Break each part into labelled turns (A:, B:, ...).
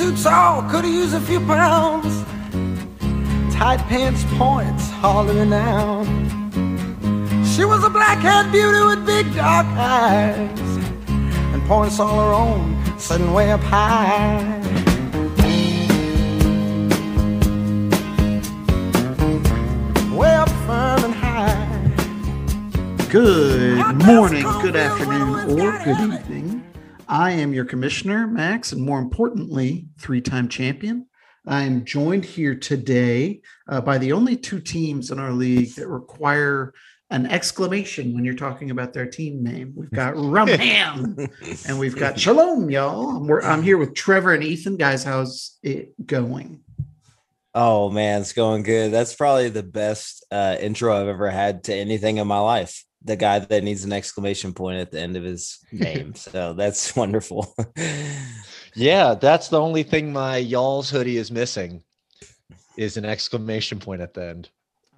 A: too tall, could have used a few pounds. Tight pants points, hollering out. She was a black-haired beauty with big dark eyes and points all her own, sitting way up high. Way up firm and high.
B: Good morning, good afternoon, or good evening. I am your commissioner, Max, and more importantly, three time champion. I am joined here today uh, by the only two teams in our league that require an exclamation when you're talking about their team name. We've got Rumham and we've got Shalom, y'all. I'm, we're- I'm here with Trevor and Ethan. Guys, how's it going?
C: Oh man, it's going good. That's probably the best uh, intro I've ever had to anything in my life. The guy that needs an exclamation point at the end of his name. so that's wonderful.
D: Yeah, that's the only thing my y'all's hoodie is missing is an exclamation point at the end.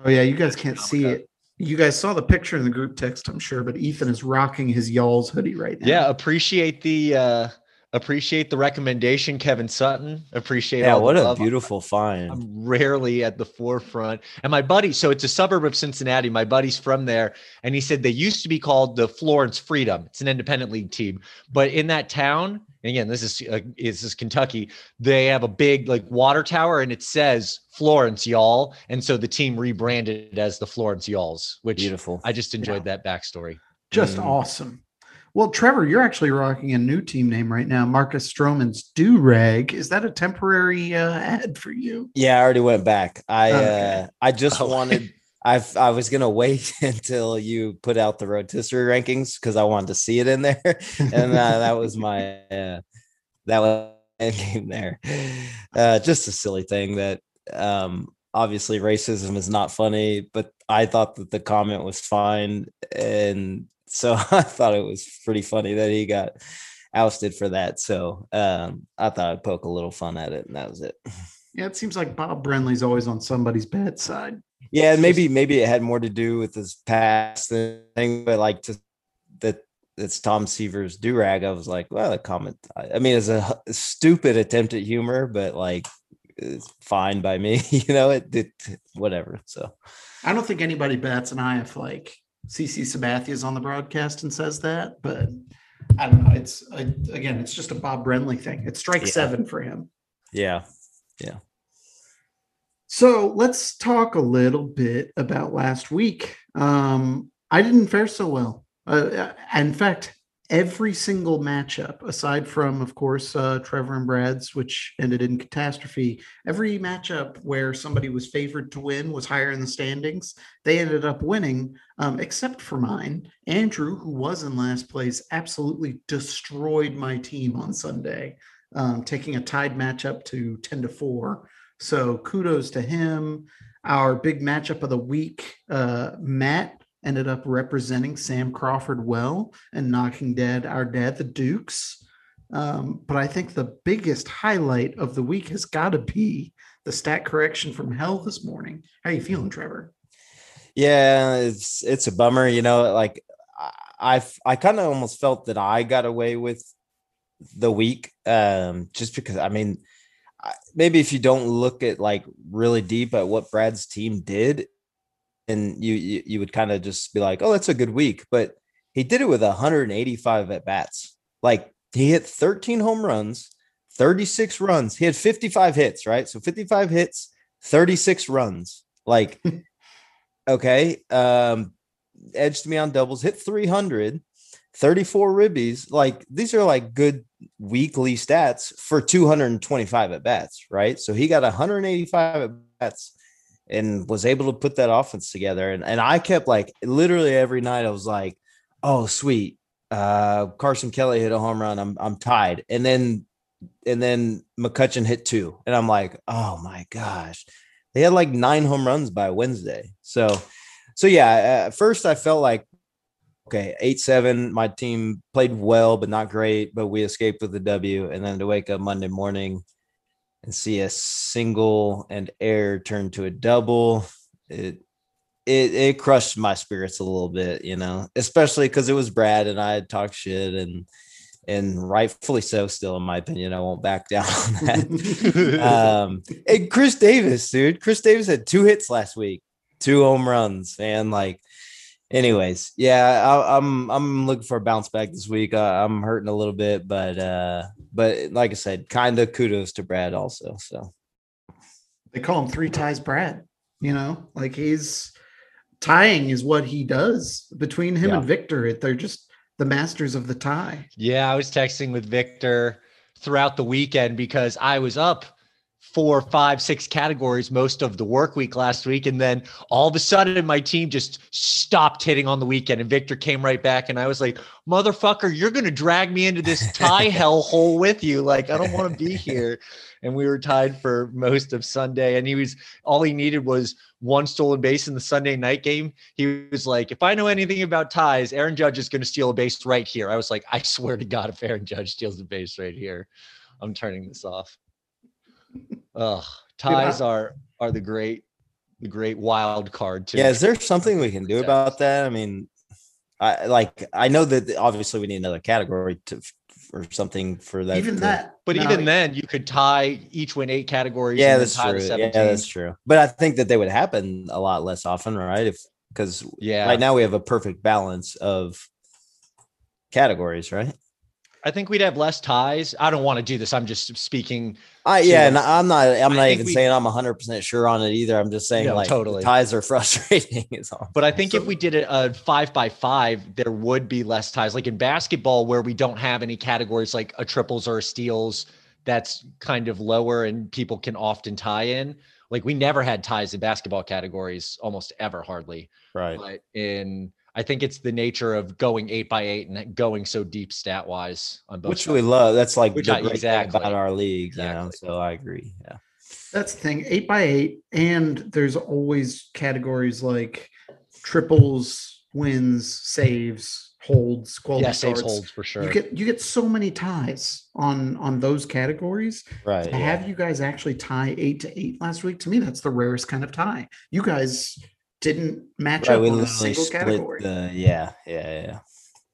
B: Oh, yeah, you guys can't see it. You guys saw the picture in the group text, I'm sure, but Ethan is rocking his y'all's hoodie right now.
D: Yeah, appreciate the uh appreciate the recommendation, Kevin Sutton. Appreciate
C: yeah,
D: all the
C: what a
D: love.
C: beautiful find.
D: I'm rarely at the forefront. And my buddy, so it's a suburb of Cincinnati. My buddy's from there. And he said they used to be called the Florence Freedom. It's an independent league team. But in that town, and again, this is uh, this is Kentucky. They have a big like water tower, and it says Florence Y'all. And so the team rebranded as the Florence Y'alls, which
C: Beautiful.
D: I just enjoyed that backstory.
B: Just
C: Mm.
B: awesome. Well, Trevor, you're actually rocking a new team name right now, Marcus Stroman's Do Rag. Is that a temporary uh, ad for you?
C: Yeah, I already went back. I
B: Okay.
C: uh I just
D: Oh.
C: wanted I I was gonna wait until you put out the rotisserie rankings because I wanted to see it in there, and uh, that was my uh, that was game there. Uh, just a silly thing that um obviously racism is not funny, but I thought that the comment was fine, and so I thought it was pretty funny that he got ousted for that. So um I thought I'd poke a little fun at it, and that was it.
B: Yeah, it seems like Bob Brenly's always on somebody's bad side.
C: Yeah, and maybe maybe it had more to do with his past than thing, but like to that it's Tom Seaver's do rag. I was like, well, the comment. I I mean, it's a stupid attempt at humor, but like it's fine by me. you know, it did whatever. So
B: I don't think anybody bats an eye if like CC Sabathia is on the broadcast and says that, but I don't know. It's I, again, it's just a Bob Brenly thing. It's strike
C: Yeah.
B: seven for him.
C: Yeah.
B: Yeah, So let's talk a little bit about last week. Um, I didn't fare so well. Uh, in fact, every single matchup, aside from, of course, uh, Trevor and Brad's, which ended in catastrophe, every matchup where somebody was favored to win was higher in the standings. They ended up winning, um, except for mine. Andrew, who was in last place, absolutely destroyed my team on Sunday, um, taking a tied matchup to 10 to 4. So kudos to him. Our big matchup of the week, uh, Matt ended up representing Sam Crawford well and knocking dead our dad, the Dukes. Um, but I think the biggest highlight of the week has got to be the stat correction from hell this morning. How you feeling, Trevor?
C: yeah, it's it's a bummer. You know, like I I, kind of almost felt that I got away with the week, um, just because I mean. Maybe if you don't look at like really deep at what Brad's team did, and you you, you would kind of just be like, oh, that's a good week. But he did it with 185 at bats. Like he hit 13 home runs, 36 runs. He had 55 hits, right? So 55 hits, 36 runs. Like, okay. Um, edged me on doubles, hit 300, 34 ribbies. Like these are like good weekly stats for 225 at bats, right? So he got 185 at bats and was able to put that offense together. And, and I kept like literally every night I was like, oh sweet. Uh Carson Kelly hit a home run. I'm I'm tied. And then and then McCutcheon hit two. And I'm like, oh my gosh. They had like nine home runs by Wednesday. So so yeah, at first I felt like okay, eight seven. My team played well, but not great. But we escaped with the W. And then to wake up Monday morning and see a single and air turn to a double, it it it crushed my spirits a little bit, you know, especially because it was Brad and I had talked shit and and rightfully so. Still, in my opinion, I won't back down on that. um, and Chris Davis, dude, Chris Davis had two hits last week, two home runs, and like, anyways, yeah, I, am I'm, I'm looking for a bounce back this week. Uh, I'm hurting a little bit, but uh, but like I said, kind of kudos to Brad also. So
B: they call him three ties Brad. You know, like he's tying is what he does between him yeah. and Victor. They're just the masters of the tie.
D: Yeah, I was texting with Victor throughout the weekend because I was up four, five, six categories most of the work week last week. And then all of a sudden my team just stopped hitting on the weekend. And Victor came right back. And I was like, motherfucker, you're going to drag me into this tie hell hole with you. Like, I don't want to be here. And we were tied for most of Sunday. And he was, all he needed was one stolen base in the Sunday night game. He was like, if I know anything about ties, Aaron Judge is going to steal a base right here. I was like, I swear to God, if Aaron Judge steals a base right here, I'm turning this off. Ugh, ties Dude, I, are are the great the great wild card too.
C: Yeah, is there something we can do about that? I mean, I like I know that obviously we need another category to or something for that.
B: Even
C: to,
B: that,
D: but no, even then, you could tie each win eight categories.
C: Yeah, that's true. Yeah, that's true. But I think that they would happen a lot less often, right? If because yeah, right now we have a perfect balance of categories, right?
D: I think we'd have less ties. I don't want to do this. I'm just speaking.
C: I yeah, and I'm not. I'm not even we, saying I'm 100 percent sure on it either. I'm just saying like
D: totally
C: ties are frustrating.
D: But I think so, if we did a, a uh, five by five, there would be less ties. Like in basketball, where we don't have any categories like a triples or a steals, that's kind of lower, and people can often tie in. Like we never had ties in basketball categories, almost ever, hardly.
C: Right.
D: But in I think it's the nature of going eight by eight and going so deep stat wise on both.
C: Which sides. we love. That's like Which I, exactly about our league. Exactly. You know? So I agree. Yeah.
B: That's the thing. Eight by eight, and there's always categories like triples, wins, saves, holds, quality yeah, starts.
D: holds for sure.
B: You get you get so many ties on on those categories.
C: Right.
B: To yeah. have you guys actually tie eight to eight last week, to me, that's the rarest kind of tie. You guys didn't match right, up on a single category.
C: The, yeah, yeah, yeah.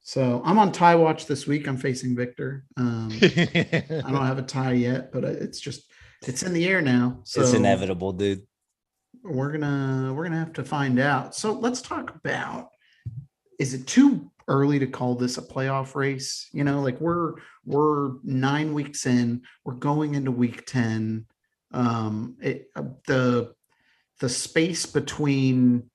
B: So I'm on tie watch this week. I'm facing Victor. Um, I don't have a tie yet, but it's just it's in the air now. So
C: it's inevitable, dude.
B: We're gonna we're gonna have to find out. So let's talk about is it too early to call this a playoff race? You know, like we're we're nine weeks in, we're going into week 10. Um it, uh, the the space between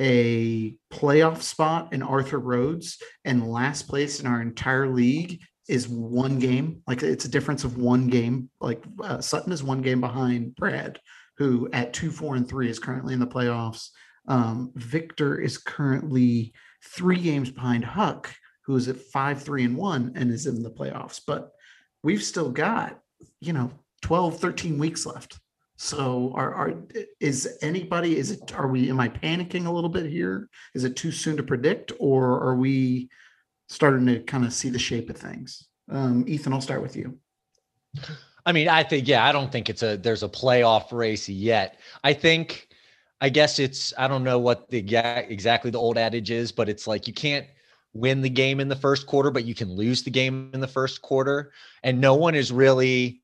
B: a playoff spot in Arthur Rhodes and last place in our entire league is one game. Like it's a difference of one game. Like uh, Sutton is one game behind Brad, who at two, four, and three is currently in the playoffs. Um, Victor is currently three games behind Huck, who is at five, three, and one and is in the playoffs. But we've still got, you know, 12, 13 weeks left. So are are is anybody is it are we am I panicking a little bit here? Is it too soon to predict or are we starting to kind of see the shape of things? Um, Ethan, I'll start with you.
D: I mean, I think yeah, I don't think it's a there's a playoff race yet. I think I guess it's I don't know what the exactly the old adage is, but it's like you can't win the game in the first quarter, but you can lose the game in the first quarter, and no one is really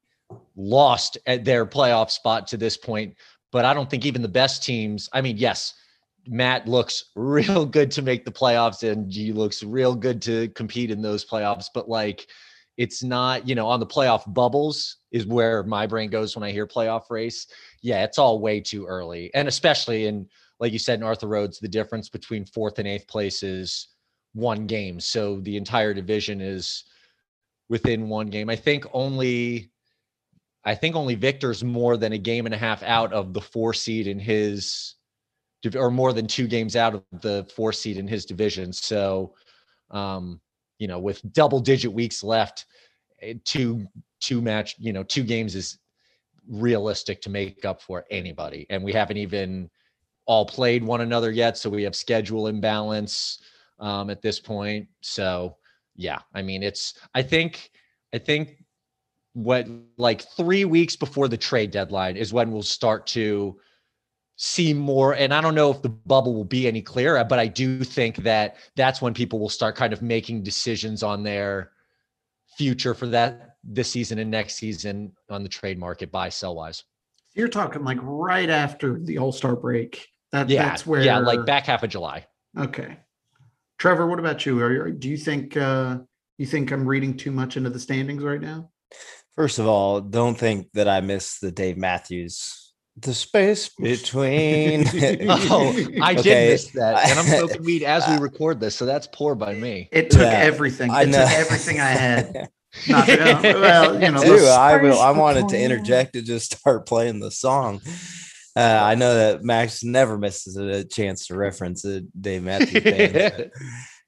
D: lost at their playoff spot to this point. But I don't think even the best teams, I mean, yes, Matt looks real good to make the playoffs and G looks real good to compete in those playoffs. But like, it's not, you know, on the playoff bubbles is where my brain goes when I hear playoff race. Yeah, it's all way too early. And especially in, like you said, in Arthur Rhodes, the difference between fourth and eighth place is one game. So the entire division is within one game. I think only I think only Victor's more than a game and a half out of the four seed in his, or more than two games out of the four seed in his division. So, um, you know, with double digit weeks left, eh, two two match, you know, two games is realistic to make up for anybody, and we haven't even all played one another yet, so we have schedule imbalance um, at this point. So, yeah, I mean, it's I think I think what like three weeks before the trade deadline is when we'll start to see more and i don't know if the bubble will be any clearer but i do think that that's when people will start kind of making decisions on their future for that this season and next season on the trade market, buy sell wise.
B: You're talking like right after the All Star break. That,
D: Yeah,
B: that's where.
D: yeah, like back half of July.
B: Okay. Trevor, what about you? Are you, do you think uh, you think I'm reading too much into the standings right now?
C: First of all, don't think that I missed the Dave Matthews. The space between.
D: Oh, I did miss that, and I'm smoking weed as we record this, so that's poor by me.
B: It took
C: Yeah,
B: everything.
C: I
B: It
C: know.
B: took everything I had. Not to, uh, well, you know,
C: Dude, I will. I wanted to interject to just start playing the song. Uh, I know that Max never misses a chance to reference a Dave Matthews band.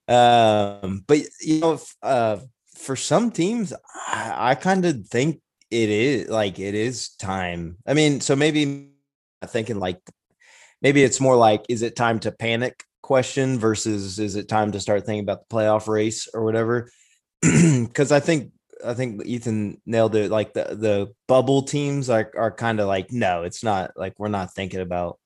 C: um, but you know, uh, for some teams, I, I kind of think it is like it is time. I mean, so maybe I'm thinking like maybe it's more like is it time to panic question versus is it time to start thinking about the playoff race or whatever? Because I think I think Ethan nailed it. Like the the bubble teams are are kind of like no, it's not like we're not thinking about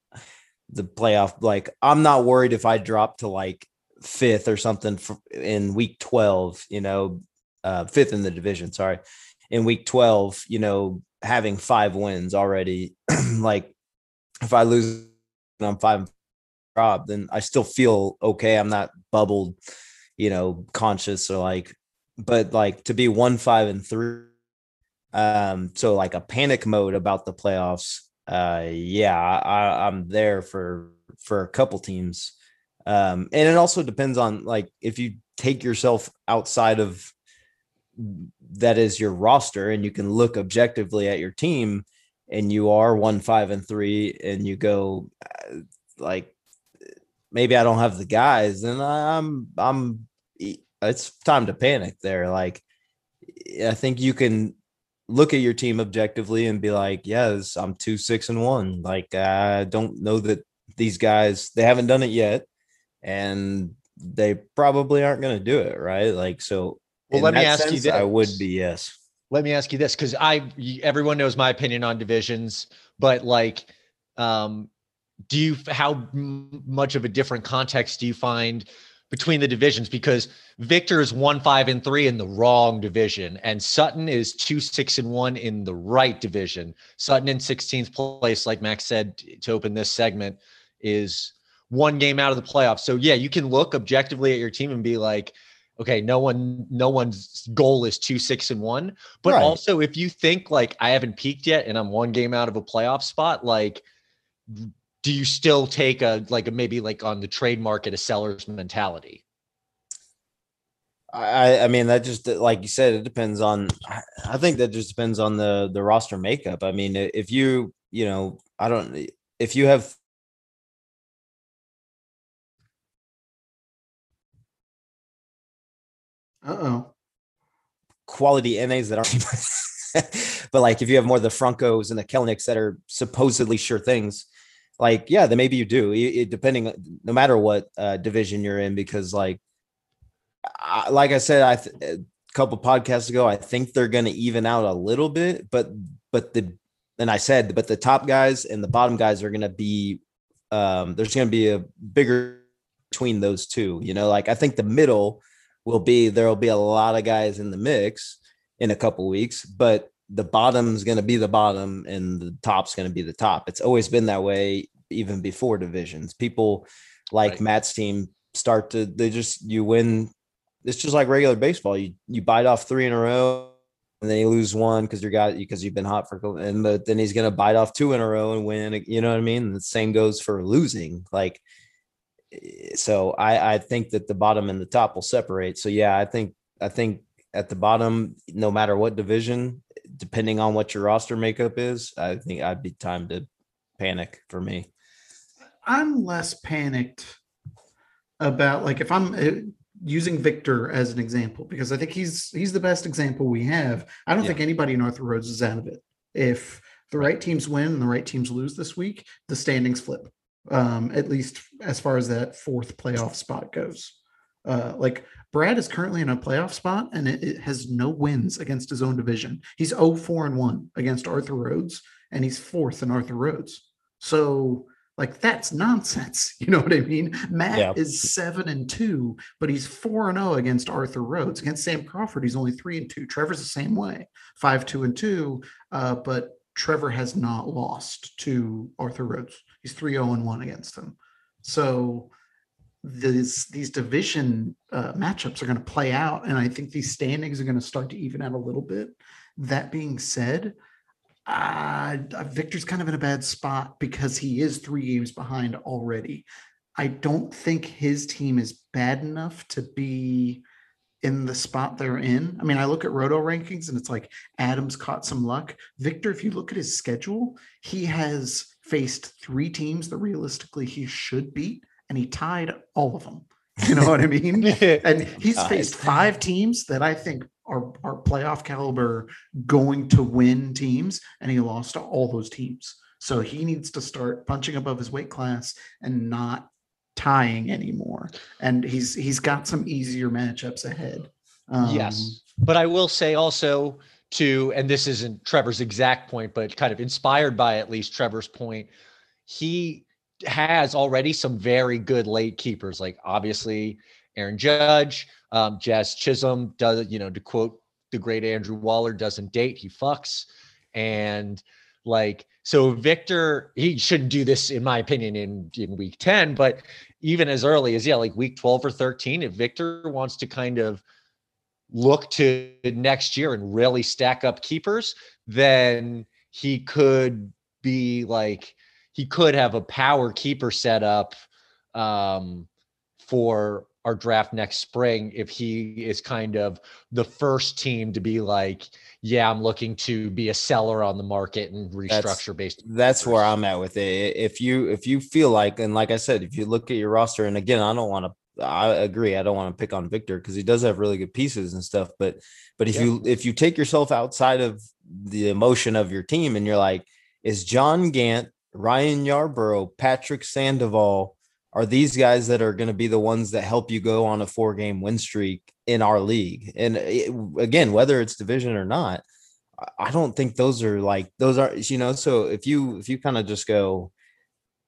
C: the playoff. Like I'm not worried if I drop to like fifth or something in week 12, you know, uh, fifth in the division, sorry, in week 12, you know, having five wins already. like if I lose and I'm five drop, then I still feel okay. I'm not bubbled, you know, conscious or like, but like to be one, five, and three. Um, so like a panic mode about the playoffs. Uh, yeah, I, I'm there for for a couple teams. Um, and it also depends on like if you take yourself outside of that is your roster and you can look objectively at your team and you are one five and three and you go uh, like maybe I don't have the guys and I'm I'm it's time to panic there. Like I think you can look at your team objectively and be like yes I'm 2 6 and 1 like I don't know that these guys they haven't done it yet and they probably aren't going to do it right? Like so
D: Well,
C: in
D: let me ask you
C: sense, I would be yes
D: Let me ask you this because I everyone knows my opinion on divisions, but like, um, do you how much of a different context do you find between the divisions? Because Victor is one five and three in the wrong division, and Sutton is two six and one in the right division. Sutton in 16th place, like Max said to open this segment, is one game out of the playoffs. So yeah, you can look objectively at your team and be like, okay, no one, no one's goal is two six and one. But
C: Right.
D: also, if you think like I haven't peaked yet and I'm one game out of a playoff spot, like, do you still take a like a maybe like on the trade market a seller's mentality?
C: I, I mean that just like you said, it depends on. I- I think that just depends on the the roster makeup. I mean, if you you know, I don't. If you have
B: Uh oh.
C: quality NAs that aren't, but like if you have more of the Francos and the Kelenics that are supposedly sure things, like yeah, then maybe you do. It- depending, no matter what uh, division you're in, because like, I, like I said, I th- a couple podcasts ago, I think they're going to even out a little bit, but but the and I said, but the top guys and the bottom guys are going to be, um, there's going to be a bigger between those two. You know, like I think the middle will be there will be a lot of guys in the mix in a couple weeks, but the bottom's going to be the bottom and the top's going to be the top. It's always been that way even before divisions. People like
D: Right.
C: Matt's team start to they just you win. It's just like regular baseball. You you bite off three in a row and then you lose one because you got because you've been hot for and but then he's gonna bite off two in a row and win. You know what I mean? The same goes for losing. Like so I I think that the bottom and the top will separate. So yeah, I think I think at the bottom, no matter what division, depending on what your roster makeup is, I think I'd be time to panic for me.
B: I'm less panicked about like if I'm uh, using Victor as an example because I think he's he's the best example we have. I don't
C: Yeah.
B: think anybody in Arthur Rhodes is out of it. If the right teams win and the right teams lose this week, the standings flip. Um, at least as far as that fourth playoff spot goes. Uh, like Brad is currently in a playoff spot and it, it has no wins against his own division. He's 0 4 and 1 against Arthur Rhodes, and he's fourth in Arthur Rhodes. So Like that's nonsense. You know what I mean? Matt
C: Yeah.
B: is seven and two, but he's four and zero against Arthur Rhodes. Against Sam Crawford, he's only three and two. Trevor's the same way, five two and two. Uh, but Trevor has not lost to Arthur Rhodes. He's three zero and one against him. So these these division uh, matchups are going to play out, and I think these standings are going to start to even out a little bit. That being said, uh, Victor's kind of in a bad spot because he is three games behind already. I don't think his team is bad enough to be in the spot they're in. I mean, I look at Roto rankings and it's like Adams caught some luck. Victor, if you look at his schedule, he has faced three teams that realistically he should beat, and he tied all of them. You know what I mean? and he's
C: Nice.
B: faced five teams that I think are are playoff caliber going to win teams, and he lost to all those teams. So he needs to start punching above his weight class and not tying anymore. And he's he's got some easier matchups ahead. Um,
D: yes. But I will say also to, and this isn't Trevor's exact point, but kind of inspired by at least Trevor's point, he has already some very good late keepers, like obviously Aaron Judge, um, Jazz Chisholm does, you know, to quote the great Andrew Waller, doesn't date, he fucks. And like, so Victor, he shouldn't do this, in my opinion, in, in week 10, but even as early as, yeah, like week 12 or 13, if Victor wants to kind of look to next year and really stack up keepers, then he could be like he could have a power keeper set up um, for our draft next spring if he is kind of the first team to be like, yeah, I'm looking to be a seller on the market and restructure based.
C: that's where I'm at with it. If you if you feel like and like I said, if you look at your roster, and again, I don't want to. I agree. I don't want to pick on Victor because he does have really good pieces and stuff. But but if
D: Yeah.
C: you if you take yourself outside of the emotion of your team and you're like, is John Gant, Ryan Yarbrough, Patrick Sandoval, are these guys that are going to be the ones that help you go on a four game win streak in our league? And it, again, whether it's division or not, I- I don't think those are like those are you know. So if you if you kind of just go,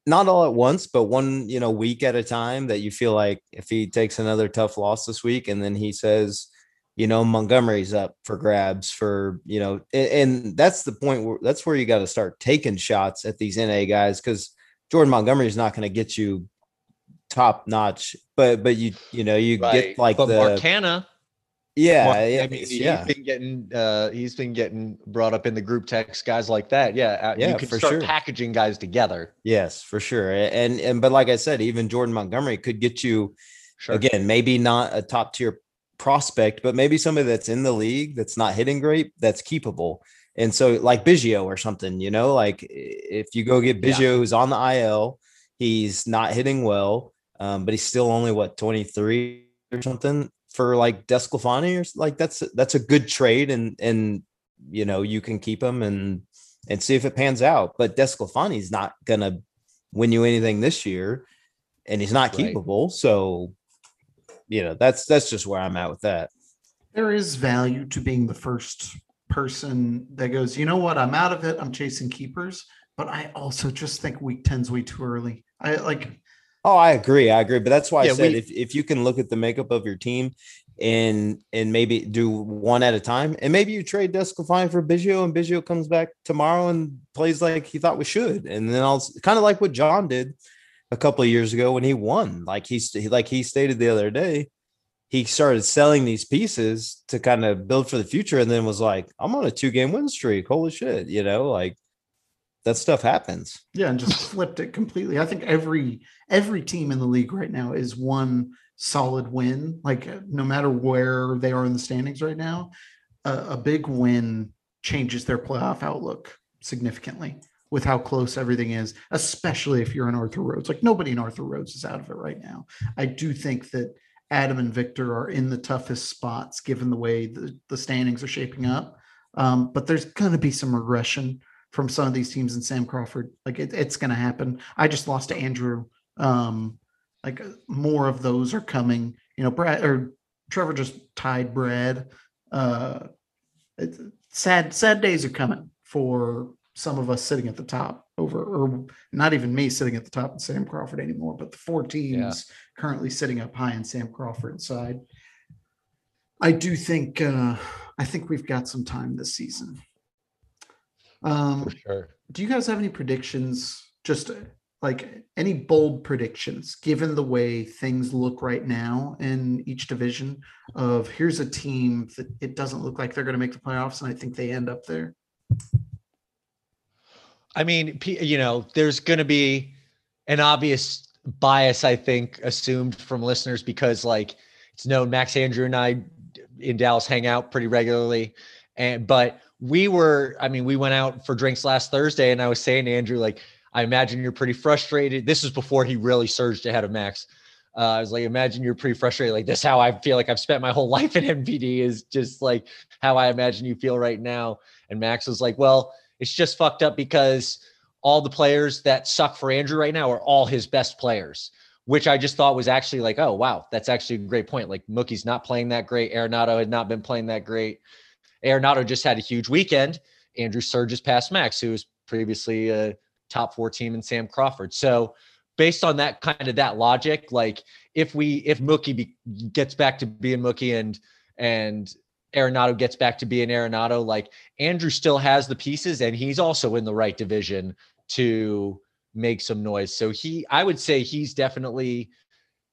C: not all at once, but one you know week at a time, that you feel like if he takes another tough loss this week, and then he says, you know, Montgomery's up for grabs for you know, and, and that's the point where that's where you got to start taking shots at these NA guys because Jordan Montgomery is not going to get you top notch, but but you you know you get like
D: but
C: the
D: Marcana,
C: yeah
D: Mark-
C: yeah
D: I mean, he's
C: yeah
D: been getting uh, he's been getting brought up in the group text, guys like that. Yeah, uh,
C: Yeah,
D: you can
C: for
D: start
C: sure.
D: packaging guys together.
C: yes for sure and and but like I said, even Jordan Montgomery could get you
D: Sure.
C: again maybe not a top tier prospect, but maybe somebody that's in the league that's not hitting great that's keepable. And so like Biggio or something, you know, like if you go get
D: Yeah.
C: Biggio who's on the IL, he's not hitting well, um, but he's still only what 23 or something for like DeSclafani or like that's that's a good trade and and you know you can keep him and and see if it pans out. But DeSclafani's not gonna win you anything this year, and he's not
D: Right.
C: keepable. So you know that's that's just where I'm at with that.
B: there is value to being the first person that goes, you know what, I'm out of it. I'm chasing keepers. But I also just think week 10's way too early. I like
C: Oh, I agree. I agree. But that's why
D: Yeah,
C: I said
D: we-
C: if, if you can look at the makeup of your team and and maybe do one at a time, and maybe you trade DeSclafani for Biggio, and Biggio comes back tomorrow and plays like he thought we should, and then I'll kind of like what John did a couple of years ago when he won. Like he's like he stated the other day, he started selling these pieces to kind of build for the future, and then was like, I'm on a two game win streak. Holy shit, you know, like that stuff happens.
B: yeah, and just flipped it completely. I think every every team in the league right now is one solid win. Like no matter where they are in the standings right now, a, a big win changes their playoff outlook significantly with how close everything is, especially if you're in Arthur Rhodes. Like nobody in Arthur Rhodes is out of it right now. I do think that Adam and Victor are in the toughest spots given the way the, the standings are shaping up. Um, but there's going to be some regression from some of these teams in Sam Crawford. Like it, it's going to happen. I just lost to Andrew. Um, like more of those are coming. You know, Brad or Trevor just tied Brad. Uh, it's sad, sad days are coming for some of us sitting at the top over, or not even me sitting at the top in Sam Crawford anymore, but the four teams currently sitting up high in Sam Crawford's side. I do think uh, I think we've got some time this season. Um,
D: For sure.
B: do you guys have any predictions? Just uh, like any bold predictions, given the way things look right now in each division, of here's a team that it doesn't look like they're going to make the playoffs, and I think they end up there.
D: I mean, you know, there's going to be an obvious bias, I think, assumed from listeners because, like, it's known Max Andrew and I in Dallas hang out pretty regularly, and but we were, I mean, we went out for drinks last Thursday, and I was saying to Andrew, like, I imagine you're pretty frustrated. This is before he really surged ahead of Max. Uh, I was like, imagine you're pretty frustrated. Like, this is how I feel like I've spent my whole life in MPD is just like how I imagine you feel right now. And Max was like, well, it's just fucked up because all the players that suck for Andrew right now are all his best players, which I just thought was actually like, oh, wow, that's actually a great point. Like Mookie's not playing that great. Arenado had not been playing that great. Arenado just had a huge weekend. Andrew surges past Max, who was previously a top four team in Sam Crawford. So based on that kind of that logic, like if we if Mookie be, gets back to being Mookie and and Arenado gets back to being Arenado, like Andrew still has the pieces and he's also in the right division to make some noise. So he, I would say he's definitely,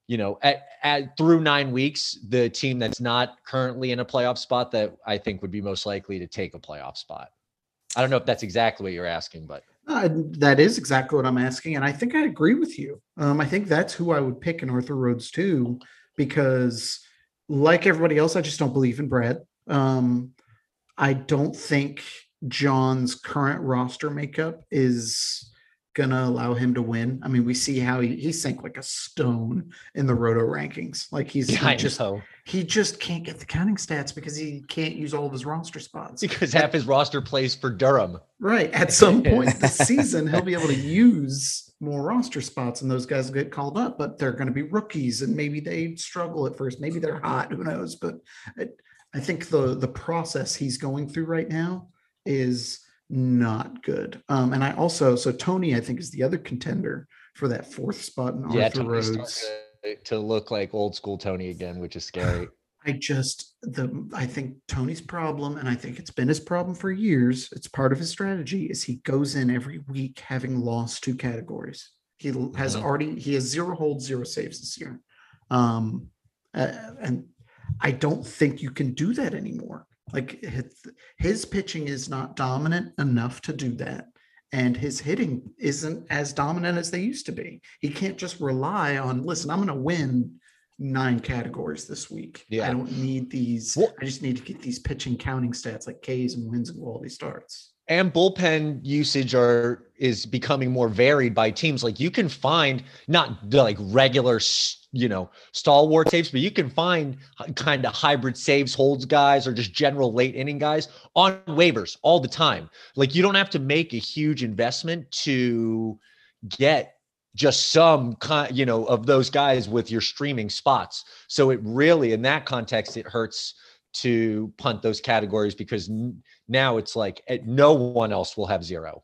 D: you know, at, at through nine weeks, the team that's not currently in a playoff spot that I think would be most likely to take a playoff spot. I don't know if that's exactly what you're asking, but
B: Uh, that is exactly what I'm asking, and I think I agree with you. Um, I think that's who I would pick in Arthur Rhodes too, because like everybody else, I just don't believe in Brad. Um, I don't think John's current roster makeup is gonna allow him to win. I mean, we see how he he sank like a stone in the roto rankings. Like he's
D: yeah,
B: he just
D: know.
B: he just can't get the counting stats because he can't use all of his roster spots.
D: because half his roster plays for Durham.
B: Right. At some point this season, he'll be able to use more roster spots and those guys will get called up, but they're going to be rookies and maybe they struggle at first. Maybe they're hot. Who knows? But I, I think the the process he's going through right now is not good. Um, and I also, so Tony, I think, is the other contender for that fourth spot in
D: Yeah,
B: Arthur
D: Tony's
B: Rhodes.
D: to, to look like old school Tony again, which is scary.
B: I just the I think Tony's problem, and I think it's been his problem for years. It's part of his strategy. Is he goes in every week having lost two categories. He has
D: Mhm.
B: already he has zero holds, zero saves this year, um, uh, and I don't think you can do that anymore. Like his, his pitching is not dominant enough to do that, and his hitting isn't as dominant as they used to be. He can't just rely on. Listen, I'm going to win nine categories this week.
D: Yeah.
B: I don't need these.
D: Well-
B: I just need to get these pitching counting stats like Ks and wins and quality starts.
D: and bullpen usage are is becoming more varied by teams. Like you can find not like regular, you know, stalwart saves, but you can find kind of hybrid saves, holds guys, or just general late inning guys on waivers all the time. Like you don't have to make a huge investment to get just some kind, you know, of those guys with your streaming spots. So it really, in that context, it hurts to punt those categories because now it's like eh, no one else will have zero.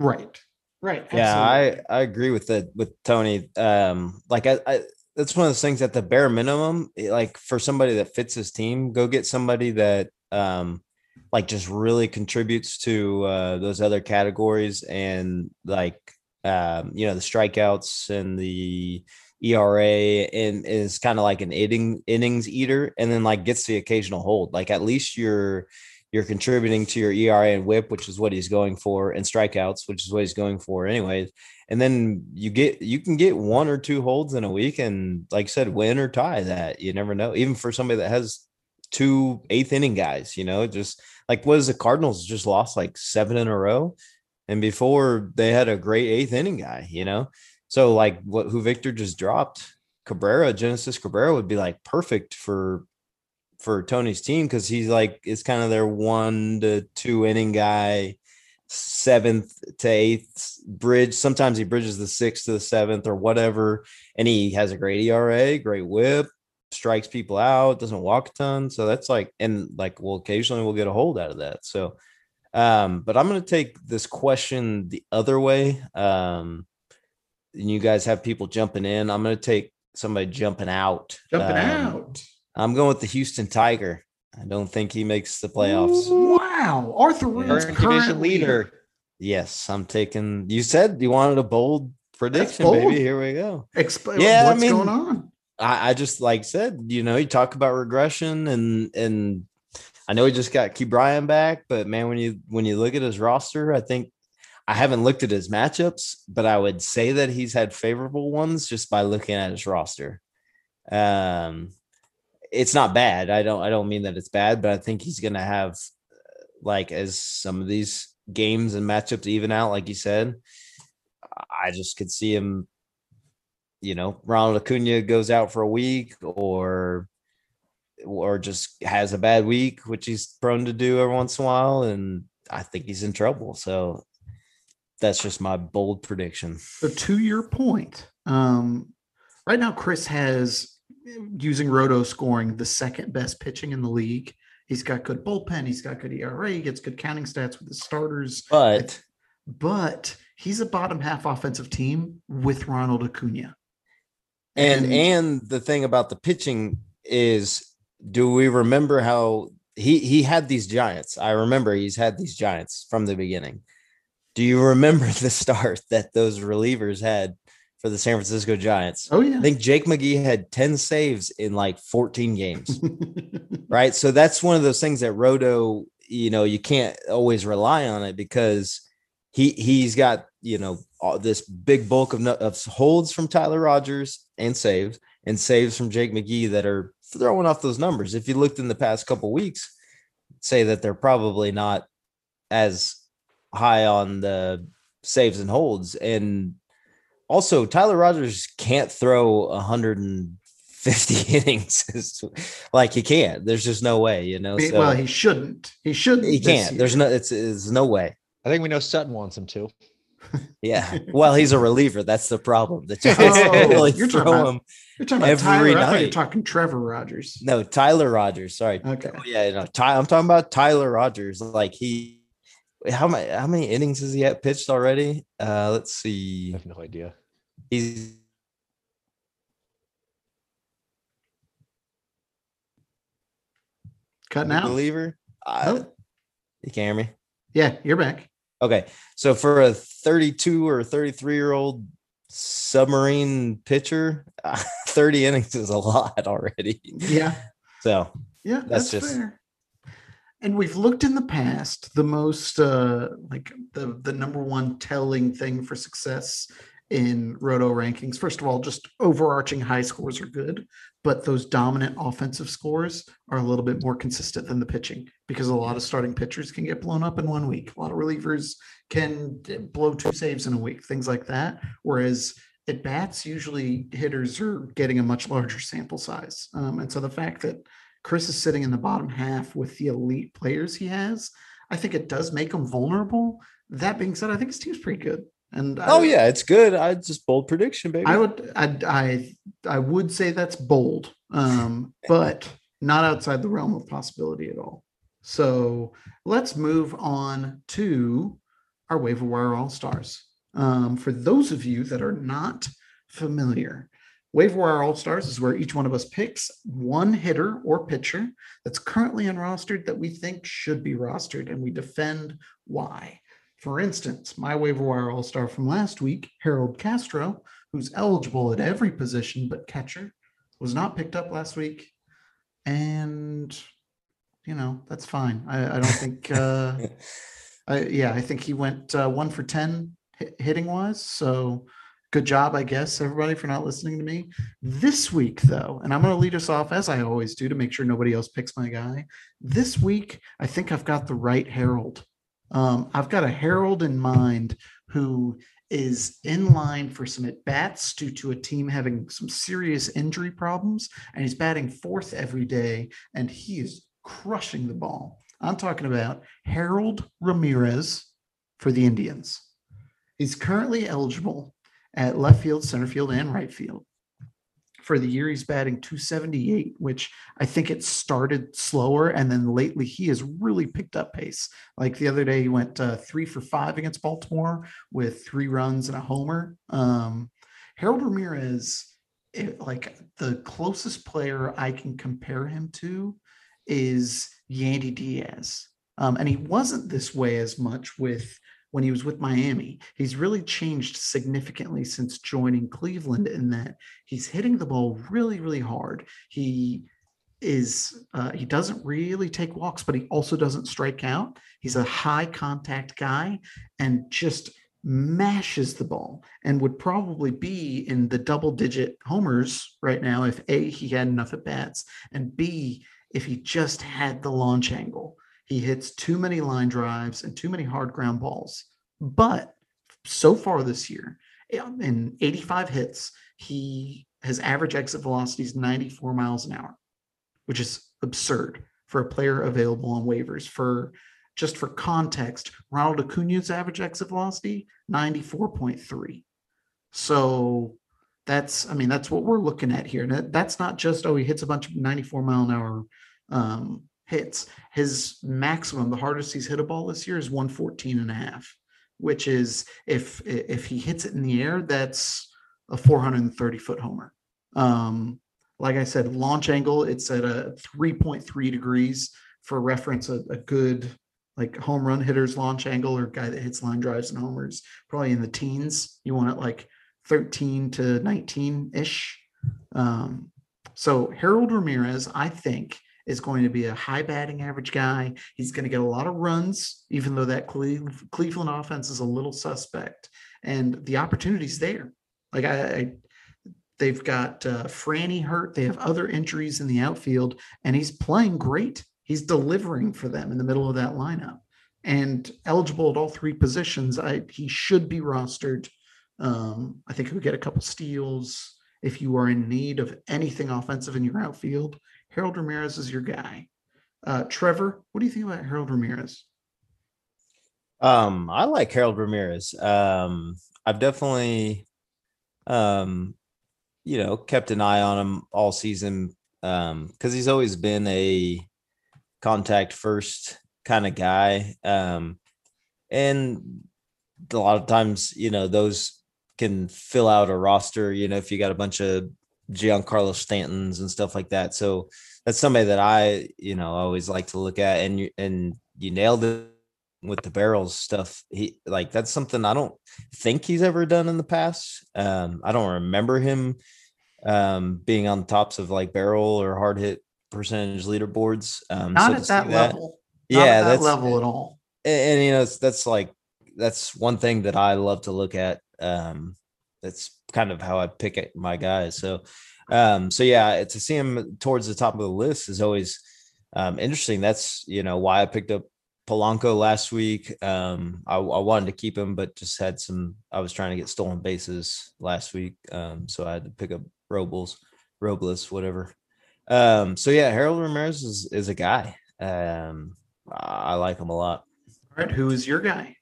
B: Right. Right.
C: Yeah,
B: absolutely.
C: I I agree with the with Tony. Um, like I, I that's one of those things at the bare minimum, eh, like for somebody that fits his team, go get somebody that um like just really contributes to uh those other categories and like um you know the strikeouts and the ERA and is kind of like an inning innings eater and then like gets the occasional hold. Like at least you're you're contributing to your ERA and whip, which is what he's going for, and strikeouts, which is what he's going for anyways. And then you get you can get one or two holds in a week and like I said, win or tie that. You never know. Even for somebody that has two eighth inning guys, you know, just like was the Cardinals just lost like seven in a row. And before they had a great eighth inning guy, you know. So like what who Victor just dropped, Cabrera, Genesis Cabrera would be like perfect for for Tony's team because he's like it's kind of their one to two inning guy, seventh to eighth bridge. Sometimes he bridges the sixth to the seventh or whatever, and he has a great ERA, great whip, strikes people out, doesn't walk a ton. So that's like, and like, well, occasionally we'll get a hold out of that. So Um, but I'm going to take this question the other way. Um, and you guys have people jumping in. I'm going to take somebody jumping out.
B: Jumping
C: Um,
B: out.
C: I'm going with the Houston Tiger. I don't think he makes the playoffs.
B: Wow. Arthur Rhodes'
D: Current
B: current
D: division leader.
C: Yes, I'm taking. You said you wanted a bold prediction,
B: bold.
C: baby. Here we go.
B: Explain
C: Yeah, I
B: what's
C: mean-
B: going on.
C: I, I just like said, you know, you talk about regression and and I know he just got Ke'Bryan back, but man, when you when you look at his roster, I think I haven't looked at his matchups, but I would say that he's had favorable ones just by looking at his roster. Um, it's not bad. I don't I don't mean that it's bad, but I think he's gonna have like as some of these games and matchups even out, like you said. I just could see him you know, Ronald Acuna goes out for a week or or just has a bad week, which he's prone to do every once in a while, and I think he's in trouble. So that's just my bold prediction.
B: So to your point, um, right now Chris has using roto scoring the second best pitching in the league. He's got good bullpen. He's got good ERA. He gets good counting stats with his starters.
C: But
B: But he's a bottom half offensive team with Ronald Acuna.
C: and
B: And-
C: and the thing about the pitching is do we remember how he he had these giants? I remember he's had these giants from the beginning. Do you remember the start that those relievers had for the San Francisco Giants?
B: Oh yeah.
C: I think Jake McGee had 10 saves in like 14 games, right? So that's one of those things that Roto, you know, you can't always rely on it because he he's got, you know, all this big bulk of, of holds from Tyler Rogers and saves and saves from Jake McGee that are throwing off those numbers. If you looked in the past couple weeks, say that they're probably not as high on the saves and holds and also, Tyler Rogers can't throw 150 innings. Like he can't. There's just no way, you know.
B: He-
C: So
B: well, he shouldn't. He shouldn't.
C: he can't.
B: year.
C: There's no. It's, it's no way.
D: I think we know Sutton wants him to.
C: Yeah. Well, he's a reliever. That's the problem. The Giants
B: Oh,
C: really
B: you're talking
C: throw
B: about-
C: him.
B: You're talking about
C: every
B: Tyler. I thought you're talking Trevor Rogers.
C: No, Tyler Rogers. Sorry.
B: Okay.
C: Oh, yeah, no. Ty, I'm talking about Tyler Rogers. Like he. How many how many innings has he had pitched already? Uh, let's see.
D: I have no idea.
C: He's
B: Cutting out.
C: reliever. Uh,
B: Oh,
C: You can hear me.
B: yeah, you're back.
C: Okay. So for a 32 or 33 year old submarine pitcher, 30 innings is a lot already.
B: Yeah.
C: So
B: Yeah,
C: That's
B: that's,
C: just-
B: fair. And we've looked in the past, the most uh like the the number one telling thing for success in roto rankings. First of all, just overarching high scores are good, but those dominant offensive scores are a little bit more consistent than the pitching because a lot of starting pitchers can get blown up in one week. A lot of relievers can blow two saves in a week, things like that. Whereas at bats, usually hitters are getting a much larger sample size. Um, and so the fact that Chris is sitting in the bottom half with the elite players he has, I think it does make him vulnerable. That being said, I think his team's pretty good. And
C: oh
B: I,
C: yeah, it's good. I just bold prediction, baby.
B: I would I I I would say that's bold, um, but not outside the realm of possibility at all. So let's move on to our waiver wire all stars. Um, for those of you that are not familiar, waiver wire all stars is where each one of us picks one hitter or pitcher that's currently unrostered that we think should be rostered, and we defend why. For instance, my waiver wire all star from last week, Harold Castro, who's eligible at every position but catcher, was not picked up last week. And, you know, that's fine. I, I don't think, uh, I, yeah, I think he went uh, one for 10 hit, hitting wise. So good job, I guess, everybody, for not listening to me. This week, though, and I'm going to lead us off as I always do to make sure nobody else picks my guy. This week, I think I've got the right Harold. Um, I've got a Harold in mind who is in line for some at bats due to a team having some serious injury problems, and he's batting fourth every day, and he is crushing the ball. I'm talking about Harold Ramirez for the Indians. He's currently eligible at left field, center field, and right field. For the year, he's batting 278, which I think it started slower. And then lately, he has really picked up pace. Like the other day, he went uh, three for five against Baltimore with three runs and a homer. Um, Harold Ramirez, it, like the closest player I can compare him to is Yandy Diaz. Um, and he wasn't this way as much with when he was with Miami. He's really changed significantly since joining Cleveland in that he's hitting the ball really, really hard. He is uh, he doesn't really take walks, but he also doesn't strike out. He's a high contact guy and just mashes the ball and would probably be in the double digit homers right now if A, he had enough at bats, and B, if he just had the launch angle. He hits too many line drives and too many hard ground balls. But so far this year, in 85 hits, he his average exit velocity is 94 miles an hour, which is absurd for a player available on waivers. For just for context, Ronald Acuna's average exit velocity 94.3. So that's I mean that's what we're looking at here. And that's not just oh he hits a bunch of 94 mile an hour um, hits. His maximum, the hardest he's hit a ball this year is 114 and a half, which is if if he hits it in the air, that's a 430 foot homer. Um, like I said, launch angle, it's at a 3.3 degrees for reference, a, a good like home run hitter's launch angle or guy that hits line drives and homers, probably in the teens. You want it like 13 to 19 ish. Um, so Harold Ramirez, I think, is going to be a high batting average guy. He's going to get a lot of runs, even though that Cleveland offense is a little suspect. And the opportunity's there. Like I, I they've got uh, Franny hurt. They have other injuries in the outfield, and he's playing great. He's delivering for them in the middle of that lineup and eligible at all three positions. I, he should be rostered. Um, I think he'll get a couple steals. If you are in need of anything offensive in your outfield, Harold Ramirez is your guy. Uh, Trevor, what do you think about Harold Ramirez?
C: Um, I like Harold Ramirez. Um, I've definitely, um, you know, kept an eye on him all season um, because he's always been a contact first kind of guy. Um, and a lot of times, you know, those can fill out a roster, you know, if you got a bunch of Giancarlo Stantons and stuff like that. So that's somebody that I, you know, always like to look at. And you and you nailed it with the barrels stuff. He like that's something I don't think he's ever done in the past. Um, I don't remember him um being on tops of like barrel or hard hit percentage leaderboards. Um
B: not so at that, that level. Not yeah, at that that's level at all.
C: And, and you know, that's like that's one thing that I love to look at. Um, that's kind of how I pick my guys. So, um, so yeah, to see him towards the top of the list is always um, interesting. That's you know why I picked up Polanco last week. Um, I, I, wanted to keep him, but just had some. I was trying to get stolen bases last week, um, so I had to pick up Robles, Robles, whatever. Um, so yeah, Harold Ramirez is is a guy. Um, I like him a lot.
B: All right, who is your guy?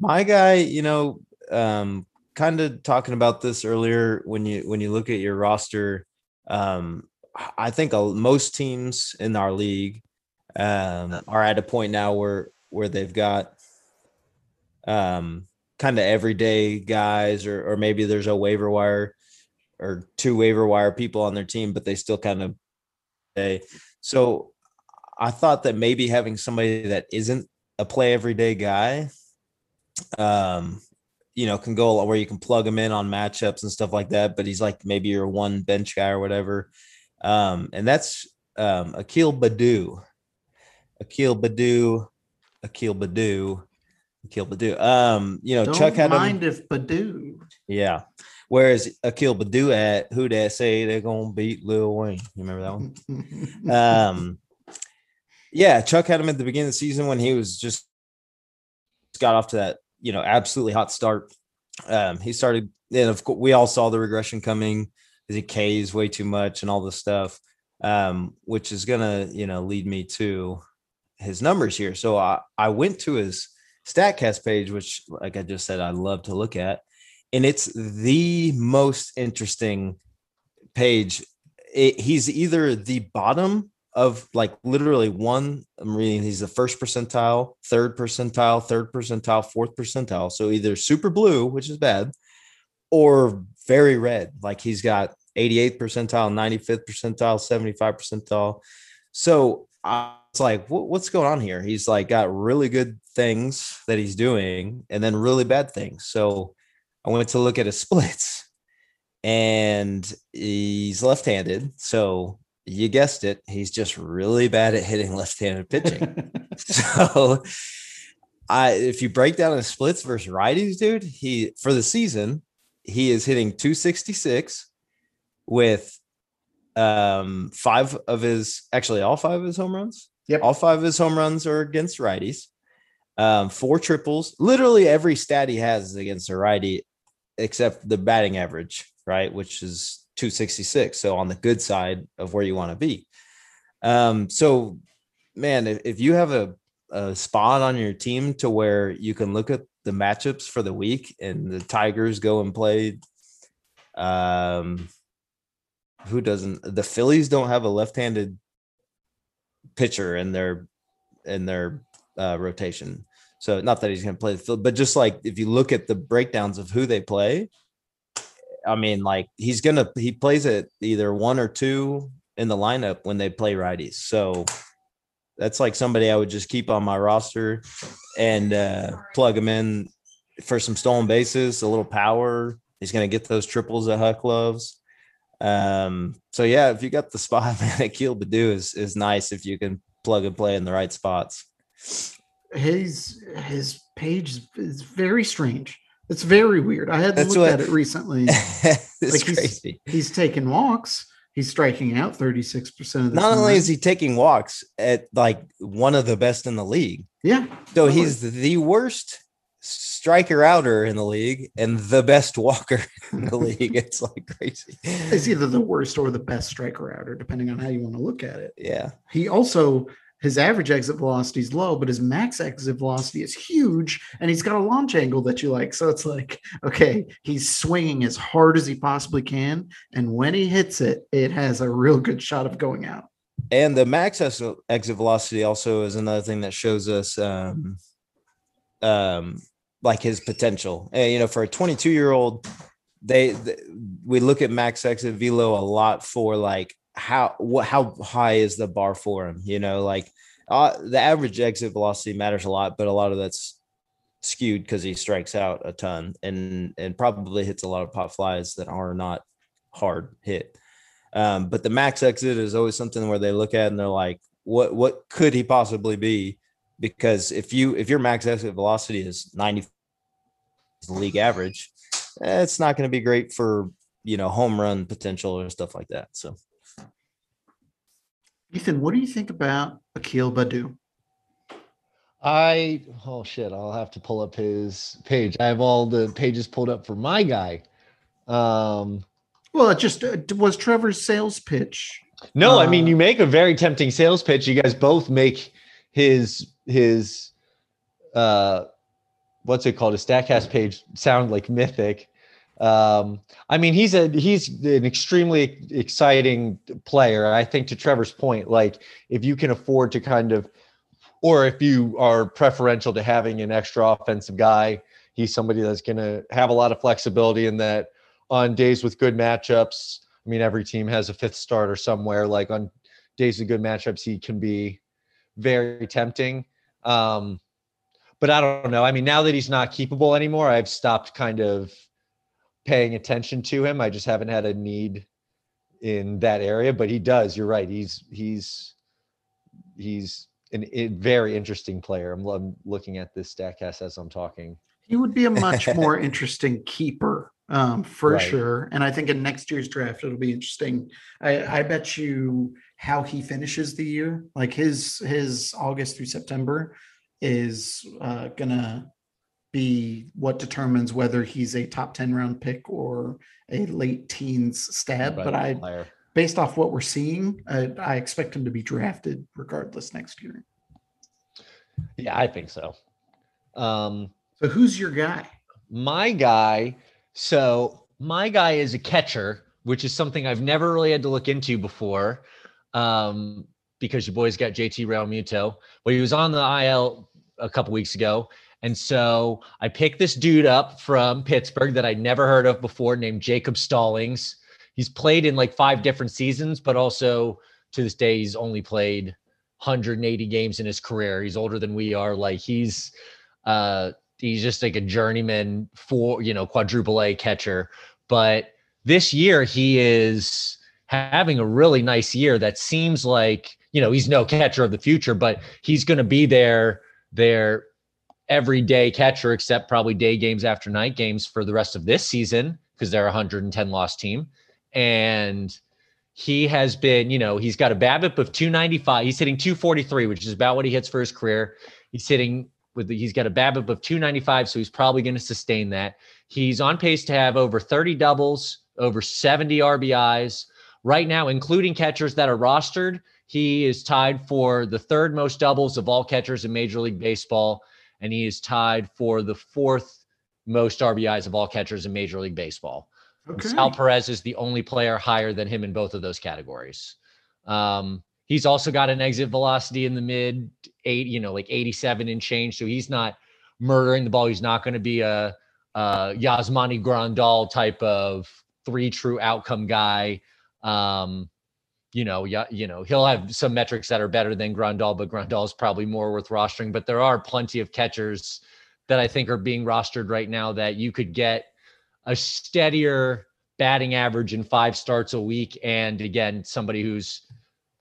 C: My guy, you know, um, kind of talking about this earlier when you when you look at your roster um i think most teams in our league um are at a point now where where they've got um kind of everyday guys or or maybe there's a waiver wire or two waiver wire people on their team but they still kind of day so i thought that maybe having somebody that isn't a play everyday guy um you know, can go where you can plug him in on matchups and stuff like that. But he's like maybe your one bench guy or whatever. Um, and that's um, Akil Baddoo. Akil Baddoo. Akil Baddoo. Akil Baddoo. Um, you know,
B: Don't
C: Chuck had
B: mind him, if Baddoo.
C: Yeah. Whereas Akil Baddoo at who that say they're gonna beat Lil Wayne. You remember that one? um, yeah, Chuck had him at the beginning of the season when he was just got off to that you know, absolutely hot start. Um, he started, and of course, we all saw the regression coming because he K's way too much and all this stuff, um, which is gonna, you know, lead me to his numbers here. So I, I went to his Statcast page, which, like I just said, I love to look at, and it's the most interesting page, it, he's either the bottom of like literally one. I'm reading. He's the first percentile, third percentile, third percentile, fourth percentile. So either super blue, which is bad, or very red. Like he's got 88th percentile, 95th percentile, 75 percentile. So I was like, what's going on here? He's like got really good things that he's doing and then really bad things. So I went to look at his splits and he's left handed. So you guessed it, he's just really bad at hitting left handed pitching. so I, if you break down his splits versus righties, dude, he for the season, he is hitting 266 with um five of his actually all five of his home runs.
B: Yep.
C: All five of his home runs are against righties. Um, four triples. Literally every stat he has is against a righty, except the batting average, right? Which is 266. So on the good side of where you want to be. Um, so man, if, if you have a, a spot on your team to where you can look at the matchups for the week and the Tigers go and play um who doesn't the Phillies don't have a left-handed pitcher in their in their uh, rotation. So not that he's going to play the field, but just like if you look at the breakdowns of who they play, I mean, like he's gonna he plays at either one or two in the lineup when they play righties. So that's like somebody I would just keep on my roster and uh, plug him in for some stolen bases, a little power. He's gonna get those triples that Huck loves. Um, so yeah, if you got the spot, man, Akil Baddoo is is nice if you can plug and play in the right spots.
B: His his page is very strange. It's very weird. I had to
C: That's
B: look
C: what-
B: at it recently.
C: it's
B: Like he's-
C: crazy.
B: He's taking walks. He's striking out 36% of the
C: Not
B: time.
C: only is he taking walks at like one of the best in the league,
B: yeah.
C: so
B: Totally.
C: he's the worst striker outer in the league and the best walker in the league. It's like crazy.
B: It's either the worst or the best striker outer, depending on how you want to look at it.
C: Yeah.
B: He also his average exit velocity is low, but his max exit velocity is huge, and he's got a launch angle that you like. So it's like, okay, he's swinging as hard as he possibly can, and when he hits it, it has a real good shot of going out.
C: And the max exit velocity also is another thing that shows us um um like his potential. And you know, for a 22 year old, they, th- we look at max exit velo a lot for like how what how high is the bar for him? You know, like uh, the average exit velocity matters a lot, but a lot of that's skewed because he strikes out a ton and and probably hits a lot of pop flies that are not hard hit. Um, but the max exit is always something where they look at and they're like, what what could he possibly be? Because if you if your max exit velocity is 90 league average, eh, it's not going to be great for you know home run potential or stuff like that. So
B: Ethan, what do you think about Akil Baddoo?
D: I oh shit, I'll have to pull up his page. I have all the pages pulled up for my guy. Um
B: Well, it just uh, was Trevor's sales pitch.
D: no, I mean
B: Uh,
D: you make a very tempting sales pitch. You guys both make his his uh what's it called? A Statcast page sound like mythic. Um, I mean, he's a he's an extremely exciting player. I think to Trevor's point, like if you can afford to kind of or if you are preferential to having an extra offensive guy, he's somebody that's going to have a lot of flexibility in that on days with good matchups. I mean, every team has a fifth starter somewhere. Like on days with good matchups, he can be very tempting. Um, but I don't know. I mean, now that he's not keepable anymore, I've stopped kind of paying attention to him. I just haven't had a need in that area. But he does. You're right. He's he's he's an, a very interesting player. I'm, I'm looking at this Statcast as I'm talking.
B: He would be a much more interesting keeper um, for
D: Right.
B: sure. And I think in next year's draft, it'll be interesting. I, I bet you how he finishes the year, like his his August through September, is uh, gonna be what determines whether he's a top ten round pick or a late teens stab. But I,
D: Player.
B: based off what we're seeing, I, I expect him to be drafted regardless next year.
D: yeah, I think so. Um,
B: So who's your guy?
D: my guy so my guy is a catcher which is something I've never really had to look into before. Um, because your boys got JT Realmuto. Well, he was on the IL a couple weeks ago. And so I picked this dude up from Pittsburgh that I'd never heard of before named Jacob Stallings. He's played in like five different seasons, but also to this day, he's only played 180 games in his career. He's older than we are. Like he's uh he's just like a journeyman for you know quadruple A catcher. But this year he is having a really nice year that seems like you know he's no catcher of the future, but he's going to be there there everyday catcher, except probably day games after night games for the rest of this season because they're a 110 loss team. And he has been, you know, he's got a BABIP of 295. He's hitting 243, which is about what he hits for his career. He's hitting with the, he's got a BABIP of 295, so he's probably going to sustain that. He's on pace to have over 30 doubles, over 70 RBIs right now, including catchers that are rostered. He is tied for the third most doubles of all catchers in Major League Baseball and he is tied for the fourth most RBIs of all catchers in Major League Baseball. Okay. Sal Perez is the only player higher than him in both of those categories. Um, he's also got an exit velocity in the mid eight, you know, like 87 and change. So he's not murdering the ball. He's not going to be a, a Yasmani Grandal type of three true outcome guy. Um, you know, yeah, you know, he'll have some metrics that are better than Grandal, but Grandal is probably more worth rostering. But there are plenty of catchers that I think are being rostered right now that you could get a steadier batting average in five starts a week. And again, somebody who's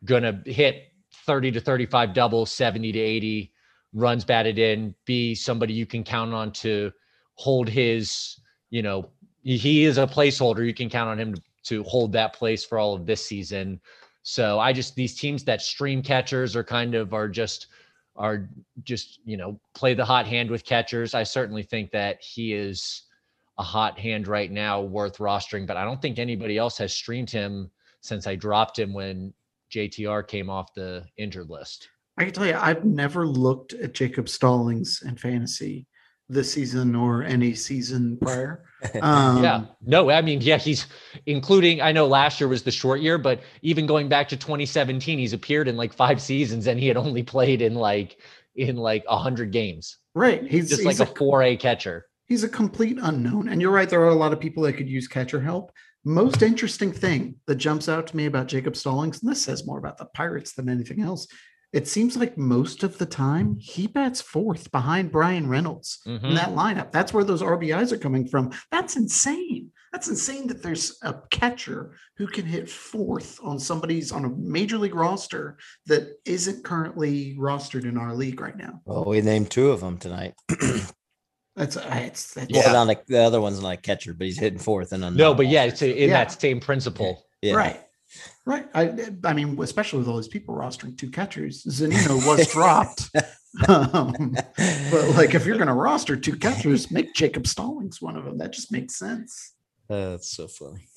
D: going to hit 30 to 35 doubles, 70 to 80 runs batted in, be somebody you can count on to hold his, you know, he is a placeholder. You can count on him to hold that place for all of this season. So I just these teams that stream catchers are kind of are just are just you know play the hot hand with catchers. I certainly think that he is a hot hand right now, worth rostering. But I don't think anybody else has streamed him since I dropped him when JTR came off the injured list.
B: I can tell you, I've never looked at Jacob Stallings in fantasy this season or any season prior.
D: Um, yeah, no, I mean, yeah, he's including. I know last year was the short year, but even going back to 2017, he's appeared in like five seasons, and he had only played in like in like a hundred games.
B: Right,
D: he's just he's like a four A catcher.
B: He's a complete unknown, and you're right. There are a lot of people that could use catcher help. Most interesting thing that jumps out to me about Jacob Stallings, and this says more about the Pirates than anything else, it seems like most of the time he bats fourth behind Bryan Reynolds mm-hmm. in that lineup. That's where those RBIs are coming from. That's insane. That's insane that there's a catcher who can hit fourth on somebody's on a major league roster that isn't currently rostered in our league right now.
C: Well, we named two of them tonight.
B: That's uh, it's,
C: it's yeah. Well, the other one's not catcher, but he's hitting fourth and
D: no, but yeah, it's a, in yeah. that same principle.
B: Yeah. Right. Right. I, I mean, especially with all these people rostering two catchers, Zunino was dropped. um, but like, if you're going to roster two catchers, make Jacob Stallings one of them. That just makes sense.
C: Uh, that's so funny.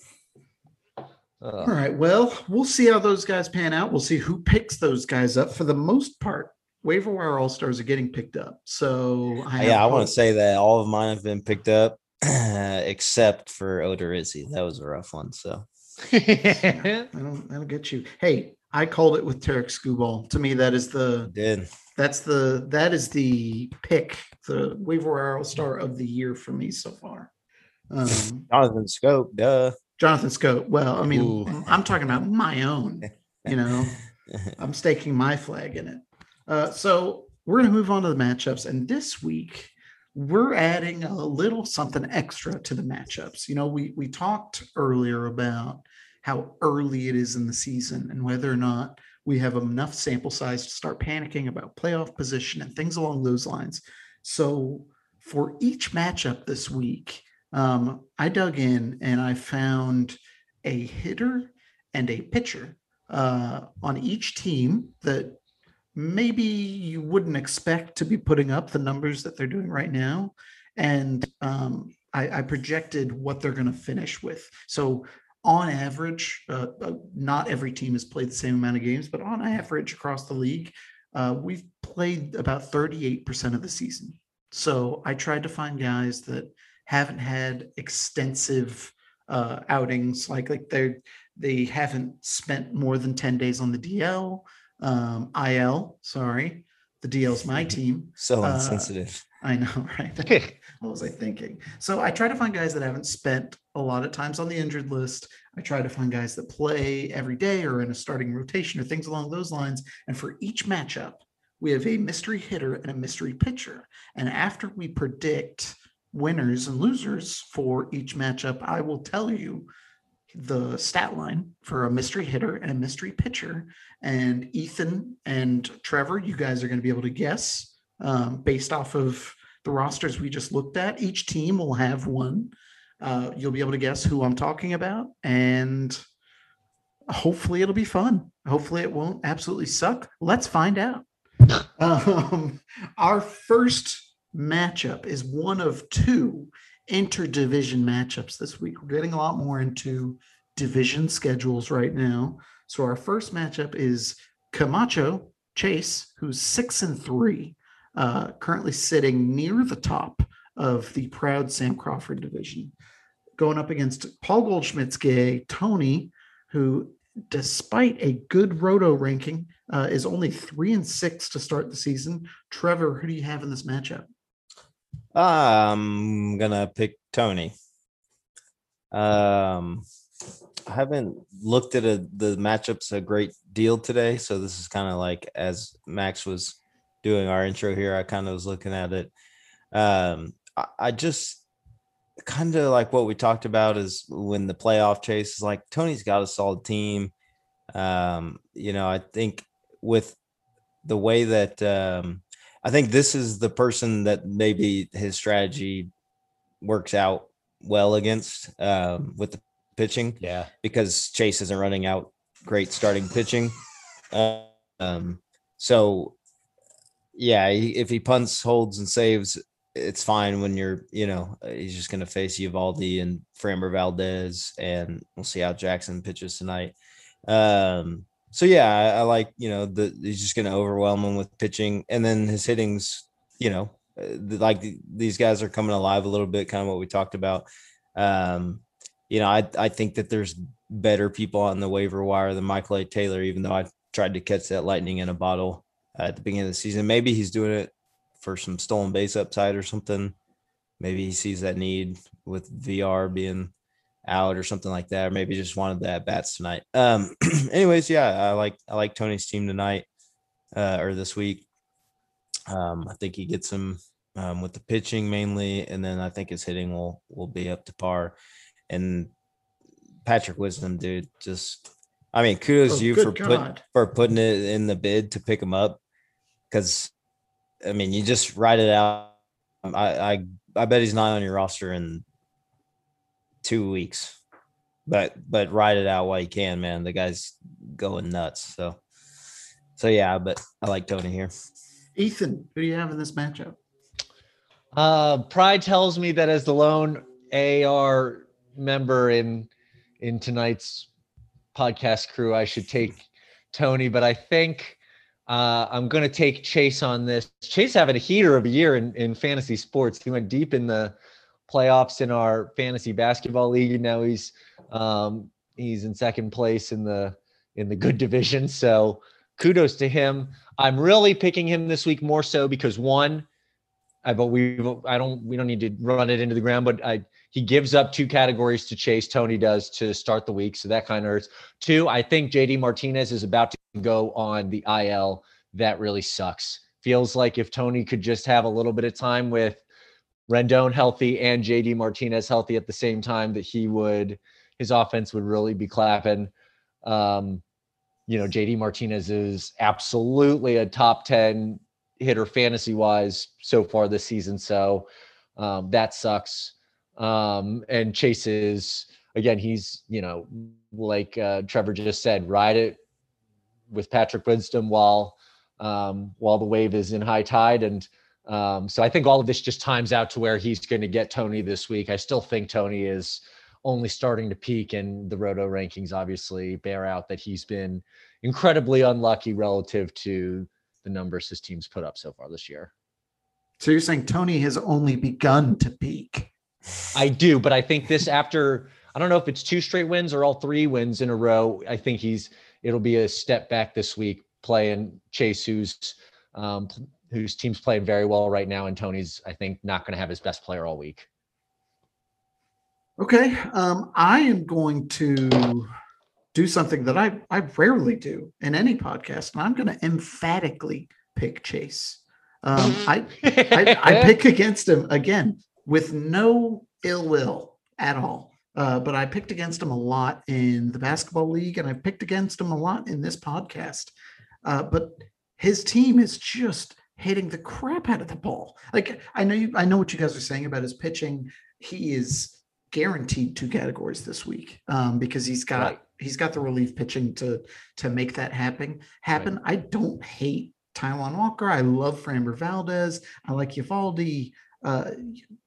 B: Uh, all right. Well, we'll see how those guys pan out. We'll see who picks those guys up. For the most part, waiver wire all stars are getting picked up. So
C: I yeah, I want to say that all of mine have been picked up, except for Odorizzi. That was a rough one. So
B: I don't that'll get you. Hey, I called it with Tarik Skubal. To me, that is the
C: did
B: that's the that is the pick, the waiver wire star of the year for me so far.
C: Um, Jonathan Schoop, duh.
B: Jonathan Schoop. Well, I mean, Ooh. I'm talking about my own. You know, I'm staking my flag in it. Uh, so we're going to move on to the matchups, and this week we're adding a little something extra to the matchups. You know, we we talked earlier about how early it is in the season and whether or not we have enough sample size to start panicking about playoff position and things along those lines. So for each matchup this week, um, I dug in and I found a hitter and a pitcher uh, on each team that maybe you wouldn't expect to be putting up the numbers that they're doing right now. And um, I, I, projected what they're going to finish with. So, on average, uh, uh, not every team has played the same amount of games, but on average across the league, uh, we've played about 38% of the season. So, I tried to find guys that haven't had extensive uh, outings. Like like they they haven't spent more than ten days on the DL, um, IL. Sorry, the DL's my team.
C: So
B: Uh,
C: insensitive.
B: I know, right? what was I thinking? So I try to find guys that haven't spent a lot of times on the injured list. I try to find guys that play every day or in a starting rotation or things along those lines. And for each matchup, we have a mystery hitter and a mystery pitcher. And after we predict winners and losers for each matchup, I will tell you the stat line for a mystery hitter and a mystery pitcher. And Ethan and Trevor, you guys are going to be able to guess um, based off of the rosters we just looked at. Each team will have one. Uh, you'll be able to guess who I'm talking about, and hopefully it'll be fun. Hopefully it won't absolutely suck. Let's find out. um, our first matchup is one of two interdivision matchups this week. We're getting a lot more into division schedules right now. So our first matchup is Camacho Chase, who's six and three, uh, currently sitting near the top of the proud Sam Crawford division, going up against Paul Goldschmidt's gay Tony, who, despite a good roto ranking, uh, is only three and six to start the season. Trevor, who do you have in this matchup?
C: I'm gonna pick Tony. Um, I haven't looked at a, the matchups a great deal today, so this is kind of like as Max was doing our intro here, I kind of was looking at it. Um, I, I just kind of like what we talked about is when the playoff chase is like Tony's got a solid team. Um, you know, I think with the way that um, I think this is the person that maybe his strategy works out well against um, with the pitching
D: Yeah.
C: because Chase isn't running out great starting pitching. Um, so yeah, if he punts, holds, and saves, it's fine when you're, you know, uh, he's just going to face Eovaldi and Framber Valdez, and we'll see how Jackson pitches tonight. Um, so yeah, I, I like, you know, the he's just going to overwhelm him with pitching, and then his hitting's, you know, uh, like these guys are coming alive a little bit, kind of what we talked about. Um, you know, I I think that there's better people on the waiver wire than Michael A. Taylor, even though I tried to catch that lightning in a bottle at the beginning of the season. Maybe he's doing it for some stolen base upside or something. Maybe he sees that need with VR being out or something like that. Or maybe just wanted the at bats tonight. Um, anyways, yeah, I like I like Tony's team tonight uh, or this week. Um, I think he gets him um, with the pitching mainly, and then I think his hitting will will be up to par. And Patrick Wisdom, dude, just I mean, kudos
B: Oh,
C: to you for put, for putting it in the bid to pick him up because I mean, you just write it out. I I I bet he's not on your roster in two weeks, but but write it out while you can, man. The guy's going nuts. So so yeah, but I like Tony here.
B: Ethan, who do you have in this matchup?
D: Uh, pride tells me that as the lone AR member in in tonight's podcast crew, I should take Tony, but I think uh, I'm going to take Chase on this. Chase having a heater of a year in, in fantasy sports. He went deep in the playoffs in our fantasy basketball league, now he's um, he's in second place in the in the good division. So kudos to him. I'm really picking him this week more so because one, I but we I don't we don't need to run it into the ground, but I he gives up two categories to chase. Tony does to start the week, so that kind of hurts. Two, I think JD Martinez is about to go on the IL. That really sucks. Feels like if Tony could just have a little bit of time with Rendon healthy and JD Martinez healthy at the same time, that he would his offense would really be clapping. Um, you know, JD Martinez is absolutely a top 10 hitter fantasy wise so far this season. So um, that sucks. Um, and Chase is, again, he's, you know, like uh, Trevor just said, ride it with Patrick Wisdom while um, while the wave is in high tide. And um, so I think all of this just times out to where he's going to get Tony this week. I still think Tony is only starting to peak, and the roto rankings obviously bear out that he's been incredibly unlucky relative to the numbers his team's put up so far this year.
B: So you're saying Tony has only begun to peak.
D: I do, but I think this after I don't know if it's two straight wins or all three wins in a row. I think he's it'll be a step back this week playing Chase, who's um, whose team's playing very well right now, and Tony's I think not going to have his best player all week.
B: Okay, um, I am going to do something that I I rarely do in any podcast, and I'm going to emphatically pick Chase. Um, I, I I pick against him again with no ill will at all. Uh, but I picked against him a lot in the basketball league, and I've picked against him a lot in this podcast. Uh, but his team is just hitting the crap out of the ball. Like I know you, I know what you guys are saying about his pitching. He is guaranteed two categories this week um, because he's got right. he's got the relief pitching to to make that happen happen. Right. I don't hate Taijuan Walker. I love Framber Valdez. I like Eovaldi. Uh,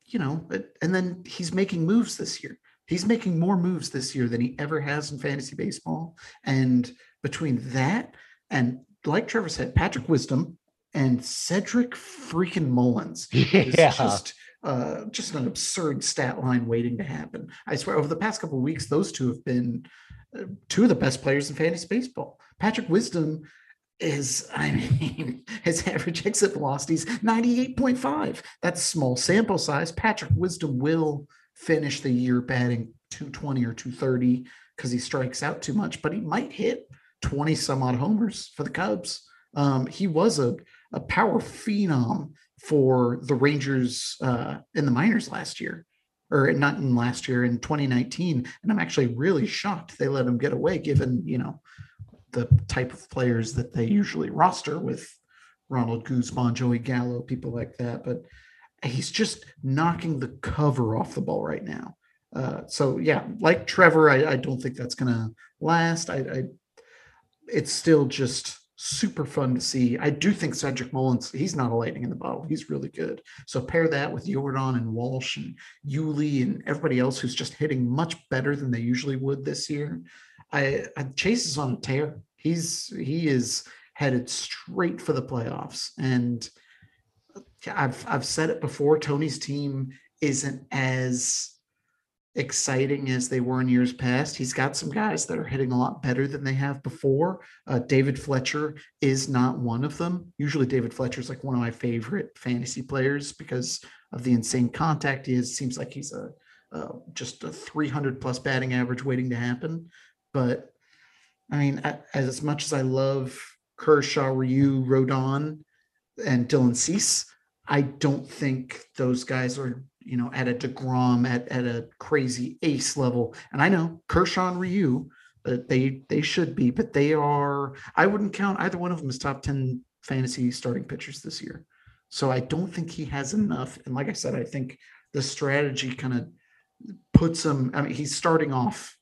B: you know, and then he's making moves this year. He's making more moves this year than he ever has in fantasy baseball. And between that and like Trevor said, Patrick Wisdom and Cedric freaking Mullins
D: yeah.
B: just uh, just an absurd stat line waiting to happen. I swear, over the past couple weeks, those two have been uh, two of the best players in fantasy baseball. Patrick Wisdom is, I mean, his average exit velocity is 98.5. That's small sample size. Patrick Wisdom will finish the year batting 220 or 230 because he strikes out too much, but he might hit 20 some odd homers for the Cubs. Um, he was a, a power phenom for the Rangers uh, in the minors last year, or not in last year, in 2019. And I'm actually really shocked they let him get away, given, you know, the type of players that they usually roster with Ronald Guzman, Joey Gallo, people like that. But he's just knocking the cover off the ball right now. Uh, so yeah, like Trevor, I, I don't think that's going to last. I, I it's still just super fun to see. I do think Cedric Mullins, he's not a lightning in the bottle. He's really good. So pair that with Jordan and Walsh and Yuli and everybody else who's just hitting much better than they usually would this year. I, I Chase is on a tear. He's he is headed straight for the playoffs. And I've I've said it before, Tony's team isn't as exciting as they were in years past. He's got some guys that are hitting a lot better than they have before. Uh, David Fletcher is not one of them. Usually, David Fletcher is like one of my favorite fantasy players because of the insane contact he is. Seems like he's a uh, just a 300 plus batting average waiting to happen. But I mean, as much as I love Kershaw, Ryu, Rodon, and Dylan Cease, I don't think those guys are you know, at a DeGrom at, at a crazy ace level. And I know Kershaw and Ryu, uh, they they should be, but they are. I wouldn't count either one of them as top ten fantasy starting pitchers this year. So I don't think he has enough. And like I said, I think the strategy kind of puts him. I mean, he's starting off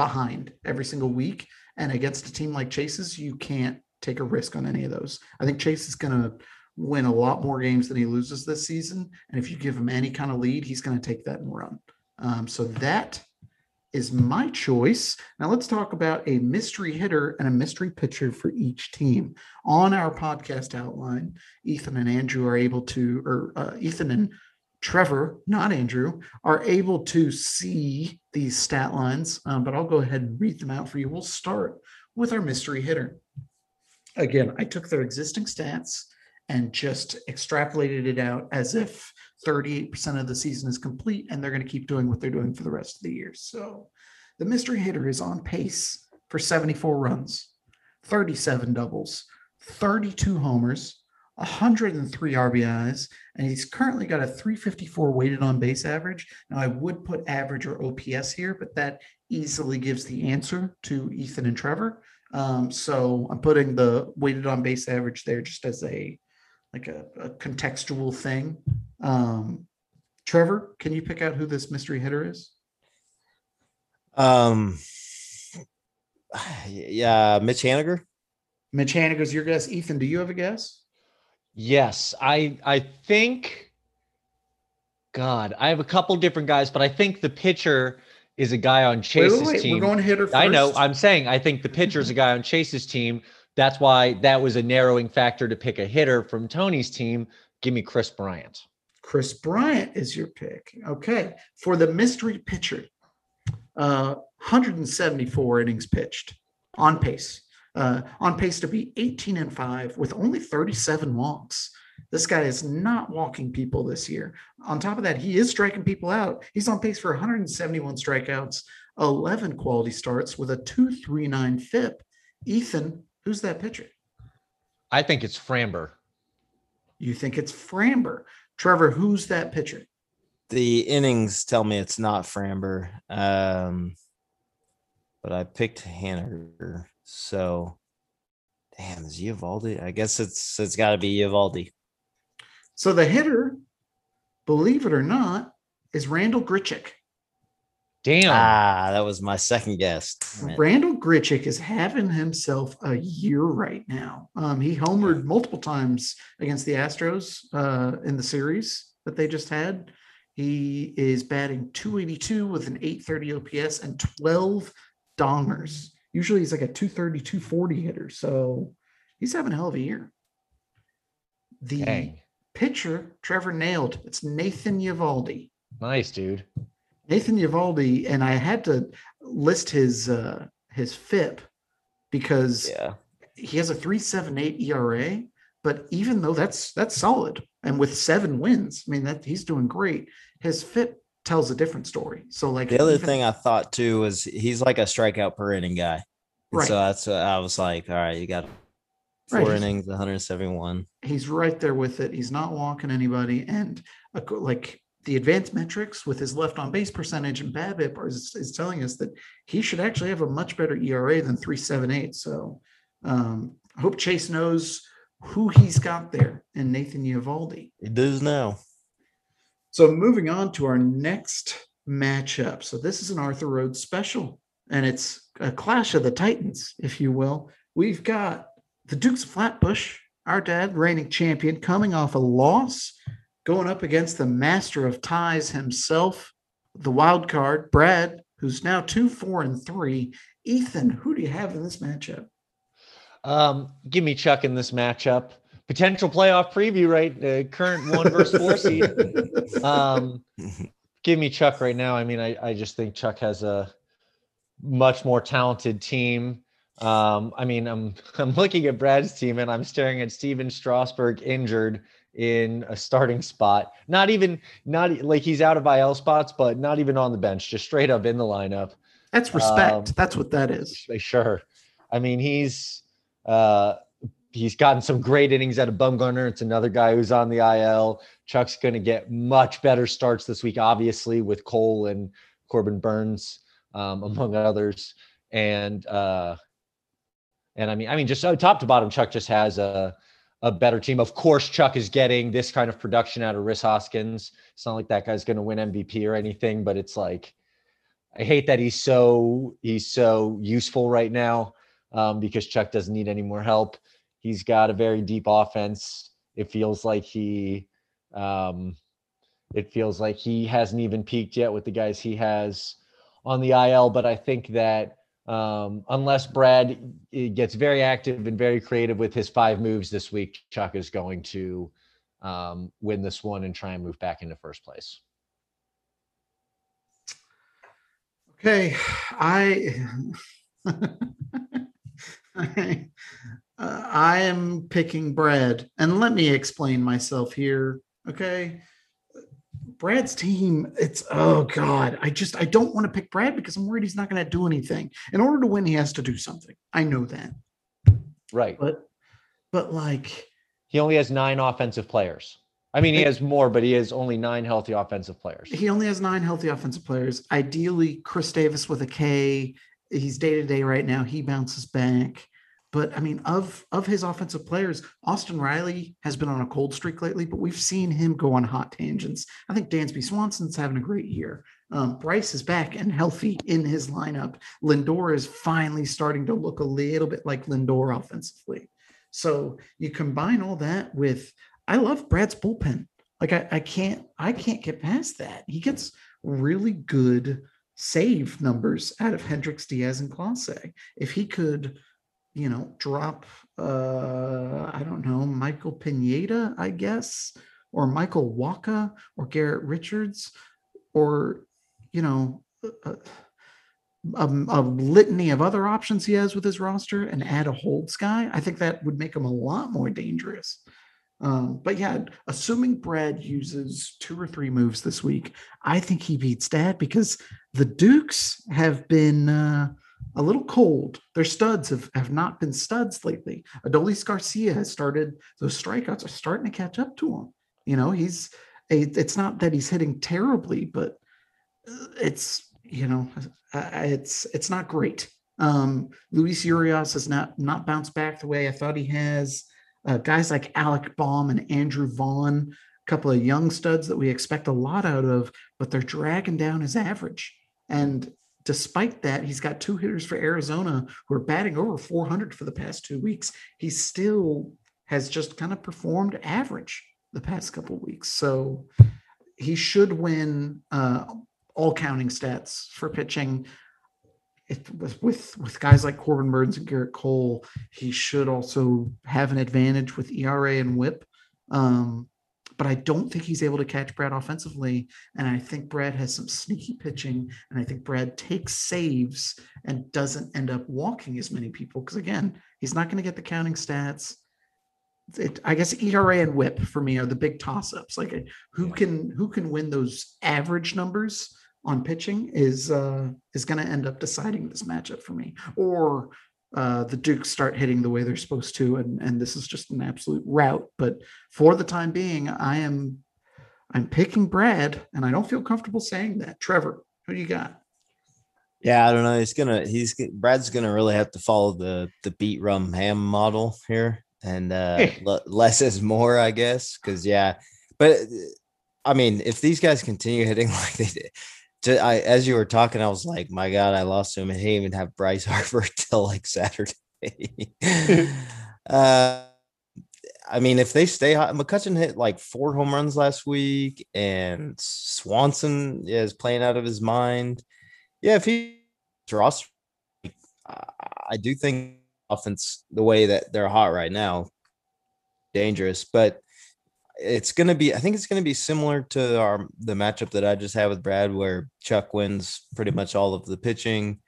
B: behind every single week, and against a team like Chase's, you can't take a risk on any of those. I think Chase is going to win a lot more games than he loses this season. And if you give him any kind of lead, he's going to take that and run. Um, so that is my choice. Now let's talk about a mystery hitter and a mystery pitcher for each team. On our podcast outline, Ethan and Andrew are able to, or uh, Ethan and Trevor, not Andrew, are able to see these stat lines, um, but I'll go ahead and read them out for you. We'll start with our mystery hitter. Again, I took their existing stats and just extrapolated it out as if 38% of the season is complete and they're going to keep doing what they're doing for the rest of the year. So the mystery hitter is on pace for 74 runs, 37 doubles, 32 homers, 103 RBIs, and he's currently got a 354 weighted on base average. Now, I would put average or OPS here, but that easily gives the answer to Ethan and Trevor. Um, so I'm putting the weighted on base average there just as a like a, a contextual thing. Um, Trevor, can you pick out who this mystery hitter is?
C: Um, yeah, Mitch Haniger.
B: Mitch Haniger's your guess. Ethan, do you have a guess?
D: Yes, I I think. God, I have a couple different guys, but I think the pitcher is a guy on Chase's wait, wait, wait. team.
B: We're going hitter first.
D: I know. I'm saying I think the pitcher is a guy on Chase's team that's why that was a narrowing factor to pick a hitter from Tony's team. Give me Kris Bryant.
B: Kris Bryant is your pick. Okay. For the mystery pitcher, Uh, 174 innings pitched on pace, uh, on pace to be 18 and five with only 37 walks. This guy is not walking people this year. On top of that, he is striking people out. He's on pace for 171 strikeouts, 11 quality starts with a 239 FIP. Ethan, who's that pitcher?
D: I think it's Framber.
B: You think it's Framber. Trevor, who's that pitcher?
C: The innings tell me it's not Framber. Um, but I picked Haniger. So damn, is Eovaldi? I guess it's it's gotta be Eovaldi.
B: So the hitter, believe it or not, is Randall Grichuk.
D: Damn.
C: Ah, that was my second guess.
B: Randall Grichuk is having himself a year right now. Um, he homered multiple times against the Astros uh, in the series that they just had. He is batting 282 with an 830 OPS and 12 dongers. Usually he's like a 230, 240 hitter. So he's having a hell of a year. The
D: Dang.
B: pitcher, Trevor nailed. It's Nathan Eovaldi.
D: Nice, dude.
B: Nathan Eovaldi, and I had to list his uh his FIP because
C: Yeah.
B: he has a 378 ERA, but even though that's that's solid and with seven wins, I mean that he's doing great. His FIP tells a different story. So like
C: The other
B: even-
C: thing I thought too was he's like a strikeout per inning guy.
B: Right.
C: So that's what I was like, all right, you got four
B: Right,
C: innings, 171.
B: he's right there with it. He's not walking anybody, and like the advanced metrics with his left on base percentage and BABIP is, is telling us that he should actually have a much better ERA than three seven eight. So um, I hope Chase knows who he's got there and Nathan Eovaldi.
C: He does now.
B: So moving on to our next matchup. So this is an Arthur Rhodes special, and it's a clash of the Titans, if you will. We've got the Dukes of Flatbush, our dad, reigning champion, coming off a loss, going up against the master of ties himself, the wild card, Brad, who's now two, four, and three. Ethan, who do you have in this matchup?
D: Um, give me Chuck in this matchup. Potential playoff preview, right? Uh, current one versus four seed. Um, give me Chuck right now. I mean, I, I just think Chuck has a much more talented team. Um, I mean, I'm I'm looking at Brad's team and I'm staring at Stephen Strasburg injured in a starting spot. Not even not like he's out of IL spots, but not even on the bench, just straight up in the lineup.
B: That's respect.
D: Um,
B: That's what that is.
D: Sure. I mean, he's uh he's gotten some great innings out of Bumgarner. It's another guy who's on the IL. Chuck's going to get much better starts this week, obviously, with Cole and Corbin Burnes, um, among others. And uh and I mean, I mean, just uh, top to bottom, Chuck just has a a better team. Of course, Chuck is getting this kind of production out of Rhys Hoskins. It's not like that guy's going to win MVP or anything, but it's like I hate that he's so he's so useful right now um, because Chuck doesn't need any more help. He's got a very deep offense. It feels like he um, it feels like he hasn't even peaked yet with the guys he has on the IL. But I think that um, unless Brad eh, gets very active and very creative with his five moves this week, Chuck is going to um, win this one and try and move back into first place.
B: Okay, I, I, uh, I am picking Brad, and let me explain myself here. Okay, Brad's team. It's oh god, I just I don't want to pick Brad because I'm worried he's not going to do anything. In order to win, he has to do something. I know that,
D: Right.
B: but but like
D: He only has nine offensive players. I mean, he has more, but he has only nine healthy offensive players.
B: he only has nine healthy offensive players. Ideally, Khris Davis with a K. He's day to day right now. He bounces back. But I mean, of of his offensive players, Austin Riley has been on a cold streak lately, but we've seen him go on hot tangents. I think Dansby Swanson's having a great year. Um, Bryce is back and healthy in his lineup. Lindor is finally starting to look a little bit like Lindor offensively. So you combine all that with I love Brad's bullpen. Like I, I can't I can't get past that. He gets really good save numbers out of Hendriks, Diaz, and Clase. If he could, you know, drop uh I don't know, Michael Pineda, I guess, or Michael Wacha or Garrett Richards, or you know, uh, a, a litany of other options he has with his roster and add a holds guy, I think that would make him a lot more dangerous. Um, but yeah, assuming Brad uses two or three moves this week, I think he beats Dad because the Dukes have been uh, a little cold. Their studs have, have not been studs lately. Adolis Garcia has started, those strikeouts are starting to catch up to him. You know, he's, it's not that he's hitting terribly, but uh, it's, you know, it's, it's not great. Um, Luis Urias has not, not bounced back the way I thought he has uh, guys like Alec Bohm and Andrew Vaughn, a couple of young studs that we expect a lot out of, but they're dragging down his average. And despite that, he's got two hitters for Arizona who are batting over 400 for the past two weeks. He still has just kind of performed average the past couple weeks. So he should win uh, all counting stats for pitching it, with, with with guys like Corbin Burnes and Gerrit Cole, he should also have an advantage with ERA and WHIP. Um, but I don't think he's able to catch Brad offensively. And I think Brad has some sneaky pitching, and I think Brad takes saves and doesn't end up walking as many people because again, he's not going to get the counting stats. It, I guess ERA and WHIP for me are the big toss-ups. Like who can who can win those average numbers on pitching is uh, is going to end up deciding this matchup for me. Or uh, the Dukes start hitting the way they're supposed to, and and this is just an absolute rout. But for the time being, I am I'm picking Brad, and I don't feel comfortable saying that. Trevor, who do you got?
C: Yeah, I don't know. He's gonna he's Brad's gonna really have to follow the the beat rum ham model here, and uh, less is more, I guess. Because yeah, but I mean, if these guys continue hitting like they did, to, I, as you were talking, I was like, my God, I lost him. And he didn't even have Bryce Harper till like Saturday. uh, I mean, if they stay hot, McCutchen hit like four home runs last week, and Swanson is playing out of his mind. Yeah, if he roster, I do think offense the way that they're hot right now, dangerous. But it's going to be, I think it's going to be similar to our the matchup that I just had with Brad, where Chuck wins pretty much all of the pitching,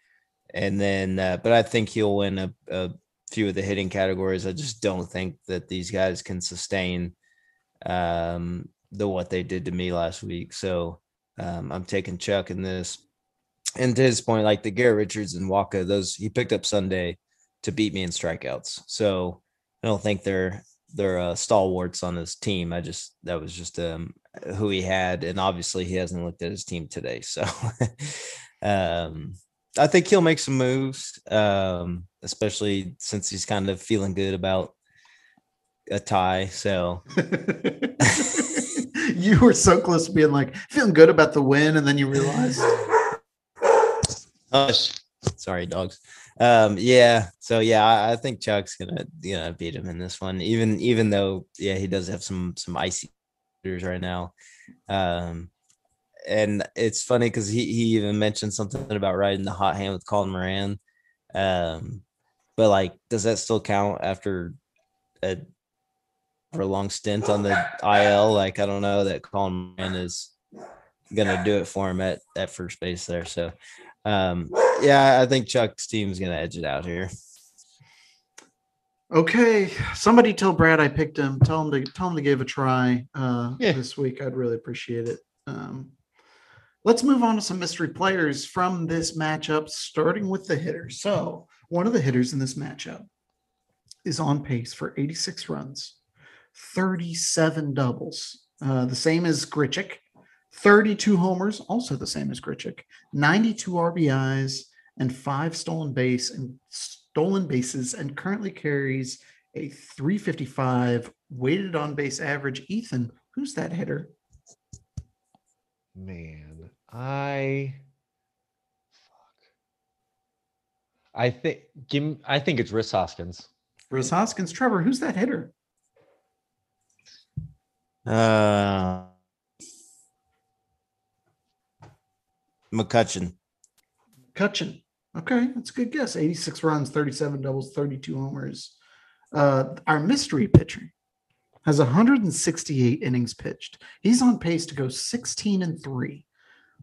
C: and then, uh, but I think he'll win a, a, few of the hitting categories. I just don't think that these guys can sustain um, the what they did to me last week. So um, I'm taking Chuck in this. And to his point, like the Garrett Richards and Wacha, those he picked up Sunday to beat me in strikeouts. So I don't think they're they're uh, stalwarts on his team. I just that was just um, who he had, and obviously he hasn't looked at his team today. So um, I think he'll make some moves, um, especially since he's kind of feeling good about a tie. So
B: you were so close to being like feeling good about the win, and then you realized.
C: Oh, sorry, dogs. Um, yeah. So yeah, I, I, think Chuck's gonna you know beat him in this one, even even though yeah he does have some some icy right now. Um, and it's funny because he he even mentioned something about riding the hot hand with Colin Moran. Um, but like, does that still count after a for a long stint on the IL? Like, I don't know that Colin Moran is gonna do it for him at at first base there. So um, yeah, I think Chuck's team is going to edge it out here.
B: Okay, somebody tell Brad I picked him. Tell him to tell him to give a try uh, yeah. this week. I'd really appreciate it. Um, let's move on to some mystery players from this matchup, starting with the hitters. So one of the hitters in this matchup is on pace for 86 runs, 37 doubles, uh, the same as Grichuk, 32 homers, also the same as Grichuk, 92 RBIs, and five stolen base and stolen bases, and currently carries a 355 weighted on base average. Ethan, who's that hitter?
D: Man, I fuck. I think give I think it's Rhys Hoskins.
B: Rhys Hoskins, Trevor, who's that hitter?
C: Uh McCutchen.
B: McCutchen. Okay, that's a good guess. 86 runs, 37 doubles, 32 homers. Uh, our mystery pitcher has 168 innings pitched. He's on pace to go 16 and 3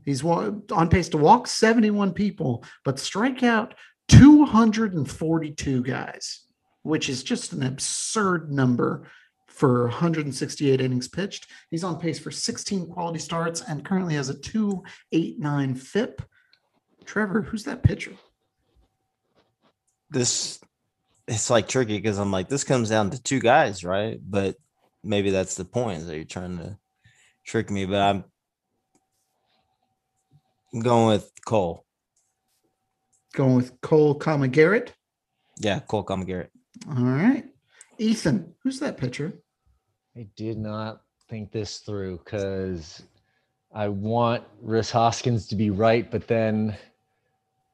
B: He's on pace to walk 71 people, but strike out 242 guys, which is just an absurd number for 168 innings pitched. He's on pace for 16 quality starts and currently has a 289 FIP. Trevor, who's that pitcher?
C: This it's like tricky because I'm like, this comes down to two guys, right? But maybe that's the point that you're trying to trick me. But I'm I'm going with Cole.
B: Going with Cole, comma Gerrit.
C: Yeah, Cole Come Gerrit.
B: All right. Ethan, who's that pitcher?
D: I did not think this through because I want Rhys Hoskins to be right, but then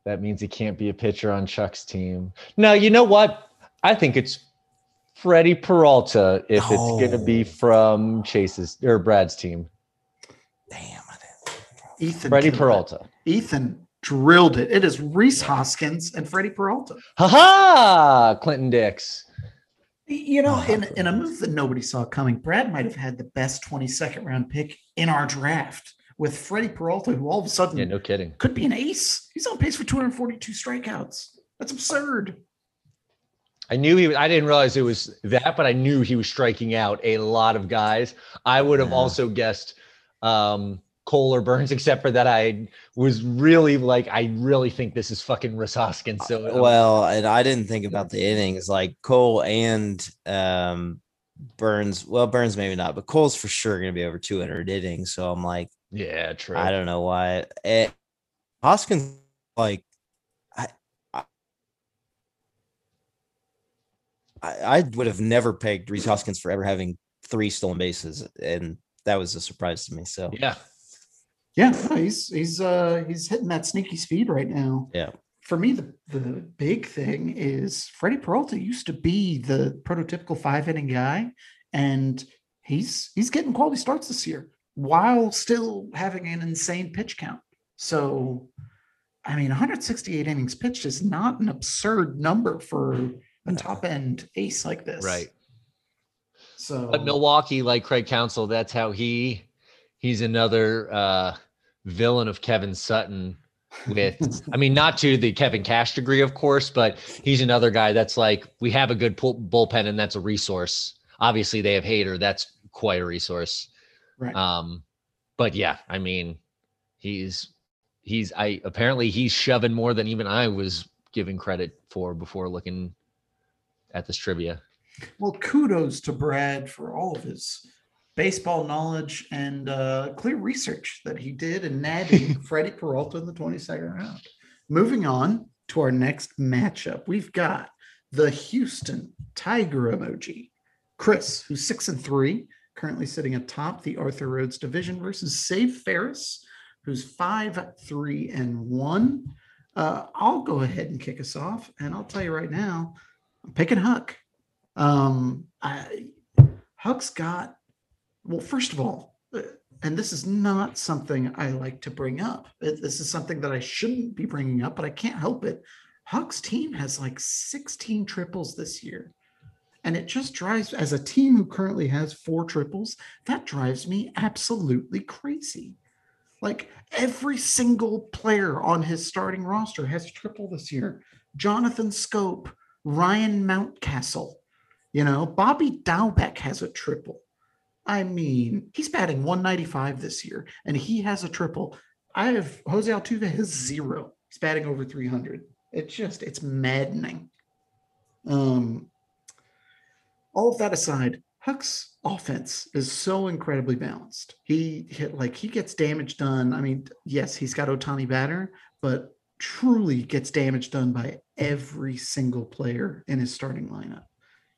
D: that means he can't be a pitcher on Chuck's team. No, you know what? I think it's Freddie Peralta if it's going to be
C: oh.
D: from Chase's or Brad's team.
C: Damn. I didn't-
B: Ethan.
D: Freddie
B: killed it.
D: Peralta.
B: Ethan drilled it. It is Rhys Hoskins and Freddie Peralta.
D: Ha ha! Clinton Dix.
B: You know,
C: Oh,
B: in, in a move that nobody saw coming, Brad might have had the best 22nd round pick in our draft with Freddie Peralta, who all of a sudden
D: Yeah, no kidding.
B: could be an ace. He's on pace for 242 strikeouts. That's absurd.
D: I knew he. was- I didn't realize it was that, but I knew he was striking out a lot of guys. I would have
C: Yeah.
D: also guessed um, Cole or Burnes, except for that I was really like, I really think this is fucking Rhys Hoskins. So um,
C: Well, and I didn't think about the innings like Cole and um Burnes. Well, Burnes maybe not, but Cole's for sure going to be over 200 innings. So I'm like,
D: yeah, true.
C: I don't know why. Eh, Hoskins, like, I, I, I I would have never pegged Rhys Hoskins for ever having three stolen bases, and that was a surprise to me. So
D: Yeah,
B: Yeah, no, he's he's uh he's hitting that sneaky speed right now.
C: Yeah.
B: For me, the, the big thing is Freddie Peralta used to be the prototypical five inning guy, and he's he's getting quality starts this year while still having an insane pitch count. So, I mean, 168 innings pitched is not an absurd number for a top end ace like this.
D: right.
B: So,
D: But Milwaukee, like Craig Counsell, that's how he. He's another uh, villain of Kevin Sutton. With, I mean, not to the Kevin Cash degree, of course, but he's another guy that's like, we have a good pull, bullpen, and that's a resource. Obviously, they have Hader. That's quite a resource.
B: right.
D: Um, but yeah, I mean, he's he's I apparently he's shoving more than even I was giving credit for before looking at this trivia.
B: Well, kudos to Brad for all of his baseball knowledge and uh, clear research that he did in nabbing Freddie Peralta in the 22nd round. Moving on to our next matchup, we've got the Houston Tiger emoji. Chris, who's six and three, currently sitting atop the Arthur Rhodes division, versus Save Ferris, who's five, three, and one. Uh, I'll go ahead and kick us off, and I'll tell you right now, I'm picking Huck. Um, I Huck's got well, first of all, uh, and this is not something I like to bring up. This is something that I shouldn't be bringing up, but I can't help it. Huck's team has like 16 triples this year. And it just drives, as a team who currently has four triples, that drives me absolutely crazy. Like every single player on his starting roster has a triple this year. Jonathan Schoop, Ryan Mountcastle, you know, Bobby Dalbec has a triple. I mean, he's batting 195 this year, and he has a triple. I have Jose Altuve has zero. He's batting over 300. It's just it's maddening. Um, all of that aside, Huck's offense is so incredibly balanced. He hit like he gets damage done. I mean, yes, he's got Ohtani batter, but truly gets damage done by every single player in his starting lineup.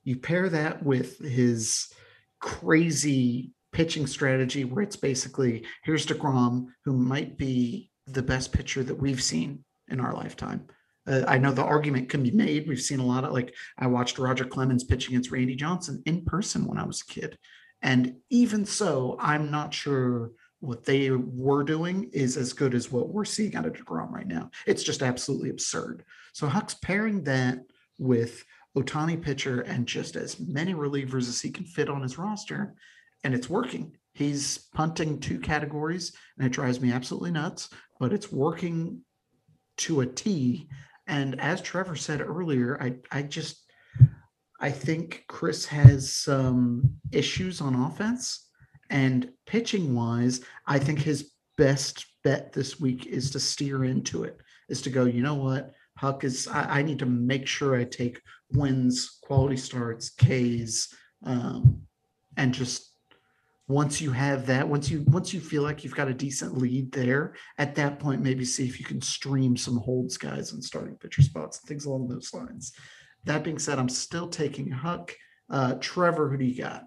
B: You pair that with his crazy pitching strategy where it's basically here's DeGrom, who might be the best pitcher that we've seen in our lifetime. Uh, I know the argument can be made. We've seen a lot of like I watched Roger Clemens pitch against Randy Johnson in person when I was a kid. And even so, I'm not sure what they were doing is as good as what we're seeing out of DeGrom right now. It's just absolutely absurd. So Huck's pairing that with Ohtani pitcher and just as many relievers as he can fit on his roster. and it's working. He's punting two categories, and it drives me absolutely nuts, but it's working to a T. And as Trevor said earlier, I I just I think Chris has some issues on offense and pitching wise. I think his best bet this week is to steer into it, is to go, you know what? Huck is, I, I need to make sure I take wins, quality starts, Ks, um, and just once you have that, once you once you feel like you've got a decent lead there, at that point, maybe see if you can stream some holds guys and starting pitcher spots, and things along those lines. That being said, I'm still taking Huck. Uh, Trevor, who do you got?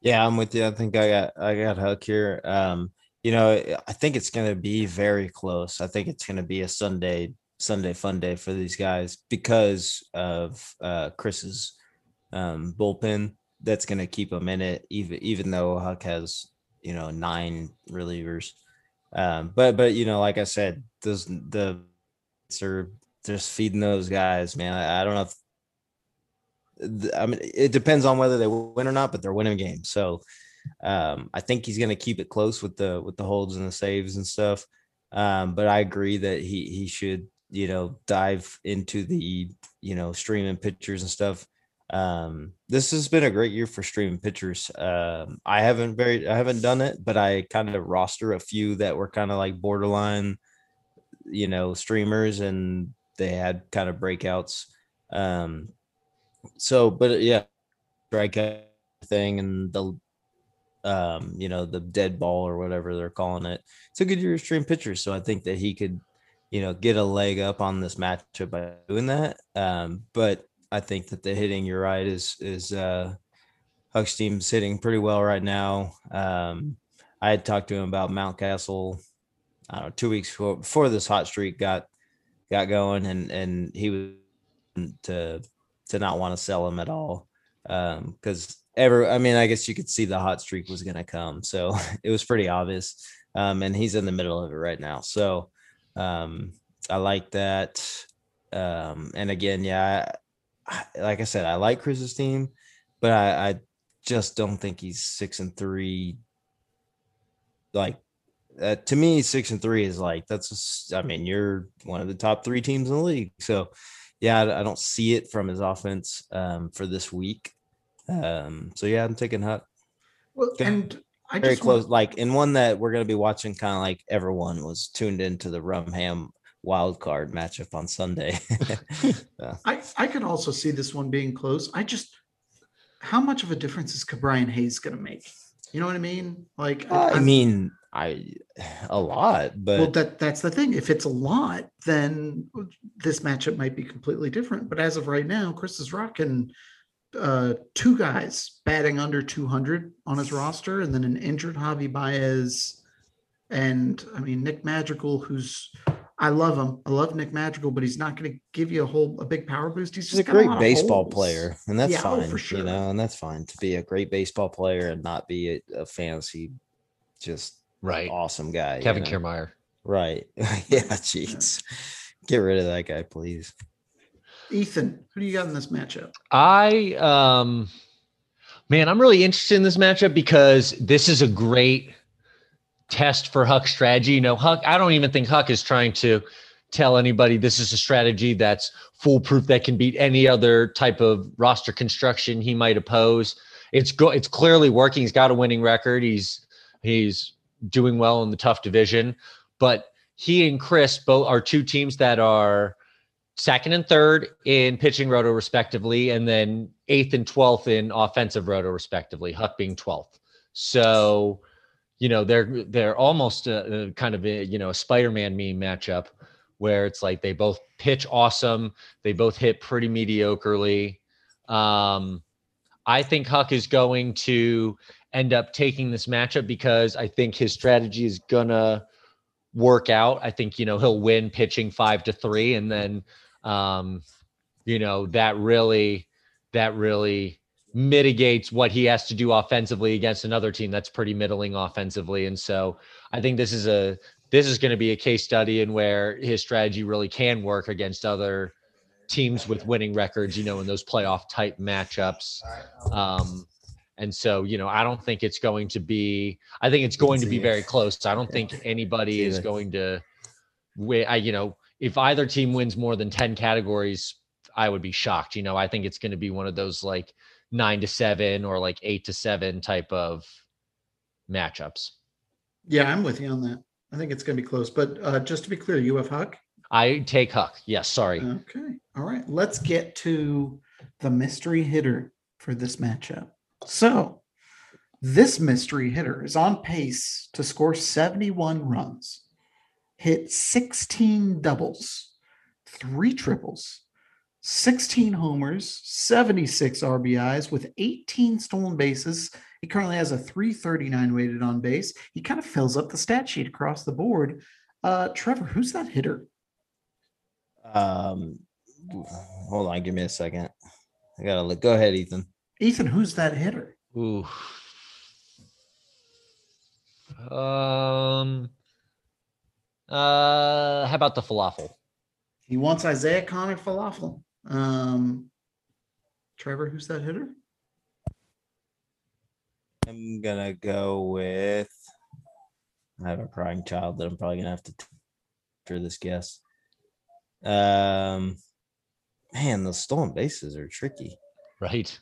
C: Yeah, I'm with you. I think I got I got Huck here. Um, you know, I think it's going to be very close. I think it's going to be a Sunday Sunday fun day for these guys because of uh, Chris's um, bullpen. That's going to keep them in it, even even though Huck has you know nine relievers. Um, but but you know, like I said, those the are just feeding those guys, man. I, I don't know if I mean, it depends on whether they win or not, but they're winning games. So um, I think he's going to keep it close with the with the holds and the saves and stuff. Um, but I agree that he he should you know dive into the you know streaming pictures and stuff. Um, this has been a great year for streaming pictures. Um, I haven't very I haven't done it, but I kind of roster a few that were kind of like borderline, you know, streamers, and they had kind of breakouts. Um, so, but yeah, strikeout thing and the um, you know, the dead ball or whatever they're calling it. It's a good year stream pitcher. So I think that he could, you know, get a leg up on this matchup by doing that. Um, but I think that the hitting, you're right, is is uh Huck's team's hitting pretty well right now. Um, I had talked to him about Mountcastle, I don't know, two weeks before, before this hot streak got got going, and and he was to to not want to sell him at all because um, ever I mean I guess you could see the hot streak was going to come, so it was pretty obvious. Um, and he's in the middle of it right now, so um, I like that. Um, and again, yeah, I, like I said, I like Chris's team, but I, I just don't think he's six and three. Like uh, to me, six and three is like that's. I mean, you're one of the top three teams in the league, so yeah, I don't see it from his offense um, for this week. Um, so yeah, I'm taking Hut.
B: Well, and I
C: very close, want... like in one that we're going to be watching, kind of like everyone was tuned into the Rumham wild card matchup on Sunday.
B: yeah. I I could also see this one being close. I just how much of a difference is Ke'Bryan Hayes going to make? You know what I mean? Like,
C: uh, I mean, I a lot, but
B: well, that that's the thing. If it's a lot, then this matchup might be completely different. But as of right now, Chris is rocking uh, two guys batting under 200 on his roster, and then an injured Javi Baez, and I mean Nick Madrigal, who's I love him. I love Nick Madrigal, but he's not going to give you a whole a big power boost. He's,
C: he's a great a baseball holes. player, and that's yeah, oh, fine. Oh, sure. You know, and that's fine to be a great baseball player and not be a, a fantasy just
D: right
C: awesome guy.
D: Kevin you know? Kiermaier.
C: Right. yeah. Jeez. Get rid of that guy, please.
B: Ethan, who do you got in this matchup?
D: I um man, I'm really interested in this matchup because this is a great test for Huck strategy. You know, Huck, I don't even think Huck is trying to tell anybody this is a strategy that's foolproof that can beat any other type of roster construction he might oppose. It's go it's clearly working. He's got a winning record. He's he's doing well in the tough division, but he and Chris both are two teams that are second and third in pitching roto respectively, and then eighth and twelfth in offensive roto respectively. Huck being twelfth. So, you know, they're they're almost a, a kind of a, you know a Spider-Man meme matchup where it's like they both pitch awesome, they both hit pretty mediocrely. Um, I think Huck is going to end up taking this matchup because I think his strategy is gonna work out. I think you know he'll win pitching five to three, and then um, you know that really that really mitigates what he has to do offensively against another team that's pretty middling offensively. And so I think this is a this is going to be a case study in where his strategy really can work against other teams with winning records, you know, in those playoff type matchups. Um, And so, you know, I don't think it's going to be. I think it's going to be very close. I don't think anybody is going to. I, you know, if either team wins more than ten categories, I would be shocked. You know, I think it's going to be one of those like nine to seven or like eight to seven type of matchups.
B: Yeah, I'm with you on that. I think it's going to be close. But uh, just to be clear, you have Huck.
D: I take Huck. Yes, sorry.
B: Okay. All right. Let's get to the mystery hitter for this matchup. So, this mystery hitter is on pace to score 71 runs, hit 16 doubles, three triples, 16 homers, 76 RBIs with 18 stolen bases. He currently has a 339 weighted on base. He kind of fills up the stat sheet across the board. Uh, Trevor, who's that hitter?
C: Um, hold on, give me a second. I gotta look. Go ahead, Ethan.
B: Ethan, who's that hitter?
D: Ooh. Um. Uh, how about the falafel?
B: He wants Isaiah Connor falafel. Um, Trevor, who's that hitter?
C: I'm gonna go with. I have a crying child that I'm probably gonna have to for this guess. Um, man, the stolen bases are tricky.
D: Right.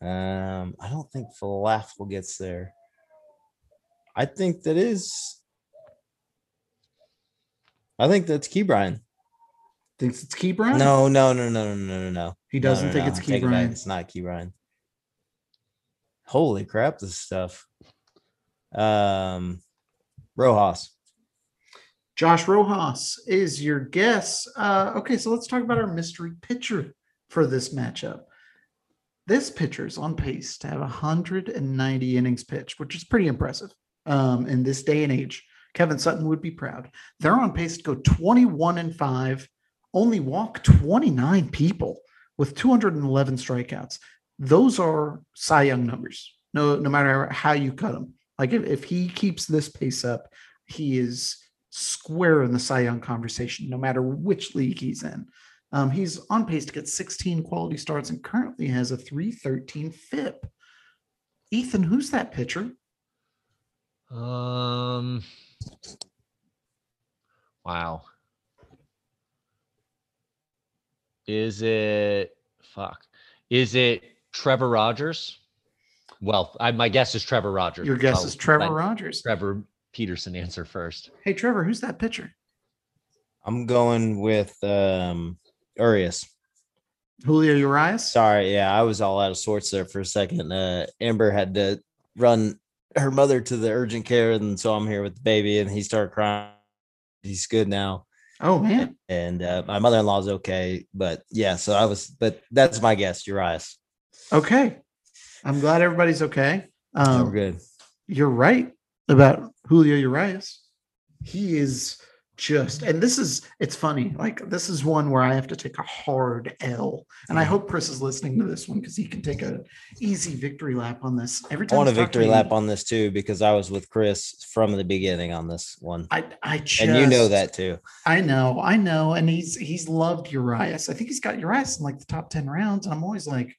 C: Um, I don't think falafel gets there. I think that is. I think that's Ke'Bryan.
B: Thinks it's Ke'Bryan?
C: No, no, no, no, no, no, no, no.
B: he doesn't
C: no,
B: think
C: no,
B: it's
C: I
B: Key
C: take it back.
B: Brian.
C: It's not Ke'Bryan. Holy crap! This stuff. Um, Rojas.
B: Josh Rojas is your guess. Uh, okay, so let's talk about our mystery pitcher for this matchup. This pitcher is on pace to have 190 innings pitched, which is pretty impressive um, in this day and age. Kevin Sutton would be proud. They're on pace to go 21 and 5, only walk 29 people with 211 strikeouts. Those are Cy Young numbers. No, no matter how you cut them. Like if, if he keeps this pace up, he is square in the Cy Young conversation, no matter which league he's in. Um, he's on pace to get 16 quality starts and currently has a 313 FIP. Ethan, who's that pitcher?
D: Um. Wow. Is it fuck? Is it Trevor Rogers? Well, I, my guess is Trevor Rogers.
B: Your guess
D: I'll
B: is Trevor Rogers.
D: Trevor Peterson answer first.
B: Hey, Trevor, who's that pitcher?
C: I'm going with um Urias.
B: Julio Urias?
C: Sorry, yeah, I was all out of sorts there for a second. Uh Amber had to run her mother to the urgent care, and so I'm here with the baby, and he started crying. He's good now,
B: Oh, man.
C: and uh, my mother-in-law's okay. But yeah, so I was, but that's my guess. Urias.
B: Okay. I'm glad everybody's okay. Um,
C: we're good.
B: you're right about Julio Urias. He is just, and this is, it's funny. Like, this is one where I have to take a hard L. And I hope Chris is listening to this one because he can take a easy victory lap on this. Every time I
C: want a victory lap on this too because I was with Chris from the beginning on this one,
B: I, I just,
C: and you know that too.
B: I know, I know. And he's, he's loved Urias. I think he's got Urias in like the top 10 rounds. And I'm always like,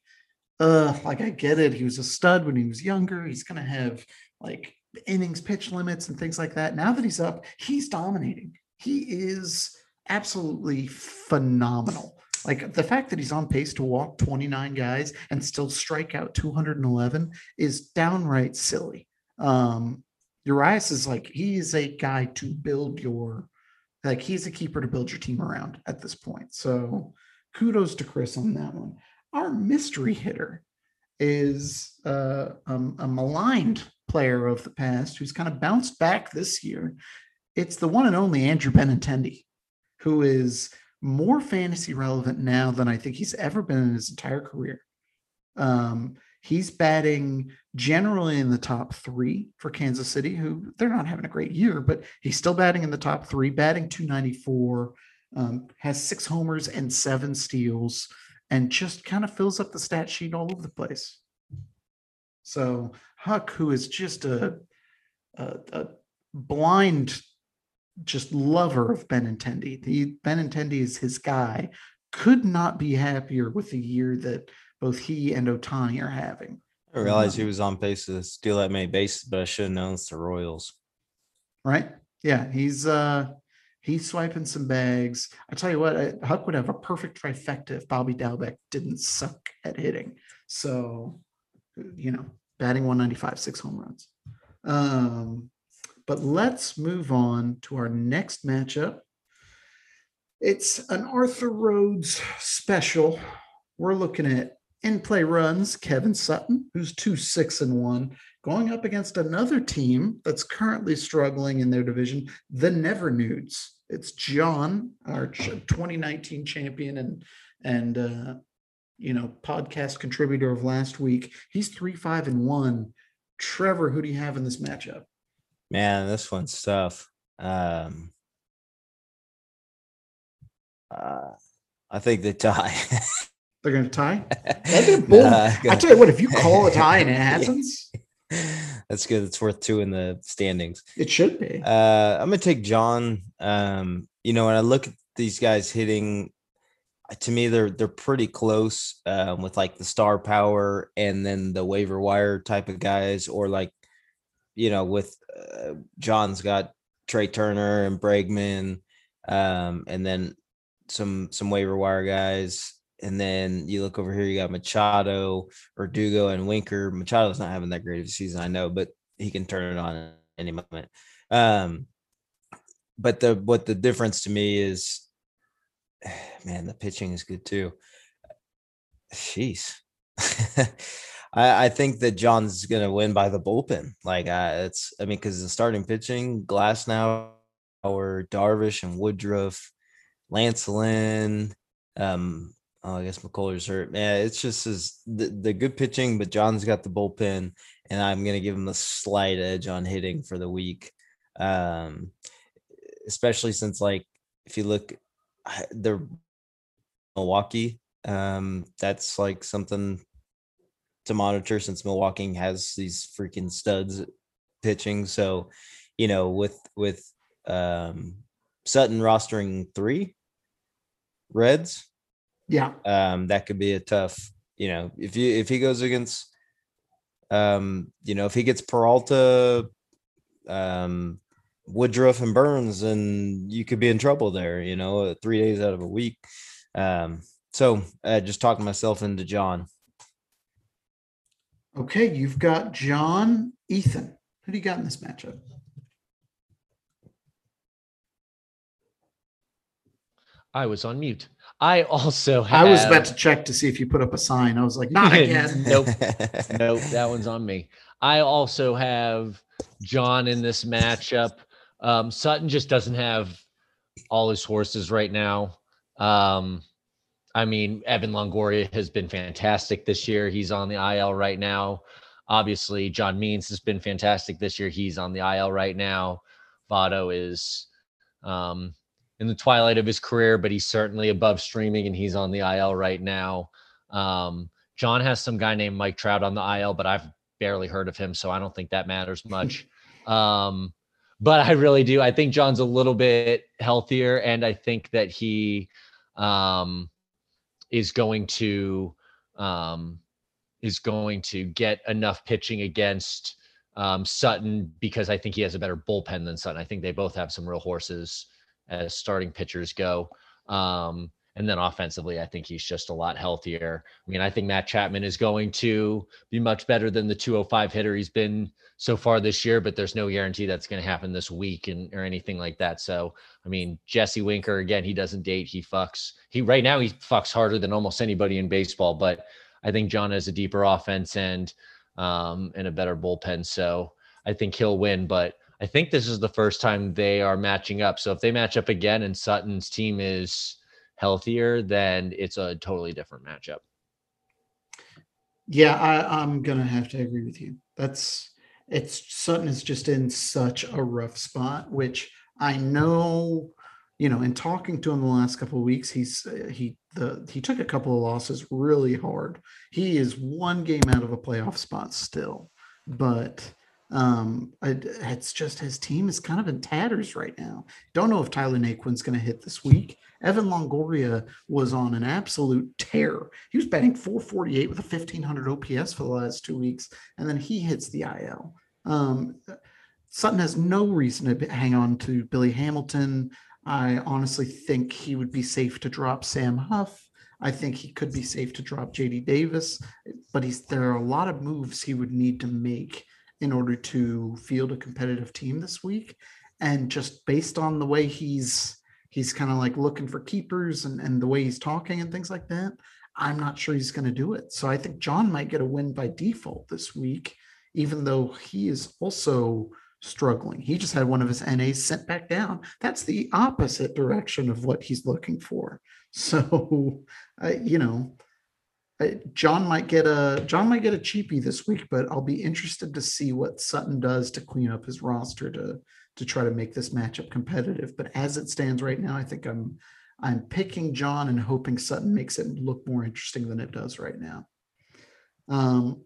B: uh, like I get it. He was a stud when he was younger. He's going to have like innings pitch limits and things like that. Now that he's up, he's dominating. He is absolutely phenomenal. Like the fact that he's on pace to walk 29 guys and still strike out 211 is downright silly. Um, Urias is like, he is a guy to build your, like, he's a keeper to build your team around at this point. So kudos to Chris on that one. Our mystery hitter is uh, um, a maligned player of the past who's kind of bounced back this year. It's the one and only Andrew Benintendi, who is more fantasy relevant now than I think he's ever been in his entire career. Um, he's batting generally in the top three for Kansas City, who they're not having a great year, but he's still batting in the top three, batting 294, um, has six homers and seven steals, and just kind of fills up the stat sheet all over the place. So Huck, who is just a, a, a blind, just lover of Benintendi, the Benintendi is his guy, could not be happier with the year that both he and Ohtani are having.
C: I realized he was on pace to steal that many bases, but I should have known it's the Royals.
B: Right? Yeah, he's uh he's swiping some bags. I tell you what, Huck would have a perfect trifecta if Bobby Dalbec didn't suck at hitting. So, you know, batting 195, six home runs. Um, but let's move on to our next matchup. It's an Arthur Rhodes special. We're looking at in play runs, Kevin Sutton, who's two six and one, going up against another team that's currently struggling in their division, the Never Nudes. It's John, our 2019 champion and and uh, you know podcast contributor of last week. He's three five and one. Trevor, who do you have in this matchup?
C: Man, this one's tough. Um, uh, I think they tie.
B: They're going to tie. That'd be a
C: Nah,
B: I tell you what, if you call a tie and it happens,
C: That's good. It's worth two in the standings.
B: it should be.
C: Uh, I'm gonna take John. Um, you know, when I look at these guys hitting, uh, to me they're they're pretty close um, with like the star power and then the waiver wire type of guys, or like, you know, with uh, John's got Trea Turner and Bregman, um, and then some some waiver wire guys. And then you look over here, you got Machado, Verdugo, and Winker. Machado's not having that great of a season, I know, but he can turn it on at any moment. Um, but the what the difference to me is, man, the pitching is good too. Jeez, I I think that John's gonna win by the bullpen. Like, uh, it's I mean, because the starting pitching, Glasnow, or Darvish and Woodruff, Lance Lynn, um, oh, I guess McCullers hurt. Man, it's just as the, the good pitching, but John's got the bullpen, and I'm gonna give him a slight edge on hitting for the week. Um, especially since like if you look the Milwaukee, um, that's like something to monitor since Milwaukee has these freaking studs pitching. So, you know, with with um Sutton rostering three Reds,
B: Yeah.
C: um, that could be a tough, you know, if you if he goes against um, you know, if he gets Peralta, um, Woodruff and Burnes, and you could be in trouble there, you know, three days out of a week. Um, so uh, just talking myself into John.
B: Okay, you've got John, Ethan. Who do you got in this matchup?
D: I was on mute. I also have.
B: I was about to check to see if you put up a sign. I was like, not again.
D: Nope. nope, that one's on me. I also have John in this matchup. Um, Sutton just doesn't have all his horses right now. Um, I mean, Evan Longoria has been fantastic this year. He's on the IL right now. Obviously, John Means has been fantastic this year. He's on the IL right now. Votto is um, in the twilight of his career, but he's certainly above streaming and he's on the IL right now. Um, John has some guy named Mike Trout on the IL, but I've barely heard of him, so I don't think that matters much. um, but I really do. I think John's a little bit healthier, and I think that he um, is going to um, is going to get enough pitching against um, Sutton because I think he has a better bullpen than Sutton. I think they both have some real horses as starting pitchers go. Um, and then offensively, I think he's just a lot healthier. I mean, I think Matt Chapman is going to be much better than the 205 hitter he's been so far this year, but there's no guarantee that's going to happen this week and or anything like that. So, I mean, Jesse Winker again, he doesn't date, he fucks. He right now he fucks harder than almost anybody in baseball, but I think John has a deeper offense and um and a better bullpen, so I think he'll win, but I think this is the first time they are matching up. So if they match up again and Sutton's team is healthier, then it's a totally different matchup.
B: Yeah, I, I'm gonna have to agree with you. That's it's Sutton is just in such a rough spot, which I know, you know, in talking to him the last couple of weeks, he's he the he took a couple of losses really hard. He is one game out of a playoff spot still, but Um, it- it's just his team is kind of in tatters right now. Don't know if Tyler Naquin's going to hit this week. Evan Longoria was on an absolute tear. He was batting 448 with a 1500 OPS for the last two weeks, and then he hits the IL. Um, Sutton has no reason to hang on to Billy Hamilton. I honestly think he would be safe to drop Sam Huff. I think he could be safe to drop JD Davis, but he's there are a lot of moves he would need to make in order to field a competitive team this week. And just based on the way he's he's kind of like looking for keepers and, and the way he's talking and things like that, I'm not sure he's going to do it. So I think John might get a win by default this week, even though he is also struggling. He just had one of his NAs sent back down. That's the opposite direction of what he's looking for. So, you know, John might get a John might get a cheapie this week, but I'll be interested to see what Sutton does to clean up his roster to to try to make this matchup competitive. But as it stands right now, I think I'm I'm picking John and hoping Sutton makes it look more interesting than it does right now. Um,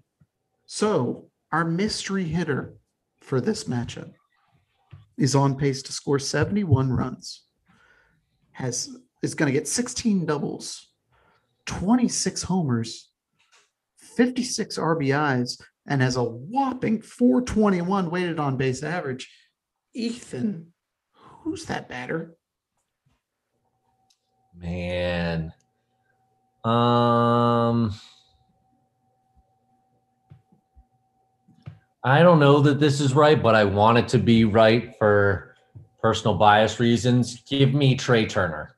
B: so our mystery hitter for this matchup is on pace to score 71 runs. Has is going to get 16 doubles, 26 homers, 56 RBIs, and has a whopping 421 weighted on base average. Ethan, who's that batter?
E: Man. Um I don't know that this is right, but I want it to be right for personal bias reasons. Give me Trea Turner.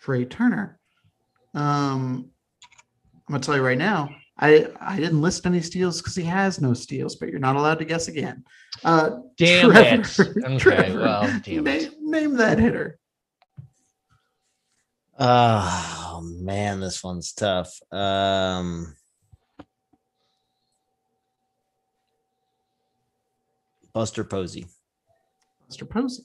B: Trea Turner. Um, I'm gonna tell you right now. I I didn't list any steals because he has no steals, but you're not allowed to guess again. Uh,
E: Damn
B: Trevor-
E: it. Okay,
B: Trevor,
E: well, damn
B: name,
E: it.
B: name that hitter.
C: Oh man, this one's tough. Um Buster Posey.
B: Buster Posey.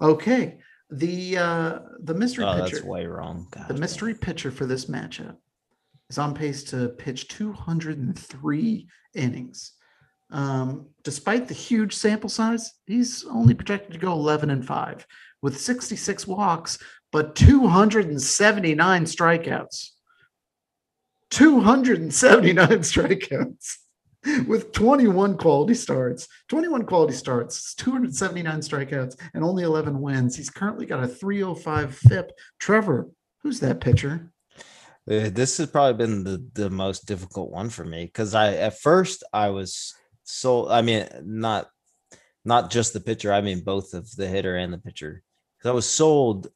B: Okay. The uh the mystery
C: Oh,
B: pitcher.
C: that's way wrong.
B: The
C: God.
B: mystery pitcher for this matchup is on pace to pitch 203 innings. Um, despite the huge sample size, he's only projected to go 11 and 5 with 66 walks, but 279 strikeouts. 279 strikeouts with 21 quality starts. 21 quality starts, 279 strikeouts, and only 11 wins. He's currently got a 305 FIP. Trevor, who's that pitcher?
C: Uh, This has probably been the the most difficult one for me because I at first I was so I mean not not just the pitcher I mean both of the hitter and the pitcher because I was sold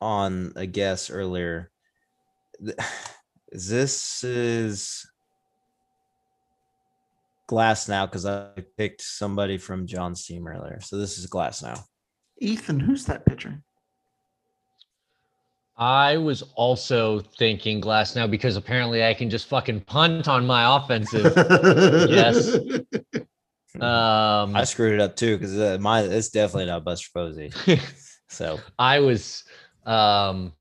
C: on a guess earlier. This is Glasnow because I picked somebody from John's team earlier, so this is Glasnow.
B: Ethan, who's that pitcher?
D: I was also thinking Glasnow because apparently I can just fucking punt on my offensive. Yes. Um,
C: I screwed it up too because uh, mine it's definitely not Buster Posey. So
D: I was, um,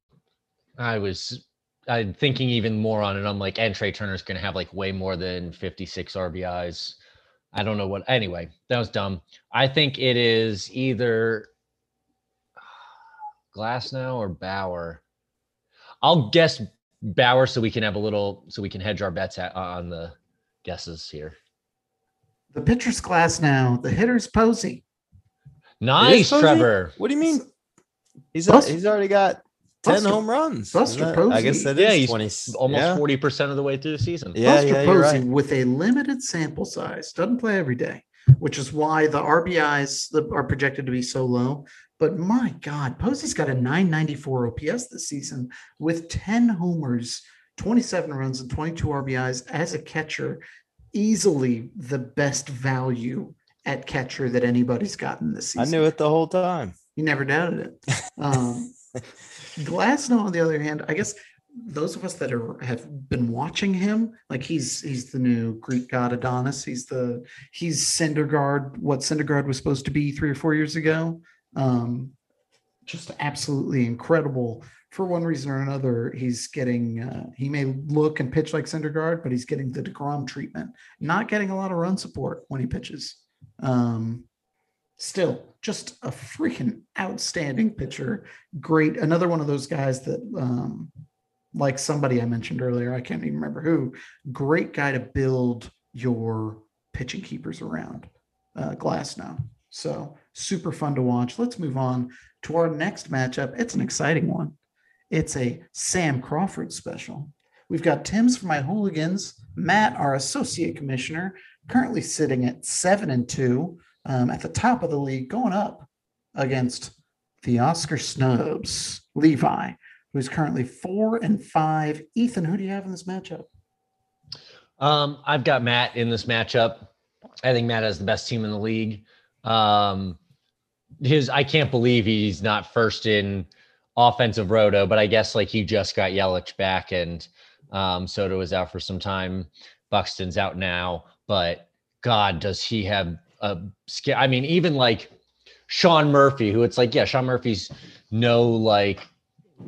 D: I was, I'm thinking even more on it. I'm like, and Trea Turner's going to have like way more than 56 RBIs. I don't know what. Anyway, that was dumb. I think it is either Glasnow or Bauer. I'll guess Bauer so we can have a little, so we can hedge our bets at, uh, on the guesses here.
B: The pitcher's Glasnow. The hitter's Posey.
D: Nice,
C: Posey?
D: Trevor.
C: What do you mean? He's
B: Bust-
C: he's already got ten
B: Buster-
C: home runs.
B: Buster
C: Isn't I guess
B: Posey.
C: that
D: Yeah,
C: is
D: he's
C: twenty.
D: Almost
C: yeah.
D: 40% of the way through the season.
C: Yeah,
B: Buster
C: yeah, you're
B: Posey
C: right.
B: with a limited sample size doesn't play every day, which is why the RBIs that are projected to be so low. But my God, Posey's got a 994 OPS this season with 10 homers, 27 runs, and 22 RBIs as a catcher. Easily the best value at catcher that anybody's gotten this season.
C: I knew it the whole time.
B: You never doubted it. Um, Glasnow, on the other hand, I guess those of us that are have been watching him, like he's he's the new Greek god Adonis. He's the he's Syndergaard, what Syndergaard was supposed to be three or four years ago. Um, just absolutely incredible. For one reason or another, he's getting uh, he may look and pitch like Syndergaard, but he's getting the Degrom treatment, not getting a lot of run support when he pitches. Um, still, just a freaking outstanding pitcher. Great, another one of those guys that, um, like somebody I mentioned earlier, I can't even remember who. Great guy to build your pitching keepers around. Uh, Glasnow, so super fun to watch. Let's move on to our next matchup. It's an exciting one. It's a Sam Crawford special. We've got Tim's for my hooligans, Matt, our associate commissioner, currently sitting at seven and two um, at the top of the league, going up against the Oscar Snubs, Levi, who's currently four and five. Ethan, who do you have in this matchup?
D: Um, I've got Matt in this matchup. I think Matt has the best team in the league. Um, his I can't believe he's not first in offensive roto, but I guess like he just got Yelich back and um, Soto is out for some time. Buxton's out now, but God, does he have a skill? I mean, even like Sean Murphy, who it's like, yeah, Sean Murphy's no like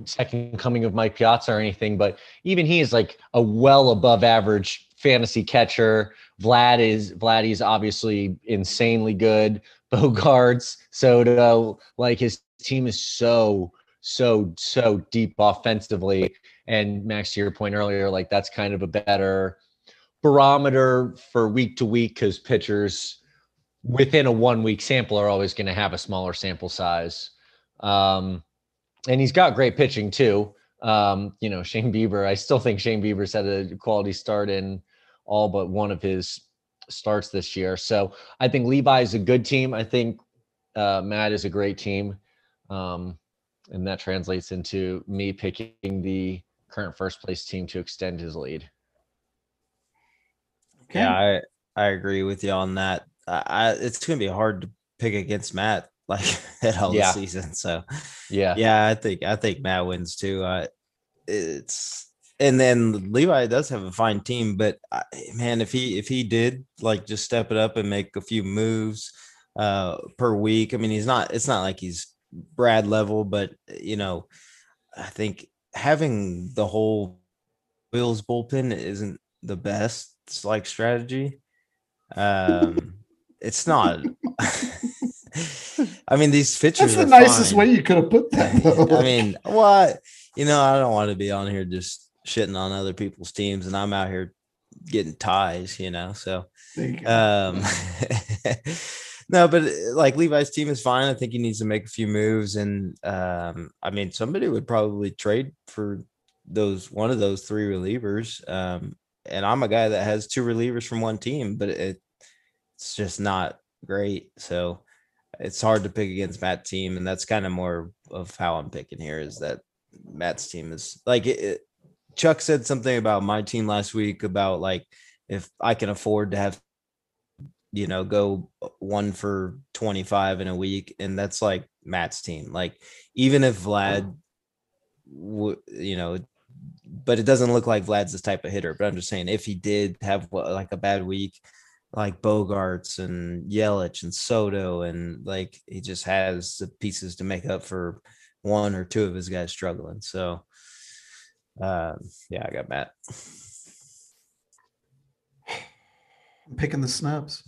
D: second coming of Mike Piazza or anything, but even he is like a well above average fantasy catcher. Vlad is Vlad is obviously insanely good. Bogaerts, Soto, like his team is so so so deep offensively. And Max, to your point earlier, like that's kind of a better barometer for week to week because pitchers within a one week sample are always going to have a smaller sample size. Um, and he's got great pitching too. Um, you know, Shane Bieber, I still think Shane Bieber's had a quality start in all but one of his starts this year. So I think Levi is a good team. I think uh, Matt is a great team. Um, and that translates into me picking the current first place team to extend his lead.
B: Okay.
C: Yeah, I I agree with you on that. I, I it's gonna be hard to pick against Matt like at all
D: Yeah.
C: the season. So
D: Yeah.
C: yeah, I think I think Matt wins too. Uh, it's and then Levi does have a fine team, but man, if he if he did like just step it up and make a few moves uh per week, I mean, he's not. It's not like he's Brad level, but you know, I think having the whole Bills bullpen isn't the best like strategy. Um, it's not. I mean, these pitchers.
B: That's the nicest
C: fine.
B: way you could have put that. though.
C: I mean, what you know, I don't want to be on here just shitting on other people's teams, and I'm out here getting ties, you know. So,
B: you
C: um, no, but like Levi's team is fine. I think he needs to make a few moves, and um, I mean, somebody would probably trade for those one of those three relievers. Um, and I'm a guy that has two relievers from one team, but it, it's just not great. So it's hard to pick against Matt's team, and that's kind of more of how I'm picking here. Is that Matt's team is like it, it- Chuck said something about my team last week about like if I can afford to have you know go uh, one for 25 in a week and that's like Matt's team. Like even if Vlad w- you know but it doesn't look like Vlad's this type of hitter but I'm just saying if he did have like a bad week like Bogaerts and Yelich and Soto and like he just has the pieces to make up for one or two of his guys struggling. So um yeah I got Matt
B: I'm picking the snubs.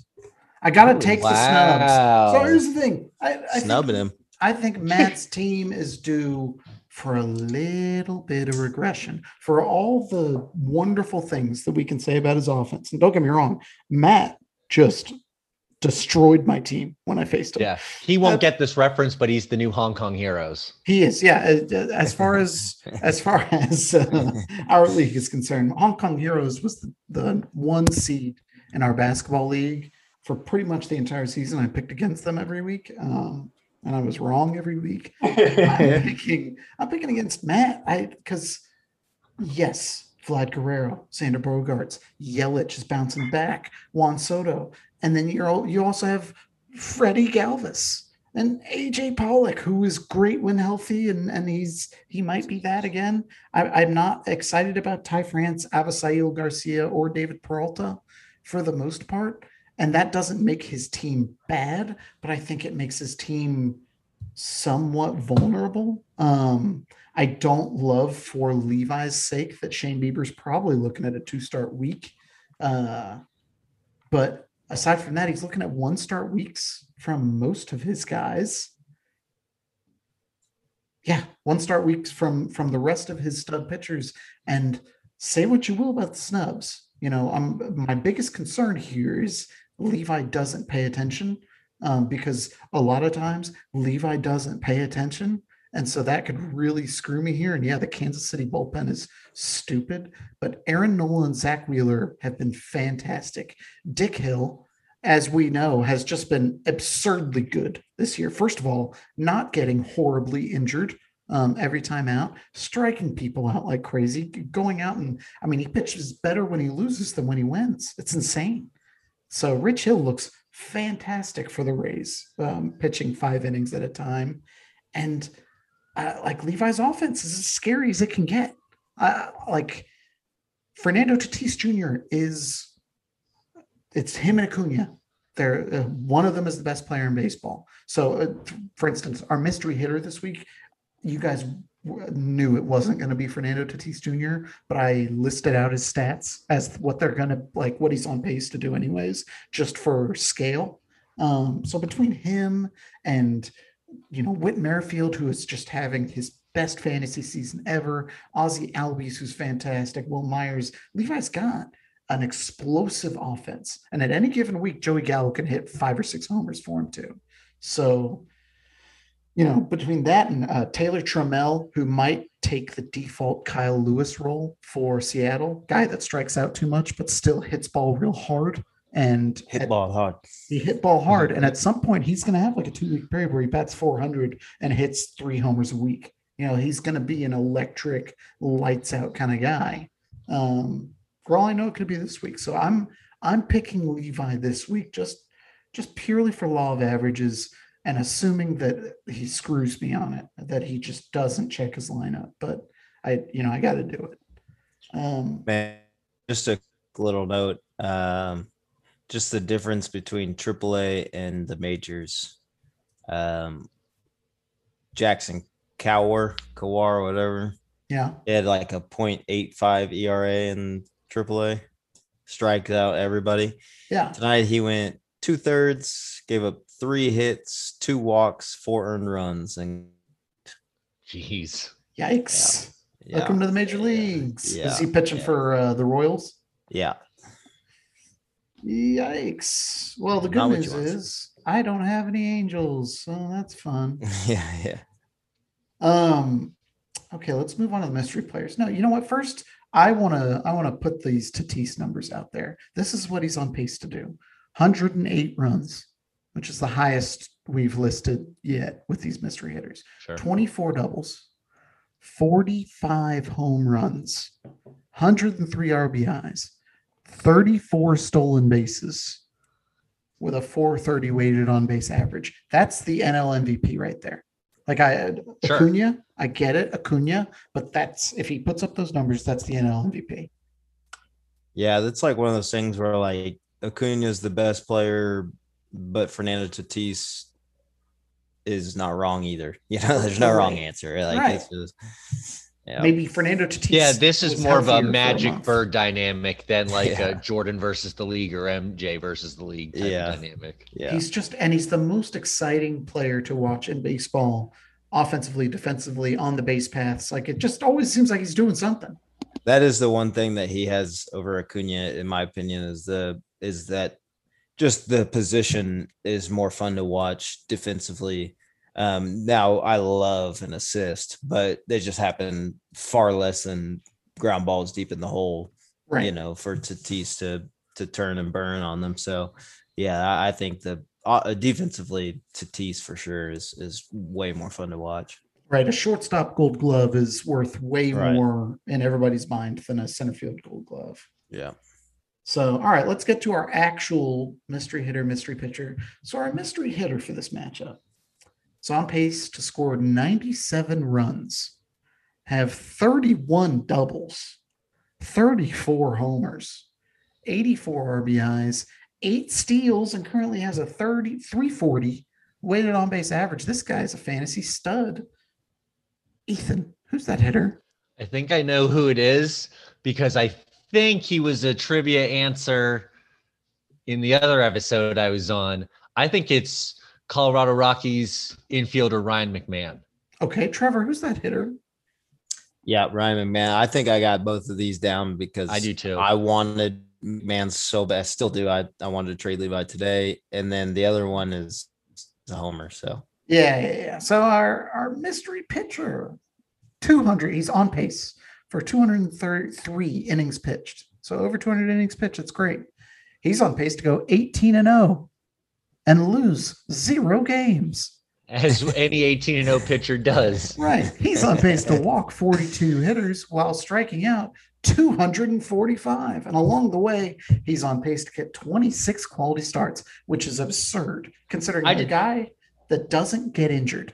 B: I gotta take the snubs. So here's the thing. I, I
C: snubbing
B: think,
C: him
B: I think Matt's team is due for a little bit of regression for all the wonderful things that we can say about his offense. And don't get me wrong, Matt just destroyed my team when I faced him.
D: Yeah. He won't
B: Uh,
D: get this reference, but he's the new Hong Kong heroes.
B: He is, yeah. As, as far as as far as uh, our league is concerned, Hong Kong Heroes was the, the one seed in our basketball league for pretty much the entire season. I picked against them every week, um, and I was wrong every week. I'm picking. I'm picking against Matt. I because yes, Vlad Guerrero, Xander Bogaerts, Yelich is bouncing back, Juan Soto, and then you're you also have Freddie Galvis and AJ Pollock, who is great when healthy, and and he's he might be that again. I, I'm not excited about Ty France, Avisail Garcia, or David Peralta for the most part. And that doesn't make his team bad, but I think it makes his team somewhat vulnerable. Um, I don't love for Levi's sake that Shane Bieber's probably looking at a two start week. Uh, but aside from that, he's looking at one start weeks from most of his guys. Yeah, one start weeks from from the rest of his stud pitchers. And say what you will about the snubs. You know, I'm my biggest concern here is Levi doesn't pay attention um, because a lot of times Levi doesn't pay attention. And so that could really screw me here. And yeah, the Kansas City bullpen is stupid, but Aaron Nola and Zack Wheeler have been fantastic. Dick Hill, as we know, has just been absurdly good this year. First of all, not getting horribly injured um, every time out, striking people out like crazy, going out and I mean, he pitches better when he loses than when he wins. It's insane. So Rich Hill looks fantastic for the Rays, um, pitching five innings at a time, and uh, like Levi's offense is as scary as it can get. Uh, like Fernando Tatis Jr. is, it's him and Acuna. They're uh, one of them is the best player in baseball. So, uh, for instance, our mystery hitter this week, you guys knew it wasn't going to be Fernando Tatis Jr., but I listed out his stats as what they're going to like, what he's on pace to do, anyways, just for scale. Um, so between him and you know Whit Merrifield, who is just having his best fantasy season ever, Ozzie Albies, who's fantastic, Wil Myers, Levi's got an explosive offense, and at any given week, Joey Gallo can hit five or six homers for him too. So you know, between that and uh, Taylor Trammell, who might take the default Kyle Lewis role for Seattle, guy that strikes out too much but still hits ball real hard and
C: Hit
B: at-
C: ball hard.
B: he hit ball hard, and at some point he's going to have like a two week period where he bats 400 and hits three homers a week. You know, he's going to be an electric, lights out kind of guy. Um, for all I know, it could be this week. So I'm I'm picking Levi this week just just purely for law of averages and assuming that he screws me on it, that he just doesn't check his lineup. But I, you know, I got to do it. Um,
C: Man, just a little note. Um, just the difference between AAA and the majors. Um, Jackson Kowar, Kawar, whatever.
B: yeah,
C: He had like a 0.85 ERA in AAA. Strikes out everybody.
B: yeah.
C: Tonight he went two thirds, gave up three hits, two walks, four earned runs, and
D: Jeez.
B: Yikes!
C: yeah,
B: Welcome to the major leagues.
C: yeah,
B: Is he pitching
C: yeah.
B: for uh, the Royals?
C: yeah.
B: Yikes. Well, the good
C: Not what
B: news
C: you want.
B: is I don't have any angels, so that's fun.
C: yeah, yeah.
B: Um okay, let's move on to the mystery players. No, you know what? First, I want to I want to put these Tatis numbers out there. This is what he's on pace to do. 108 runs, which is the highest we've listed yet with these mystery hitters.
D: Sure.
B: 24 doubles, 45 home runs, 103 RBIs, 34 stolen bases with a 430 weighted on base average. That's the NL MVP right there. Like I
D: Sure.
B: Acuna, I get it, Acuna, but that's if he puts up those numbers, that's the NL MVP.
C: Yeah, that's like one of those things where like Acuna is the best player, but Fernando Tatis is not wrong either. You know, there's no wrong answer. Like
B: Right.
C: it's just yeah.
B: Maybe Fernando Tatis.
D: Yeah, this is more of a magic
B: month.
D: bird dynamic than like
C: Yeah.
D: a Jordan versus the league or MJ versus the league type
C: Yeah.
D: dynamic.
C: yeah.
B: He's just and he's the most exciting player to watch in baseball, offensively, defensively, on the base paths. Like it just always seems like he's doing something.
C: that is the one thing that he has over Acuna, in my opinion, is the is that just the position is more fun to watch defensively. Um, now I love an assist, but they just happen far less than ground balls deep in the hole,
B: Right.
C: you know, for Tatis to to turn and burn on them. So yeah, I, I think the uh, defensively Tatis for sure is is way more fun to watch.
B: Right. A shortstop gold glove is worth way
C: Right.
B: more in everybody's mind than a center field gold glove.
C: Yeah.
B: So, all right, let's get to our actual mystery hitter, mystery pitcher. So, our mystery hitter for this matchup is on pace to score 97 runs, have 31 doubles, 34 homers, 84 RBIs, eight steals, and currently has a 30 340 weighted on base average. This guy's a fantasy stud. Ethan, who's that hitter?
D: I think I know who it is because I think he was a trivia answer in the other episode I was on, I think it's Colorado Rockies infielder Ryan McMahon.
B: Okay, Trevor, who's that hitter?
C: Yeah, Ryan McMahon. I think I got both of these down because
D: I do too.
C: I wanted McMahon so bad. I still do. I, I wanted to trade Levi today. And then the other one is the homer. So
B: Yeah, yeah, yeah. So our our mystery pitcher, 200. He's on pace for 233 innings pitched. So over 200 innings pitched. That's great. He's on pace to go 18 and 0 and lose zero games.
D: As any 18 and 0 pitcher does.
B: Right. He's on pace to walk 42 hitters while striking out 245. And along the way, he's on pace to get 26 quality starts, which is absurd considering
D: I
B: a
D: did-
B: guy that doesn't get injured.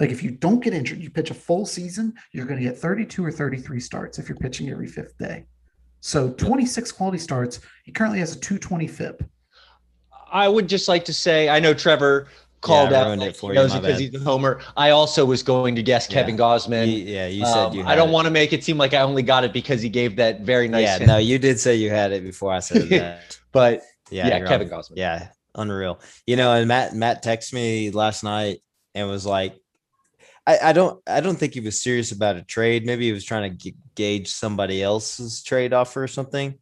B: Like if you don't get injured, you pitch a full season, you're going to get 32 or 33 starts if you're pitching every fifth day. So 26 quality starts. He currently has a 220 FIP.
D: I would just like to say, I know Trevor called
C: I
D: out like,
C: for
D: he knows because he's a homer. I also was going to guess
C: Yeah.
D: Kevin Gausman.
C: You- yeah, you said
D: Um,
C: you.
D: I don't want to make it seem like I only got it because he gave that very nice
C: Yeah,
D: hint,
C: no, you did say you had it before I said that.
D: but
C: Yeah,
D: yeah, Kevin
C: on.
D: Gausman.
C: Yeah, unreal. You know, and Matt Matt texted me last night and was like, I, I don't I don't think he was serious about a trade. Maybe he was trying to g- gauge somebody else's trade offer or something.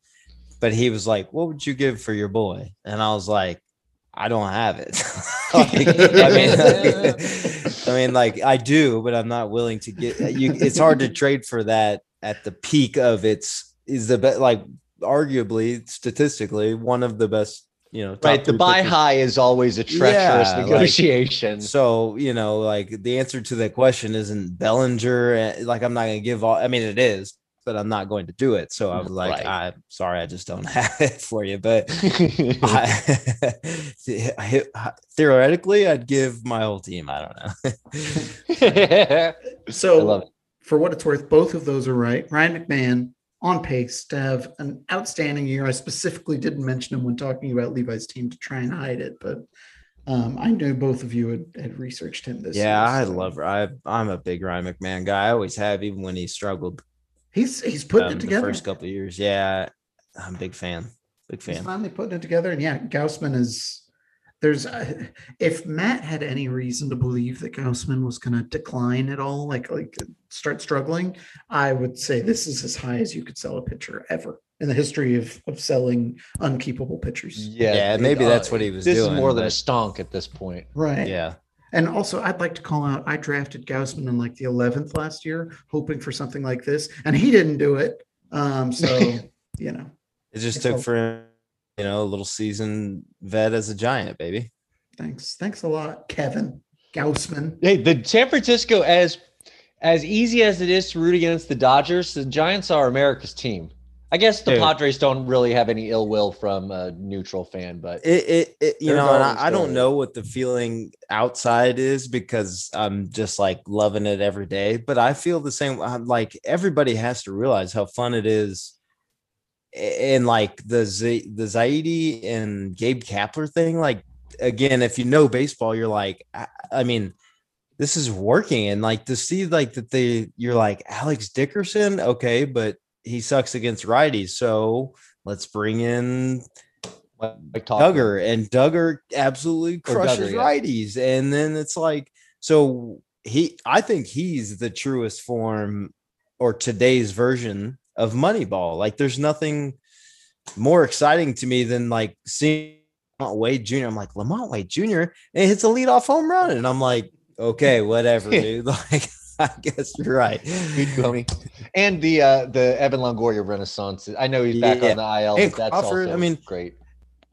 C: But he was like, "What would you give for your boy?" And I was like, "I don't have it." Like, I mean, I mean, like I do, but I'm not willing to get you. It's hard to trade for that at the peak of its is the best. Like arguably, statistically, one of the best. You know,
D: Right. The buy
C: pitchers.
D: high is always a treacherous
C: Yeah, like-
D: negotiation.
C: So you know, like the answer to that question isn't Bellinger. eh, Like I'm not going to give all. I mean, it is, but I'm not going to do it. So I was like,
D: Right.
C: I'm sorry, I just don't have it for you. But I, theoretically, I'd give my whole team. I don't know.
B: So
D: I love it.
B: for what it's worth, both of those are right. Ryan McMahon on pace to have an outstanding year. I specifically didn't mention him when talking about Levi's team to try and hide it, but um, I knew both of you had, had researched him this
C: yeah, I
B: year. so
C: love. I I'm a big Ryan McMahon guy. I always have, even when he struggled
B: He's he's putting
C: um,
B: it
C: the
B: together.
C: first couple of years. Yeah, I'm a big fan. Big
B: He's
C: fan.
B: finally putting it together, and yeah, Gausman is. There's uh, if Matt had any reason to believe that Gausman was going to decline at all, like like start struggling, I would say this is as high as you could sell a pitcher ever in the history of of selling unkeepable pitchers.
D: Yeah.
C: Yeah, maybe that's what he was
D: This
C: doing,
D: is more than a
C: but-
D: stonk at this point.
B: Right.
C: Yeah.
B: And also, I'd like to call out. I drafted Gausman in like the eleventh last year, hoping for something like this, and he didn't do it. Um, so you know,
C: It just took for him, you know, a little seasoned vet as a giant, baby.
B: thanks, thanks a lot, Kevin Gausman.
D: Hey, the San Francisco, as as easy as it is to root against the Dodgers, the Giants are America's team. I guess the
C: Dude.
D: Padres don't really have any ill will from a neutral fan, but
C: It, it, it you know, and I, I don't know what the feeling outside is because I'm just like loving it every day. But I feel the same. I'm like everybody has to realize how fun it is. And like the Z, the Zaidi and Gabe Kapler thing, like again, if you know baseball, you're like, I, I mean, this is working, and like to see like that they, you're like Alex Dickerson, okay, but he sucks against righties, so let's bring in
D: like.
C: Duggar and Duggar absolutely crushes
D: Duggar, yeah.
C: righties. And then it's like, so he, I think he's the truest form or today's version of Moneyball. Like, there's nothing more exciting to me than like seeing LaMonte Wade Jr. I'm like, LaMonte Wade Jr. and hits a leadoff home run. And I'm like, okay, whatever, dude. Like, I guess you're right.
D: Good, homie. And the uh the Evan Longoria Renaissance. I know he's back
C: Yeah.
D: on the IL,
C: Hey,
D: but that's
C: Crawford,
D: also
C: I mean,
D: great.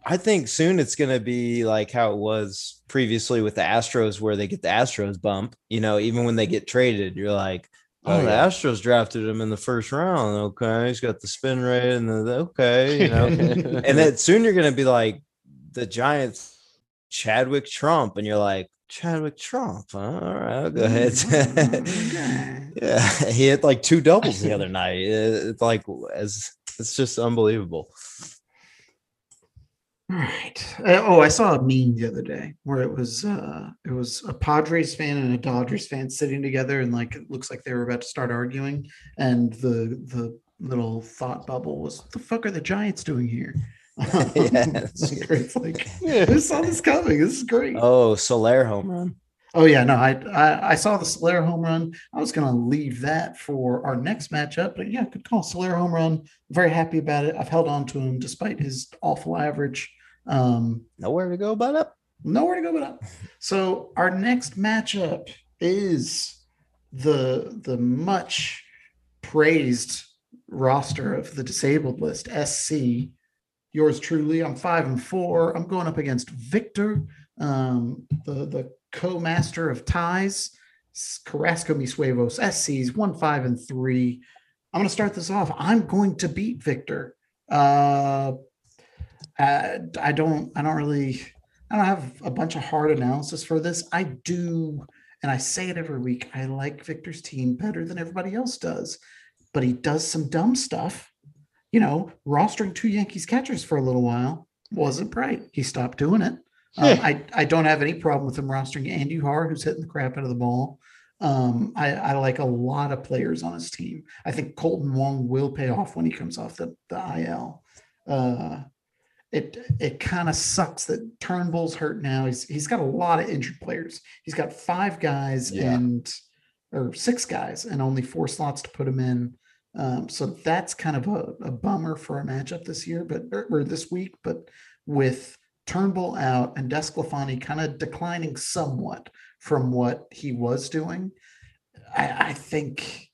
C: I think soon it's going to be like how it was previously with the Astros, where they get the Astros bump. You know, even when they get traded, you're like, oh,
D: Oh,
C: the
D: yeah.
C: Astros drafted him in the first round. Okay. He's got the spin rate and the, okay, you know. and then soon you're going to be like the Giants, Chadwick Tromp. And you're like, Chadwick Tromp. Huh? All right, I'll go ahead.
B: Okay.
C: yeah. He hit like two doubles the other night. It's like, as it's just unbelievable.
B: All right. Uh, oh, I saw a meme the other day where it was uh it was a Padres fan and a Dodgers fan sitting together and like it looks like they were about to start arguing and the the little thought bubble was what the fuck are the Giants doing here?
C: Yeah, that's
B: Like, who saw this coming? This is great.
C: Oh, Soler home run.
B: Oh yeah, no, I I, I saw the Soler home run. I was gonna leave that for our next matchup, but yeah, good call. Soler home run. Very happy about it. I've held on to him despite his awful average. Um,
C: Nowhere to go but up.
B: nowhere to go but up. So our next matchup is the the much praised roster of the disabled list SC. Yours truly. I'm five and four. I'm going up against Victor, um, the the co-master of ties. Carrasco Misuevos SC's one five and three. I'm going to start this off. I'm going to beat Victor. Uh, I don't. I don't really. I don't have a bunch of hard analysis for this. I do, and I say it every week. I like Victor's team better than everybody else does, but he does some dumb stuff. You know, rostering two Yankees catchers for a little while wasn't right. He stopped doing it. Um, I, I don't have any problem with him rostering Andy Har, who's hitting the crap out of the ball. Um, I, I like a lot of players on his team. I think Kolten Wong will pay off when he comes off the, the IL. Uh, it it kind of sucks that Turnbull's hurt now. He's he's got a lot of injured players. He's got five guys
D: Yeah.
B: and or six guys and only four slots to put him in. Um, so that's kind of a, a bummer for a matchup this year, but or, or this week. But with Turnbull out and DeSclafani kind of declining somewhat from what he was doing, I, I think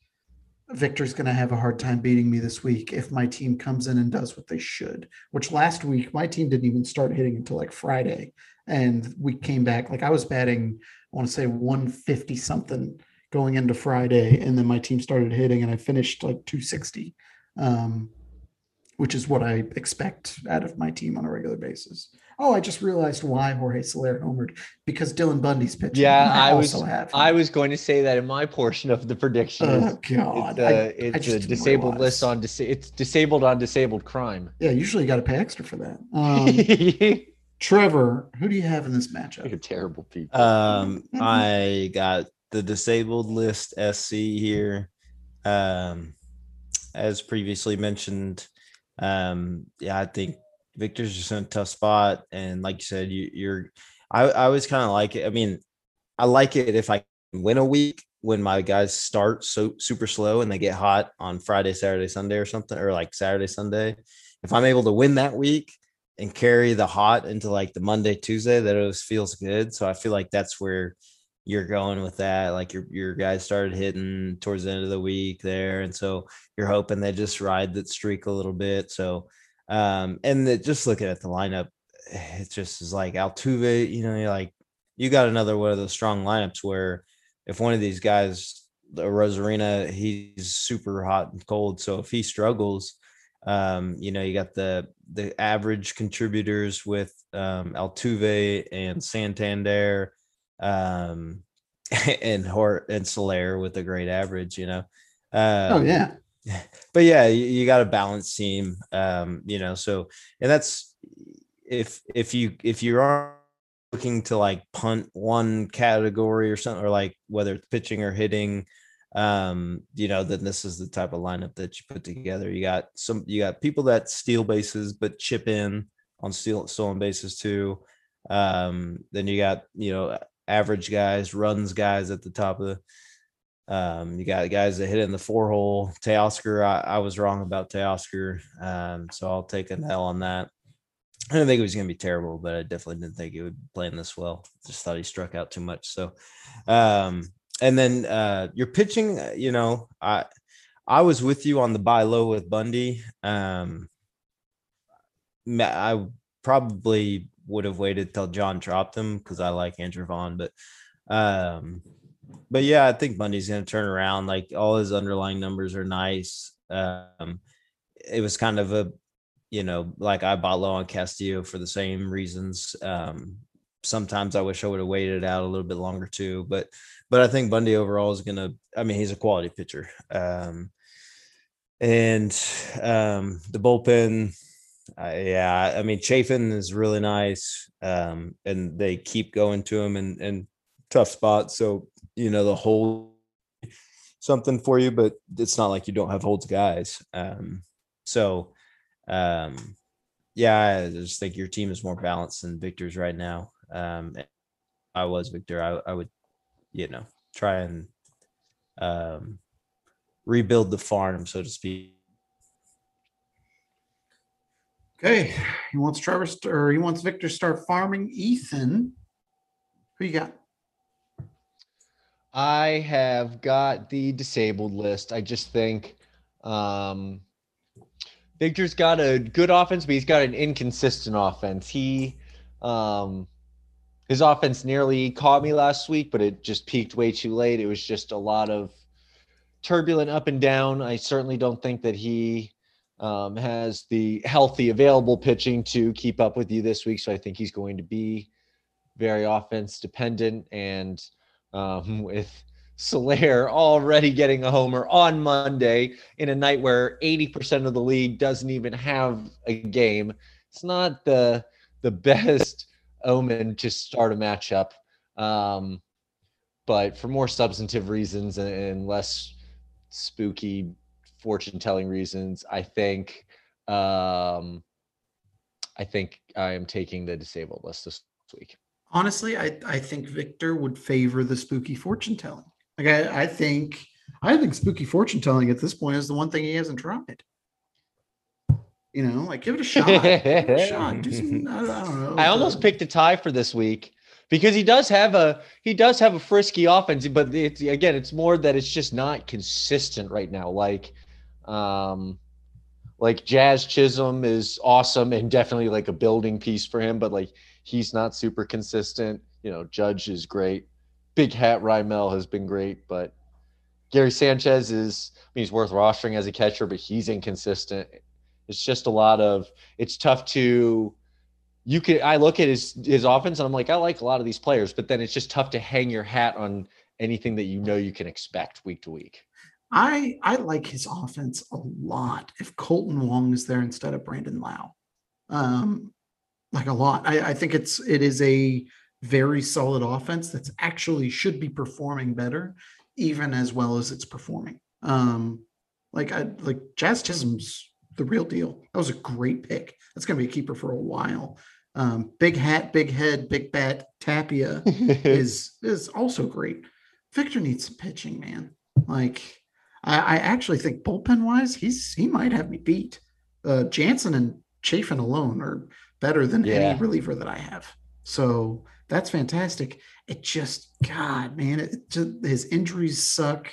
B: Victor's going to have a hard time beating me this week if my team comes in and does what they should. Which last week my team didn't even start hitting until like Friday, and we came back like I was batting. I want to say 150 something going into Friday, and then my team started hitting, and I finished like 260, um, which is what I expect out of my team on a regular basis. Oh, I just realized why Jorge Soler homered because Dylan Bundy's pitching.
D: Yeah,
B: and
D: I was
B: have.
D: I was going to say that in my portion of the prediction.
B: Oh God!
D: it's
B: I-
D: a,
B: I
D: it's
B: just
D: a disabled
B: realize.
D: list on dis- it's disabled on disabled crime.
B: Yeah, usually you got to pay extra for that. Um, Trevor, who do you have in this matchup?
D: terrible people.
C: Um, I got the disabled list SC here. Um, as previously mentioned, um, yeah, I think Victor's just in a tough spot, and like you said, you, you're. I, I always kind of like it. I mean, I like it if I win a week when my guys start so super slow and they get hot on Friday, Saturday, Sunday, or something, or like Saturday, Sunday. If I'm able to win that week, and carry the hot into like the Monday, Tuesday, that always feels good. So I feel like that's where you're going with that. Like your your guys started hitting towards the end of the week there, and so you're hoping they just ride that streak a little bit. So um, and the, just looking at the lineup, it just is like Altuve. You know, you're like you got another one of those strong lineups where if one of these guys, the Rosarina, he's super hot and cold. So if he struggles, um, you know, you got the the average contributors with um, Altuve and Santander, um, and Hort and Soler with a great average. You know. Um,
B: Oh yeah,
C: but yeah, you, you got a balanced team. Um, you know, so and that's if if you if you are looking to like punt one category or something, or like whether it's pitching or hitting, um, you know, then this is the type of lineup that you put together. You got some you got people that steal bases but chip in on steal stolen bases too. Um, then you got, you know, average guys, runs guys at the top of the um, you got guys that hit in the four hole. Teoscar, I, I was wrong about Teoscar. Um, so I'll take an L on that. I didn't think it was going to be terrible, but I definitely didn't think he would be playing this well. Just thought he struck out too much. So, um, and then uh, your pitching, uh, you know, I I was with you on the buy low with Bundy. Um, I probably would have waited till John dropped him because I like Andrew Vaughn, but um, but yeah, I think Bundy's to turn around. Like all his underlying numbers are nice. Um, it was kind of a, you know, like I bought low on Castillo for the same reasons. Um, sometimes I wish I would have waited out a little bit longer too, but but I think Bundy overall is going to. I mean, he's a quality pitcher. Um, and um, the bullpen, uh, yeah, I mean, Chafin is really nice, um, and they keep going to him and tough spots. So you know the whole something for you, but it's not like you don't have holds guys. Um, so um, yeah, I just think your team is more balanced than Victor's right now. Um, I was Victor, I, I would, you know, try and um, rebuild the farm, so to speak.
B: Okay, he wants Trevor st- or he wants Victor to start farming. Ethan, who you got?
D: I have got the disabled list. I just think um, Victor's got a good offense, but he's got an inconsistent offense. He um, his offense nearly caught me last week, but it just peaked way too late. It was just a lot of turbulent up and down. I certainly don't think that he um, has the healthy available pitching to keep up with you this week. So I think he's going to be very offense dependent and um, with Soler already getting a homer on Monday in a night where 80% of the league doesn't even have a game. It's not the the best omen to start a matchup. Um, but for more substantive reasons and, and less spooky fortune telling reasons, I think um, I think I am taking the disabled list this week.
B: Honestly, I, I think Victor would favor the spooky fortune telling. Like I, I think I think spooky fortune telling at this point is the one thing he hasn't tried. You know, like give it a shot. Give it a shot. Do some, I, don't know.
D: I almost picked a tie for this week because he does have a he does have a frisky offense, but it's again it's more that it's just not consistent right now. Like, um, like Jazz Chisholm is awesome and definitely like a building piece for him, but like he's not super consistent. You know, Judge is great. Big Hat Raimel has been great, but Gary Sanchez is I mean, he's worth rostering as a catcher, but he's inconsistent. It's just a lot of it's tough to you can I look at his his offense and I'm like, I like a lot of these players, but then it's just tough to hang your hat on anything that you know you can expect week to week.
B: I I like his offense a lot. If Kolten Wong is there instead of Brandon Lowe, um, like a lot. I, I think it's it is a very solid offense that's actually should be performing better, even as well as it's performing. Um, like I like Jazz Chisholm's the real deal. That was a great pick. That's going to be a keeper for a while. Um, big hat, big head, big bat. Tapia is is also great. Victor needs some pitching, man. Like I, I actually think bullpen wise, he's he might have me beat. Uh, Jansen and Chafin alone are better than
D: Yeah.
B: any reliever that I have. So that's fantastic. It just God, man, it just, his injuries suck,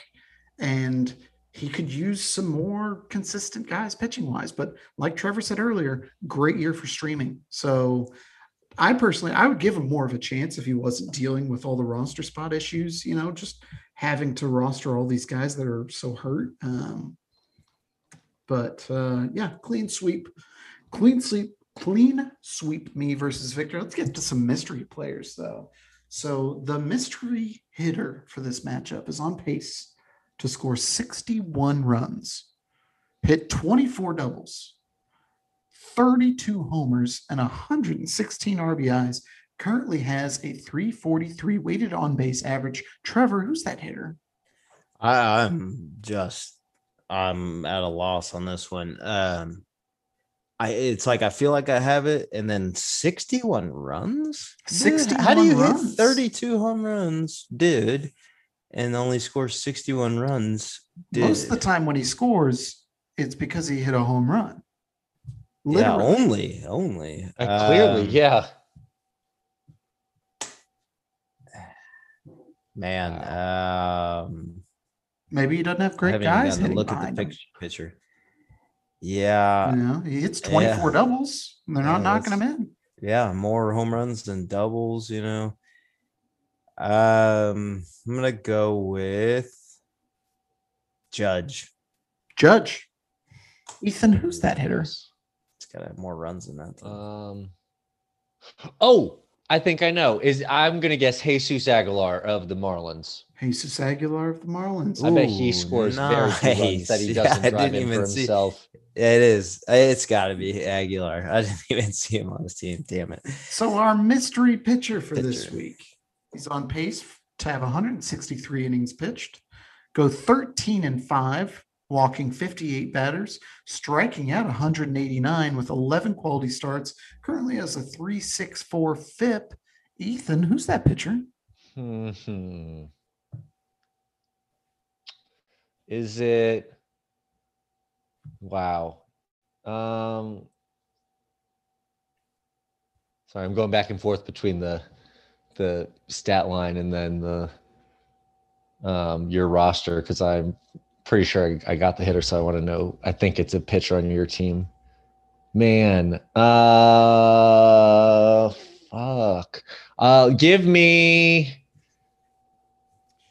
B: and he could use some more consistent guys pitching wise. But like Trevor said earlier, great year for streaming. So I personally, I would give him more of a chance if he wasn't dealing with all the roster spot issues. You know, just having to roster all these guys that are so hurt. Um, but uh, yeah, clean sweep, clean sweep, clean sweep me versus Victor. Let's get to some mystery players though. So the mystery hitter for this matchup is on pace to score 61 runs, hit 24 doubles, 32 homers, and 116 RBIs. Currently has a 343 weighted on base average. Trevor, who's that hitter?
C: I, I'm just I'm at a loss on this one. Um I it's like I feel like I have it, and then 61 runs. Dude, how do you
B: runs.
C: hit 32 home runs, dude, and only score 61 runs? Dude.
B: Most of the time when he scores, it's because he hit a home run.
C: yeah,
B: Literally.
C: only, only.
D: Uh, clearly,
C: Um,
D: yeah.
C: Man. Um,
B: Maybe he doesn't have great
C: haven't
B: guys
C: to look at the picture. picture. Yeah,
B: You know, he hits
C: Yeah.
B: 24 doubles. And they're not
C: Yeah,
B: knocking him in.
C: yeah, more home runs than doubles. You know. Um, I'm gonna go with Judge.
B: Judge. Ethan, who's that hitter?
C: It's gotta have more runs than that. though.
D: Um, oh, I think I know. Is I'm gonna guess Jesus Aguilar of the Marlins.
B: Jesus Aguilar of the Marlins.
D: I bet he
C: Ooh,
D: scores very few runs that he doesn't
C: I
D: drive
C: didn't
D: in for
C: even see-
D: himself.
C: It is. Uh, it's got to be Aguilar. I didn't even see him on his team. Damn it.
B: So our mystery pitcher for this week, he's on pace to have 163 innings pitched, go 13 and 5 walking 58 batters, striking out 189 with 11 quality starts. Currently has a 364 FIP. Ethan, who's that pitcher?
D: Hmm. Is it? Wow. Um. Sorry, I'm going back and forth between the the stat line and then the um your roster because I'm pretty sure I, I got the hitter, so I want to know. I think it's a pitcher on your team. Man, uh, fuck. Uh, give me.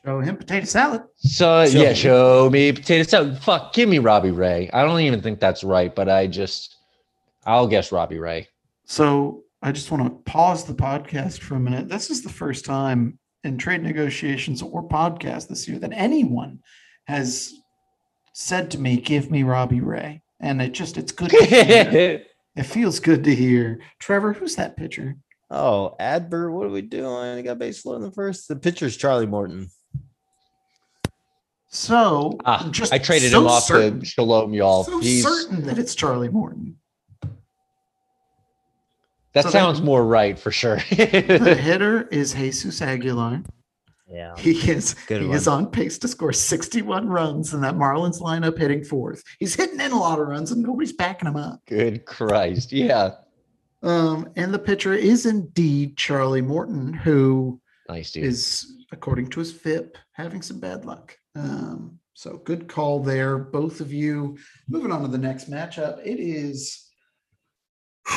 B: Show him potato salad.
D: So
C: Show
D: yeah,
C: me.
D: show me potato salad. Fuck, give me Robbie Ray. I don't even think that's right, but I just I'll guess Robbie Ray.
B: So I just want to pause the podcast for a minute. This is the first time in trade negotiations or podcast this year that anyone has said to me, "Give me Robbie Ray," and it just it's good. To hear. it feels good to hear. Trevor, who's that pitcher?
C: Oh, Adbert, what are we doing? He got base low in the first. The pitcher's Charlie Morton.
B: So
D: ah,
B: just
D: I traded
B: so
D: him off
B: certain,
D: to Shalom, y'all.
B: So
D: He's,
B: certain that it's Charlie Morton.
D: that
B: so that-
D: sounds more right for sure.
B: The hitter is Jesus Aguilar.
C: Yeah.
B: He is
C: Good
B: he
C: one.
B: is on pace to score 61 runs in that Marlins lineup hitting fourth. He's hitting in a lot of runs and nobody's backing him up.
D: Good Christ. Yeah.
B: Um, and the pitcher is indeed Charlie Morton, who
D: Nice dude.
B: is, according to his FIP, having some bad luck. Um, so good call there, both of you. Moving on to the next matchup, it is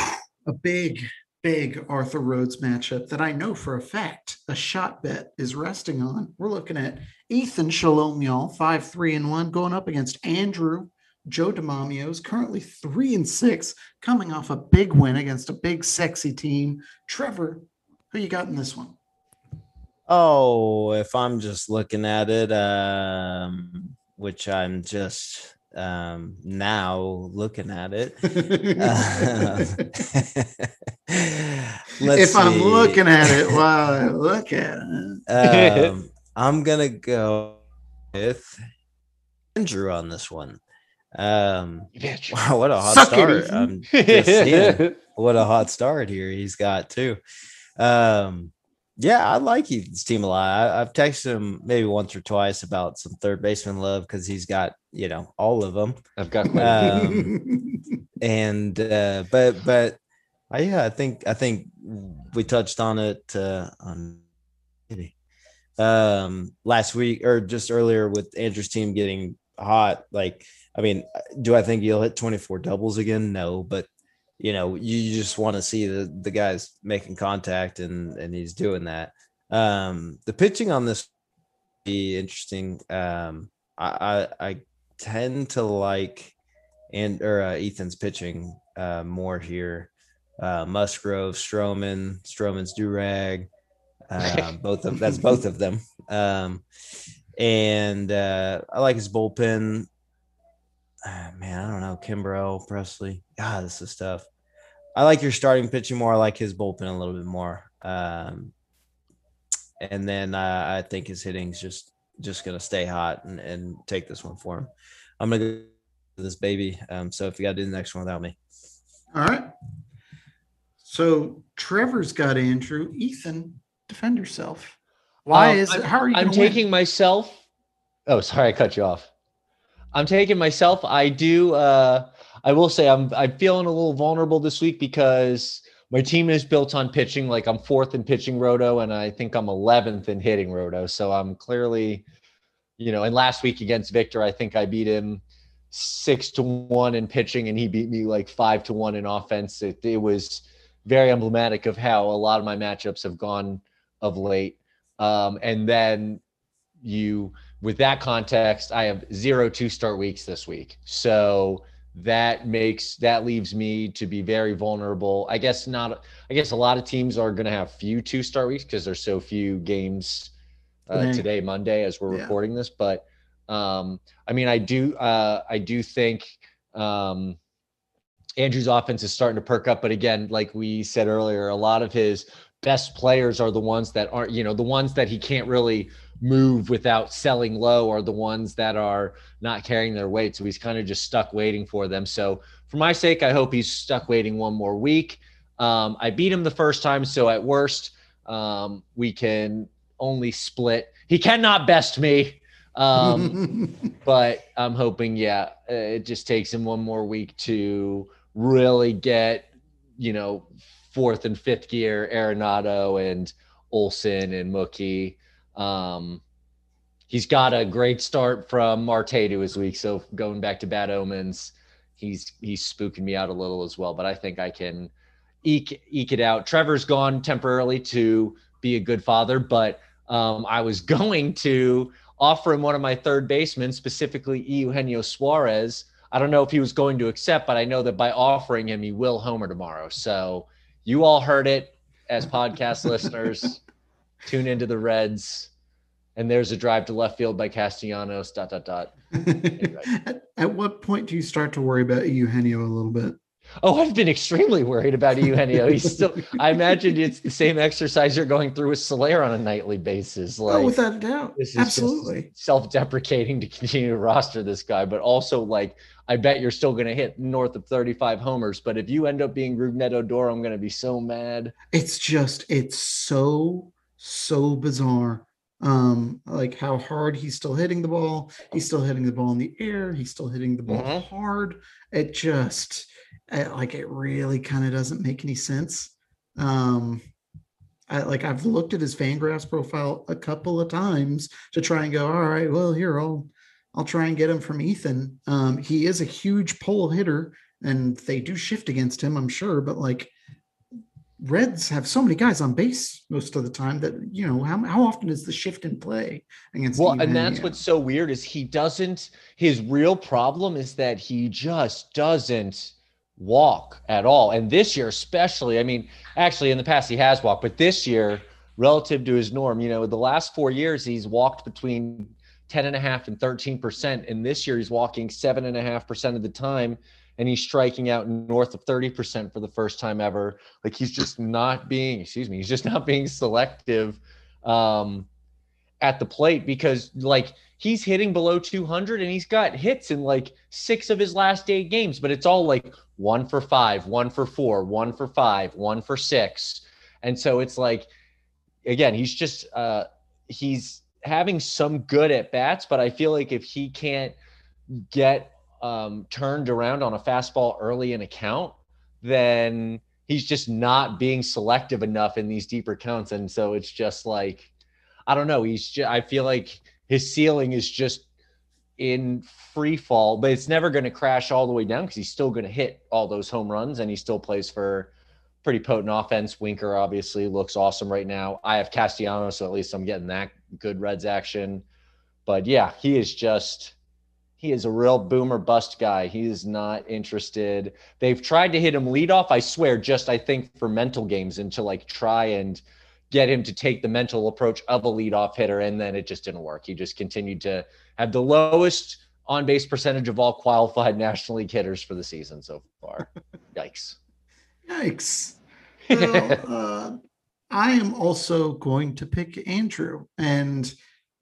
B: a big, big Arthur Rhodes matchup that I know for a fact a shot bet is resting on. We're looking at Ethan Shalom, y'all, five, three, and one, going up against Andrew. Joe DeMamio is currently three and six, coming off a big win against a big, sexy team. Trevor, who you got in this one?
C: Oh, if I'm just looking at it, um, which I'm just um now looking at it. Uh, let's
B: if I'm looking at it while I look at it.
C: um, I'm gonna go with Andrew on this one. Um, wow, what a hot
B: Suck
C: start!
B: Ethan.
C: I'm just what a hot start here he's got too. Um, yeah, I like Ethan's team a lot. I, I've texted him maybe once or twice about some third baseman love because he's got you know all of them.
D: I've got quite.
C: Um, and uh, but but I, yeah, I think I think we touched on it uh, on um last week or just earlier with Andrew's team getting hot. Like, I mean, do I think he'll hit 24 doubles again? No, but you know, you just want to see the the guys making contact and and he's doing that. Um, the pitching on this be interesting. Um, I I, I tend to like and or uh, Ethan's pitching uh, more here. Uh, Musgrove, Stroman, Stroman's Durag, uh, both of that's both of them. Um, and uh, I like his bullpen. Ah, man, I don't know. Kimbrel, Pressly. God, this is tough. I like your starting pitching more. I like his bullpen a little bit more. Um, and then uh, I think his hitting's just just gonna stay hot and, and take this one for him. I'm gonna go with this baby. Um, so if you gotta do the next one without me,
B: All right. So Trevor's got Andrew. Ethan, defend yourself. Why
D: Um,
B: is it? How are you?
D: I'm
B: gonna win?
D: taking myself. Oh, sorry, I cut you off. I'm taking myself. I do. Uh, I will say I'm. I'm feeling a little vulnerable this week because my team is built on pitching. Like I'm fourth in pitching roto, and I think I'm 11th in hitting roto. So I'm clearly, you know. And last week against Victor, I think I beat him six to one in pitching, and he beat me like five to one in offense. It, it was very emblematic of how a lot of my matchups have gone of late. Um, and then you, with that context, I have zero two start weeks this week. So that makes that leaves me to be very vulnerable. I guess not. I guess a lot of teams are going to have few two star weeks because there's so few games uh,
B: Today.
D: today, Monday, as we're
B: Yeah.
D: recording this. But um, I mean, I do. Uh, I do think. Um, Andrew's offense is starting to perk up, but again, like we said earlier, a lot of his best players are the ones that aren't, you know, the ones that he can't really move without selling low are the ones that are not carrying their weight. So he's kind of just stuck waiting for them. So for my sake, I hope he's stuck waiting one more week. Um, I beat him the first time. So at worst, um, we can only split. He cannot best me. Um, but I'm hoping, yeah, it just takes him one more week to really get, you know, fourth and fifth gear Arenado and Olson and Mookie. Um, he's got a great start from Marte to his week. So going back to bad omens, he's he's spooking me out a little as well. But I think I can eke eke it out. Trevor's gone temporarily to be a good father, but um, I was going to offer him one of my third basemen, specifically Eugenio Suarez. I don't know if he was going to accept, but I know that by offering him, he will homer tomorrow. So you all heard it as podcast listeners. Tune into the Reds. And there's a drive to left field by Castellanos. Dot dot dot.
B: at, at what point do you start to worry about Eugenio a little bit?
D: Oh, I've been extremely worried about Eugenio. He's still. I imagine it's the same exercise you're going through with Soler on a nightly basis.
B: Like, oh, without a doubt, absolutely
D: self-deprecating to continue to roster this guy, but also like I bet you're still going to hit north of 35 homers. But if you end up being Rougned Odor, I'm going to be so mad.
B: It's just, it's so, so bizarre. Um, like how hard he's still hitting the ball. He's still hitting the ball in the air. He's still hitting the ball mm-hmm. hard. It just, like, it really kind of doesn't make any sense. Um, I, like I've looked at his Fangraphs profile a couple of times to try and go, all right, well, here I'll I'll try and get him from Ethan. Um, he is a huge pole hitter, and they do shift against him, I'm sure. But like Reds have so many guys on base most of the time that you know how how often is the shift in play against?
D: Well, and that's what's so weird is he doesn't. His real problem is that he just doesn't walk at all. And this year, especially, I mean, actually in the past he has walked, but this year, relative to his norm, you know, the last four years he's walked between 10 and a half and 13%. And this year he's walking seven and a half percent of the time and he's striking out north of 30% for the first time ever. Like he's just not being, excuse me, he's just not being selective um, at the plate because like he's hitting below 200 and he's got hits in like six of his last eight games, but it's all like one for five, one for four, one for five, one for six. And so it's like, again, he's just, uh, he's, having some good at bats, but I feel like if he can't get um, turned around on a fastball early in a count, then he's just not being selective enough in these deeper counts. And so it's just like, I don't know. He's just, I feel like his ceiling is just in free fall, but it's never going to crash all the way down because he's still going to hit all those home runs and he still plays for pretty potent offense. Winker obviously looks awesome right now. I have Castellanos, so at least I'm getting that good Reds action. But yeah, he is just he is a real boomer bust guy. He is not interested. They've tried to hit him lead off, I swear, just I think for mental games and to like try and get him to take the mental approach of a leadoff hitter, and then it just didn't work. He just continued to have the lowest on base percentage of all qualified National League hitters for the season so far. Yikes.
B: Yikes. Well, uh, I am also going to pick Andrew, and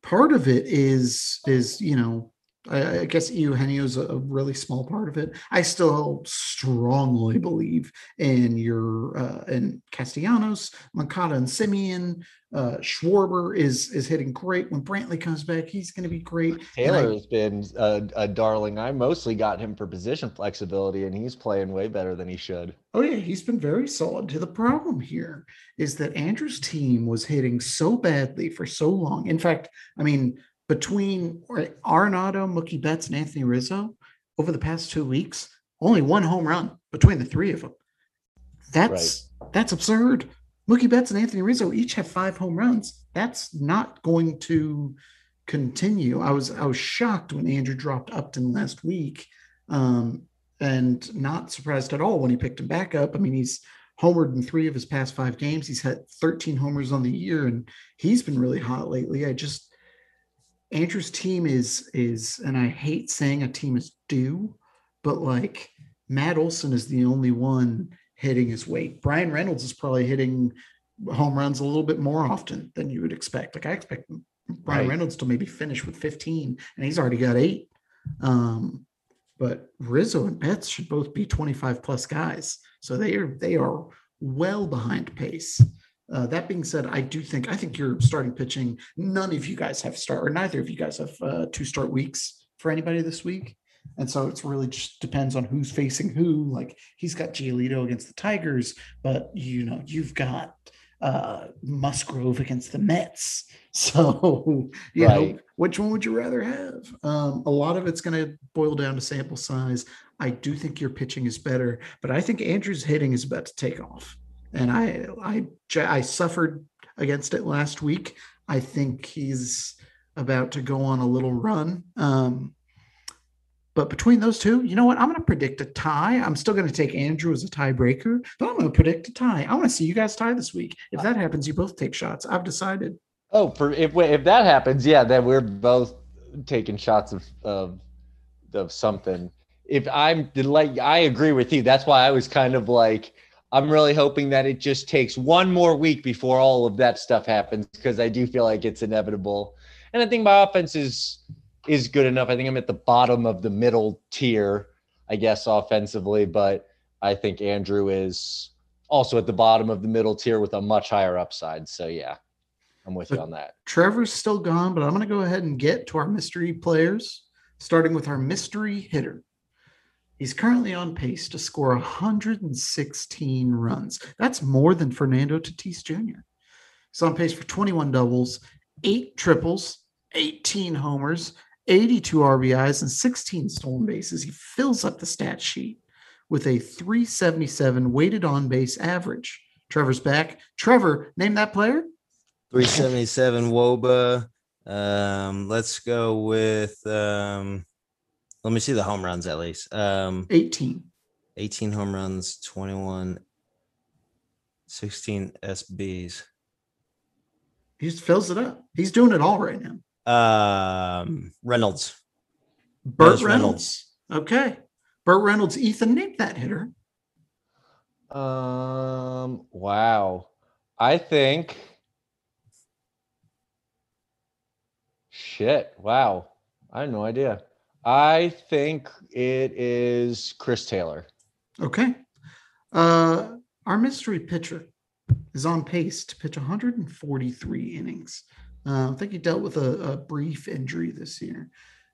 B: part of it is is you know I, I guess Eugenio is a really small part of it. I still strongly believe in your uh, in Castellanos, Moncada, and Semien. Uh, Schwarber is is hitting great. When Brantley comes back, he's going to be great.
D: Taylor I, has been a, a, darling. I mostly got him for position flexibility, and he's playing way better than he should.
B: Oh yeah, he's been very solid. To the problem here is that Andrew's team was hitting so badly for so long. In fact, I mean between Arenado, Mookie Betts, and Anthony Rizzo over the past two weeks, only one home run between the three of them. That's right. that's absurd. Mookie Betts and Anthony Rizzo each have five home runs. That's not going to continue. I was I was shocked when Andrew dropped Upton last week, um, and not surprised at all when he picked him back up. I mean, he's homered in three of his past five games. He's had 13 homers on the year, and he's been really hot lately. I just Andrew's team is is, and I hate saying a team is due, but like Matt Olson is the only one hitting his weight. Bryan Reynolds is probably hitting home runs a little bit more often than you would expect. Like I expect Bryan
D: Right.
B: Reynolds to maybe finish with 15, and he's already got eight. Um, but Rizzo and Betts should both be 25 plus guys. So they are they are well behind pace. Uh, that being said, I do think I think you're starting pitching. None of you guys have start, or neither of you guys have uh, two start weeks for anybody this week, and so it's really just depends on who's facing who. Like he's got Giolito against the Tigers, but you know you've got uh, Musgrove against the Mets. So you know which one would you rather have? Um, a lot of it's going to boil down to sample size. I do think your pitching is better, but I think Andrew's hitting is about to take off and I I suffered against it last week. I think he's about to go on a little run. Um, but between those two, you know what? I'm going to predict a tie. I'm still going to take Andrew as a tiebreaker, but I'm going to predict a tie. I want to see you guys tie this week. If that happens, you both take shots. I've decided.
D: Oh, for if if that happens, yeah, then we're both taking shots of of of something. If I'm like, I agree with you. That's why I was kind of like, I'm really hoping that it just takes one more week before all of that stuff happens because I do feel like it's inevitable. And I think my offense is is good enough. I think I'm at the bottom of the middle tier, I guess, offensively, but I think Andrew is also at the bottom of the middle tier with a much higher upside. So yeah, I'm with you on that.
B: Trevor's still gone, but I'm going to go ahead and get to our mystery players, starting with our mystery hitter. He's currently on pace to score 116 runs. That's more than Fernando Tatis Jr. He's on pace for 21 doubles, eight triples, 18 homers, 82 RBIs, and 16 stolen bases. He fills up the stat sheet with a 377 weighted on base average. Trevor's back. Trevor, name that player.
C: 377 wOBA. Um, let's go with um let me see the home runs at least. Um
B: 18.
C: 18 home runs, 21, 16 SBs.
B: He just fills it up. He's doing it all right now.
C: Um Reynolds.
B: Burt
C: Reynolds.
B: Reynolds. Okay. Burt Reynolds, Ethan, name that hitter.
D: Um. Wow. I think. Shit. Wow. I have no idea. I think it is Chris Taylor.
B: Okay. Uh, our mystery pitcher is on pace to pitch 143 innings. Uh, I think he dealt with a, a brief injury this year,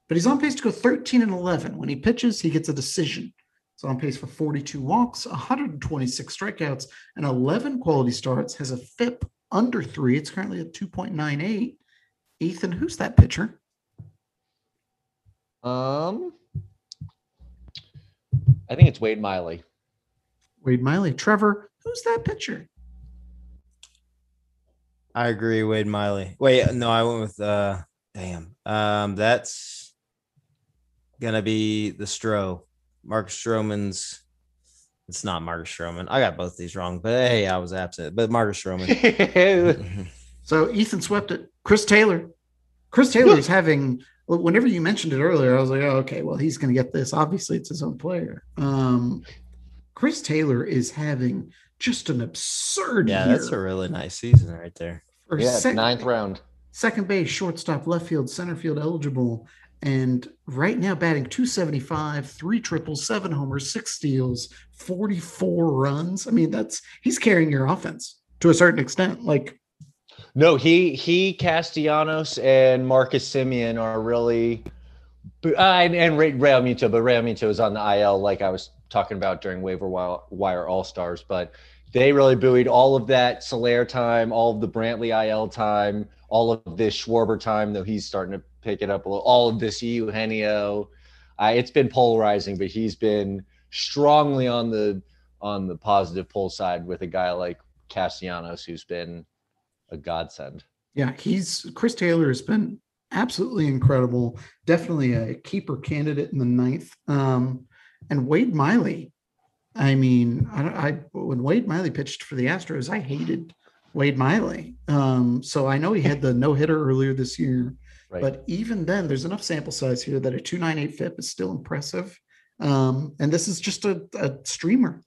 B: but he's on pace to go 13 and 11. When he pitches, he gets a decision. He's on pace for 42 walks, 126 strikeouts, and 11 quality starts. Has a FIP under three. It's currently at 2.98. Ethan, who's that pitcher?
D: Um. I think it's Wade Miley.
B: Wade Miley. Trevor, who's that pitcher?
C: I agree, Wade Miley. Wait, no, I went with uh damn. Um that's gonna be the Stro. Mark Stroman's it's not Marcus Stroman. I got both these wrong, but hey, I was absent. But Marcus Stroman.
B: So Ethan swept it. Chris Taylor. Chris Taylor is having. Well, Whenever you mentioned it earlier, I was like, oh, okay, well, he's going to get this. Obviously, it's his own player. Um, Chris Taylor is having just an absurd
C: yeah,
B: year.
C: that's a really nice season right there.
B: for
D: yeah,
B: sec-
D: ninth round.
B: second base, shortstop, left field, center field eligible. And right now, batting 275, three triples, seven homers, six steals, 44 runs. I mean, that's he's carrying your offense to a certain extent. Like,
D: No, he he Castellanos and Marcus Semien are really uh, and, and Ray, Realmuto, but Realmuto is on the IL like I was talking about during waiver wire, wire All Stars, but they really buoyed all of that Soler time, all of the Brantley IL time, all of this Schwarber time, though he's starting to pick it up a little, all of this Eugenio. Uh, it's been polarizing, but he's been strongly on the on the positive pull side with a guy like Castellanos, who's been a godsend.
B: Yeah, he's Chris Taylor has been absolutely incredible. Definitely a keeper candidate in the ninth. Um, and Wade Miley, I mean, I, I when Wade Miley pitched for the Astros, I hated Wade Miley. Um, so I know he had the no hitter earlier this year,
D: Right.
B: but even then, there's enough sample size here that a 298 FIP is still impressive. Um, and this is just a, a streamer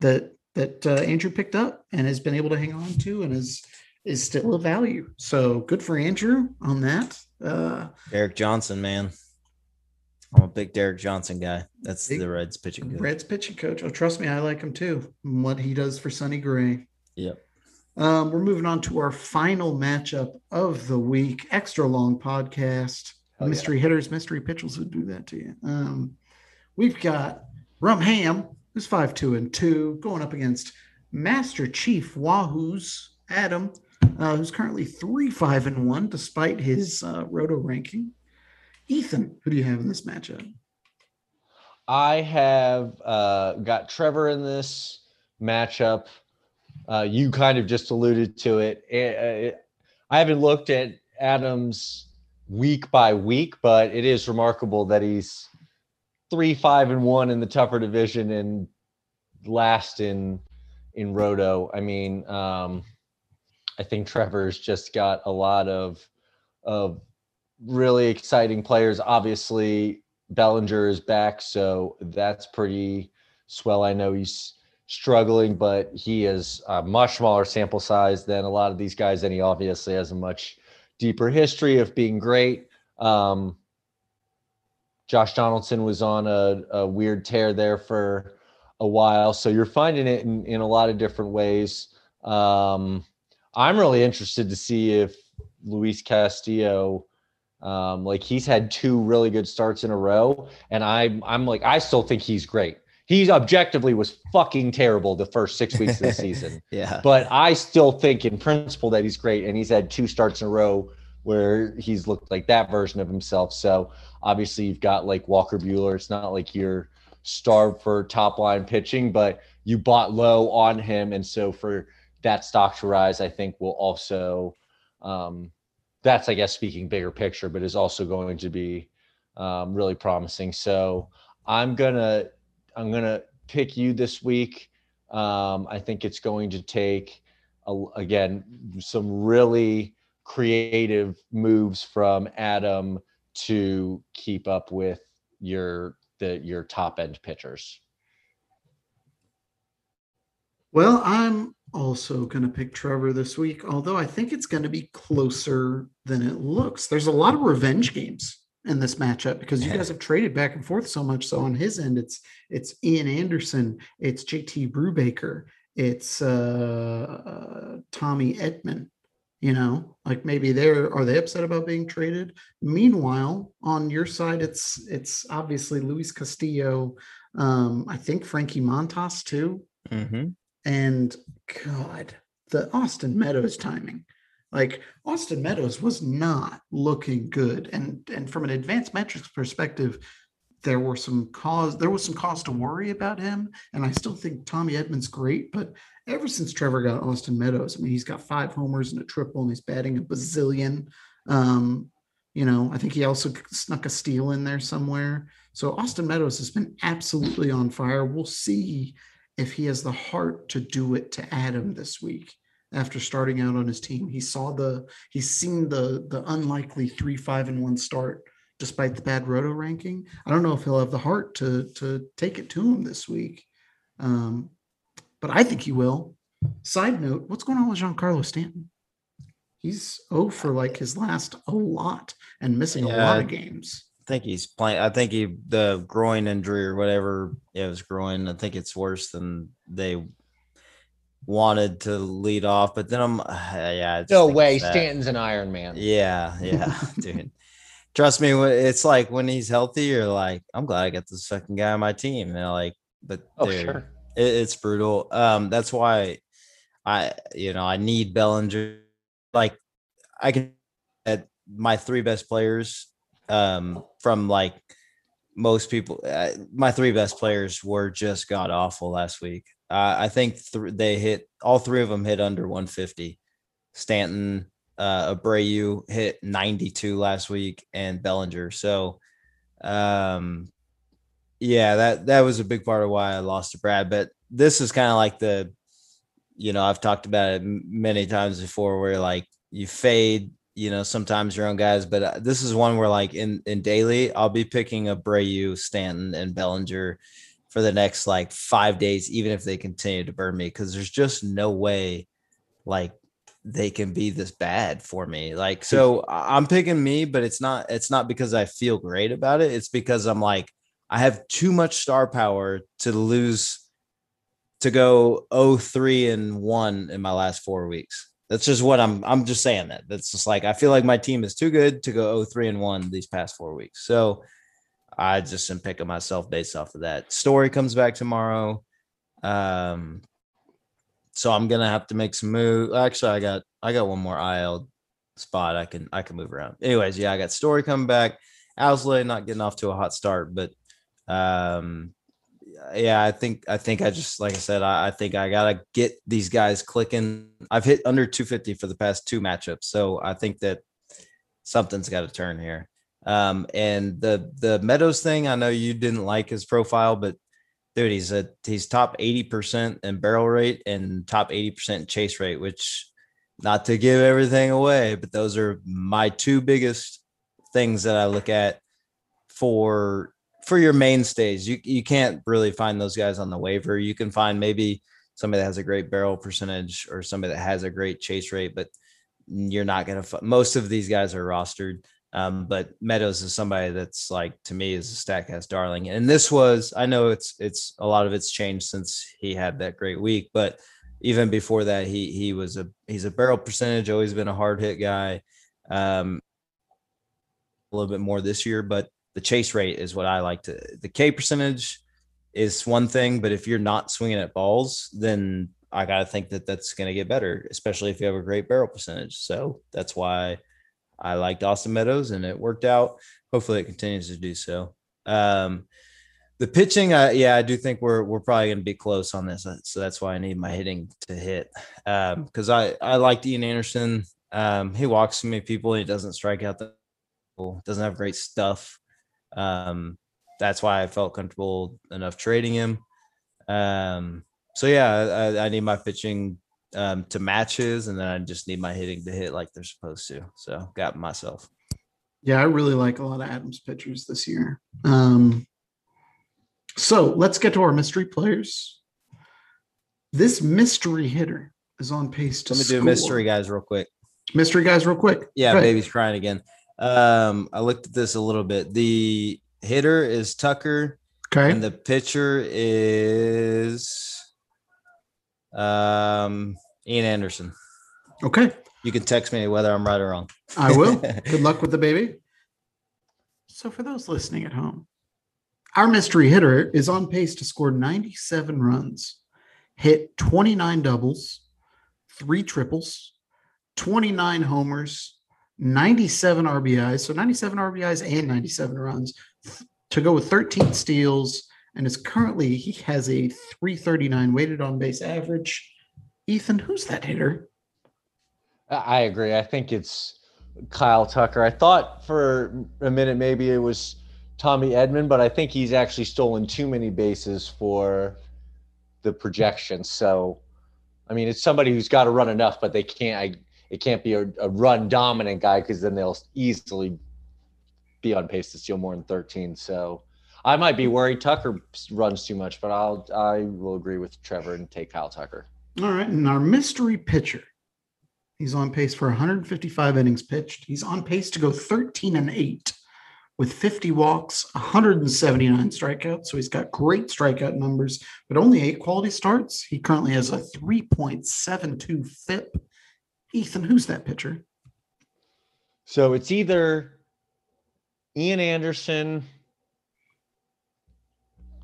B: that that uh, Andrew picked up and has been able to hang on to and is is still a value. So good for Andrew on that. Uh,
C: Derek Johnson, man. I'm a big Derek Johnson guy. That's
B: Big-
C: the Reds pitching good.
B: Reds pitching coach. Oh, trust me, I like him too. What he does for Sonny Gray.
C: Yep.
B: Um, we're moving on to our final matchup of the week. Extra long podcast.
C: Hell yeah.
B: mystery hitters, mystery pitchers would do that to you. Um, we've got Rum Ham, who's five two and two, going up against Master Chief Wahoo's Adam, uh, who's currently three five and one despite his uh, roto ranking. Ethan, who do you have in this matchup?
D: I have uh, got Trevor in this matchup. Uh, you kind of just alluded to it. Eh, eh, I haven't looked at Adams week by week, but it is remarkable that he's three, five, and one in the tougher division and last in in Roto. I mean, um, I think Trevor's just got a lot of of really exciting players. Obviously, Bellinger is back, so that's pretty swell. I know he's struggling, but he is a much smaller sample size than a lot of these guys, and he obviously has a much deeper history of being great. Um, Josh Donaldson was on a, a weird tear there for a while, so you're finding it in, in a lot of different ways. Um, I'm really interested to see if Luis Castillo um, like he's had two really good starts in a row, and I'm I'm like I still think he's great. He objectively was fucking terrible the first six weeks of the season,
C: Yeah.
D: but I still think in principle that he's great, and he's had two starts in a row where he's looked like that version of himself. So obviously you've got like Walker Buehler. It's not like you're starved for top line pitching, but you bought low on him, and so for that stock to rise, I think will also um, that's I guess speaking bigger picture, but is also going to be um, really promising. So I'm gonna I'm gonna pick you this week. Um, I think it's going to take a, again some really creative moves from Adam to keep up with your the your top end pitchers.
B: Well, I'm also going to pick Trevor this week, although I think it's going to be closer than it looks. There's a lot of revenge games in this matchup because you guys have traded back and forth so much. So on his end, it's it's Ian Anderson, it's JT Brubaker, it's uh, uh, Tommy Edman. You know, like maybe they're are they upset about being traded? Meanwhile, on your side, it's it's obviously Luis Castillo. Um, I think Frankie Montas too.
C: hmm
B: And God, the Austin Meadows timing. Like Austin Meadows was not looking good. And and from an advanced metrics perspective, there were some cause there was some cause to worry about him. And I still think Tommy Edman's great, but ever since Trevor got Austin Meadows, I mean, he's got five homers and a triple, and he's batting a bazillion. Um, you know, I think he also snuck a steal in there somewhere. So Austin Meadows has been absolutely on fire. We'll see if he has the heart to do it to Adam this week after starting out on his team. He saw the he's seen the the unlikely three, five, and one start despite the bad roto ranking. I don't know if he'll have the heart to to take it to him this week. Um, but I think he will. Side note, what's going on with Giancarlo Stanton? He's oh for like his last a lot and missing a lot of games.
C: I think he's playing. I think he the groin injury or whatever. It was groin. I think it's worse than they wanted to lead off. But then I'm yeah.
D: No way. Stanton's an Iron Man.
C: Yeah, yeah, dude. Trust me, it's like when he's healthy, you're like, I'm glad I got this fucking guy on my team. And like, but
D: Oh,
C: dude,
D: sure.
C: it, it's brutal. Um, that's why I, you know, I need Bellinger. Like, I can at my three best players, um, from like most people, uh, my three best players were just god awful last week. Uh, I think th- they hit all three of them hit under 150. Stanton, uh, Abreu hit 92 last week, and Bellinger. So, um, yeah, that that was a big part of why I lost to Brad. But this is kind of like the, you know, I've talked about it many times before, where like you fade, you know, sometimes your own guys, but uh, this is one where like in in daily, I'll be picking Abreu, Stanton, and Bellinger for the next like five days, even if they continue to burn me, because there's just no way like they can be this bad for me. Like, so I'm picking me, but it's not, it's not because I feel great about it. It's because I'm like, I have too much star power to lose to go 03 and 1 in my last four weeks. That's just what I'm I'm just saying that. That's just like I feel like my team is too good to go 03 and 1 these past four weeks. So I just am picking myself based off of that. Story comes back tomorrow. Um so I'm gonna have to make some move. Actually, I got I got one more IL spot I can I can move around. Anyways, yeah, I got Story coming back. Owsley not getting off to a hot start, but um yeah, I think I think I just like I said, I, I think I gotta get these guys clicking. I've hit under 250 for the past two matchups, so I think that something's got to turn here. Um, and the the Meadows thing, I know you didn't like his profile, but dude, he's a he's top 80% in barrel rate and top 80% chase rate, which not to give everything away, but those are my two biggest things that I look at for for your mainstays. You you can't really find those guys on the waiver. You can find maybe somebody that has a great barrel percentage or somebody that has a great chase rate, but you're not gonna. fi- Most of these guys are rostered. Um, but Meadows is somebody that's like to me is a stack Statcast darling, and this was I know it's it's a lot of it's changed since he had that great week, but even before that he he was a he's a barrel percentage, always been a hard hit guy. Um, a little bit more this year, but the chase rate is what I like to. The K percentage is one thing, but if you're not swinging at balls, then I got to think that that's going to get better, especially if you have a great barrel percentage. So that's why I liked Austin Meadows and it worked out. Hopefully it continues to do so. Um, the pitching, uh, yeah, I do think we're we're probably going to be close on this, so that's why I need my hitting to hit. Because I I liked Ian Anderson. Um, he walks too many people. He doesn't strike out the doesn't have great stuff. Um, that's why I felt comfortable enough trading him. Um, so yeah, I, I need my pitching um, to match his, and then I just need my hitting to hit like they're supposed to. So got myself.
B: Yeah, I really like a lot of Adams pitchers this year. Um, so let's get to our mystery players. This mystery hitter is on pace to
C: Let me do mystery guys real quick.
B: Mystery guys, real quick.
C: Yeah, baby's crying again. Um, I looked at this a little bit. The hitter is Tucker,
B: Okay.
C: and the pitcher is um Ian Anderson.
B: okay.
C: You can text me whether I'm right or wrong.
B: I will. Good luck with the baby. So, for those listening at home, our mystery hitter is on pace to score 97 runs, hit 29 doubles, three triples, 29 homers, 97 RBIs. So, 97 RBIs and 97 runs to go with 13 steals. And is currently, he has a 339 weighted on base average. Ethan, who's that hitter?
D: I agree. I think it's Kyle Tucker. I thought for a minute maybe it was Tommy Edman, but I think he's actually stolen too many bases for the projection. So, I mean, it's somebody who's got to run enough, but they can't. I, it can't be a, a run dominant guy because then they'll easily be on pace to steal more than 13. So, I might be worried Tucker runs too much, but I'll I will agree with Trevor and take Kyle Tucker.
B: All right, and our mystery pitcher, he's on pace for 155 innings pitched. He's on pace to go 13 and 8 with 50 walks, 179 strikeouts. So he's got great strikeout numbers, but only eight quality starts. He currently has a 3.72 FIP. Ethan, who's that pitcher?
D: So it's either Ian Anderson,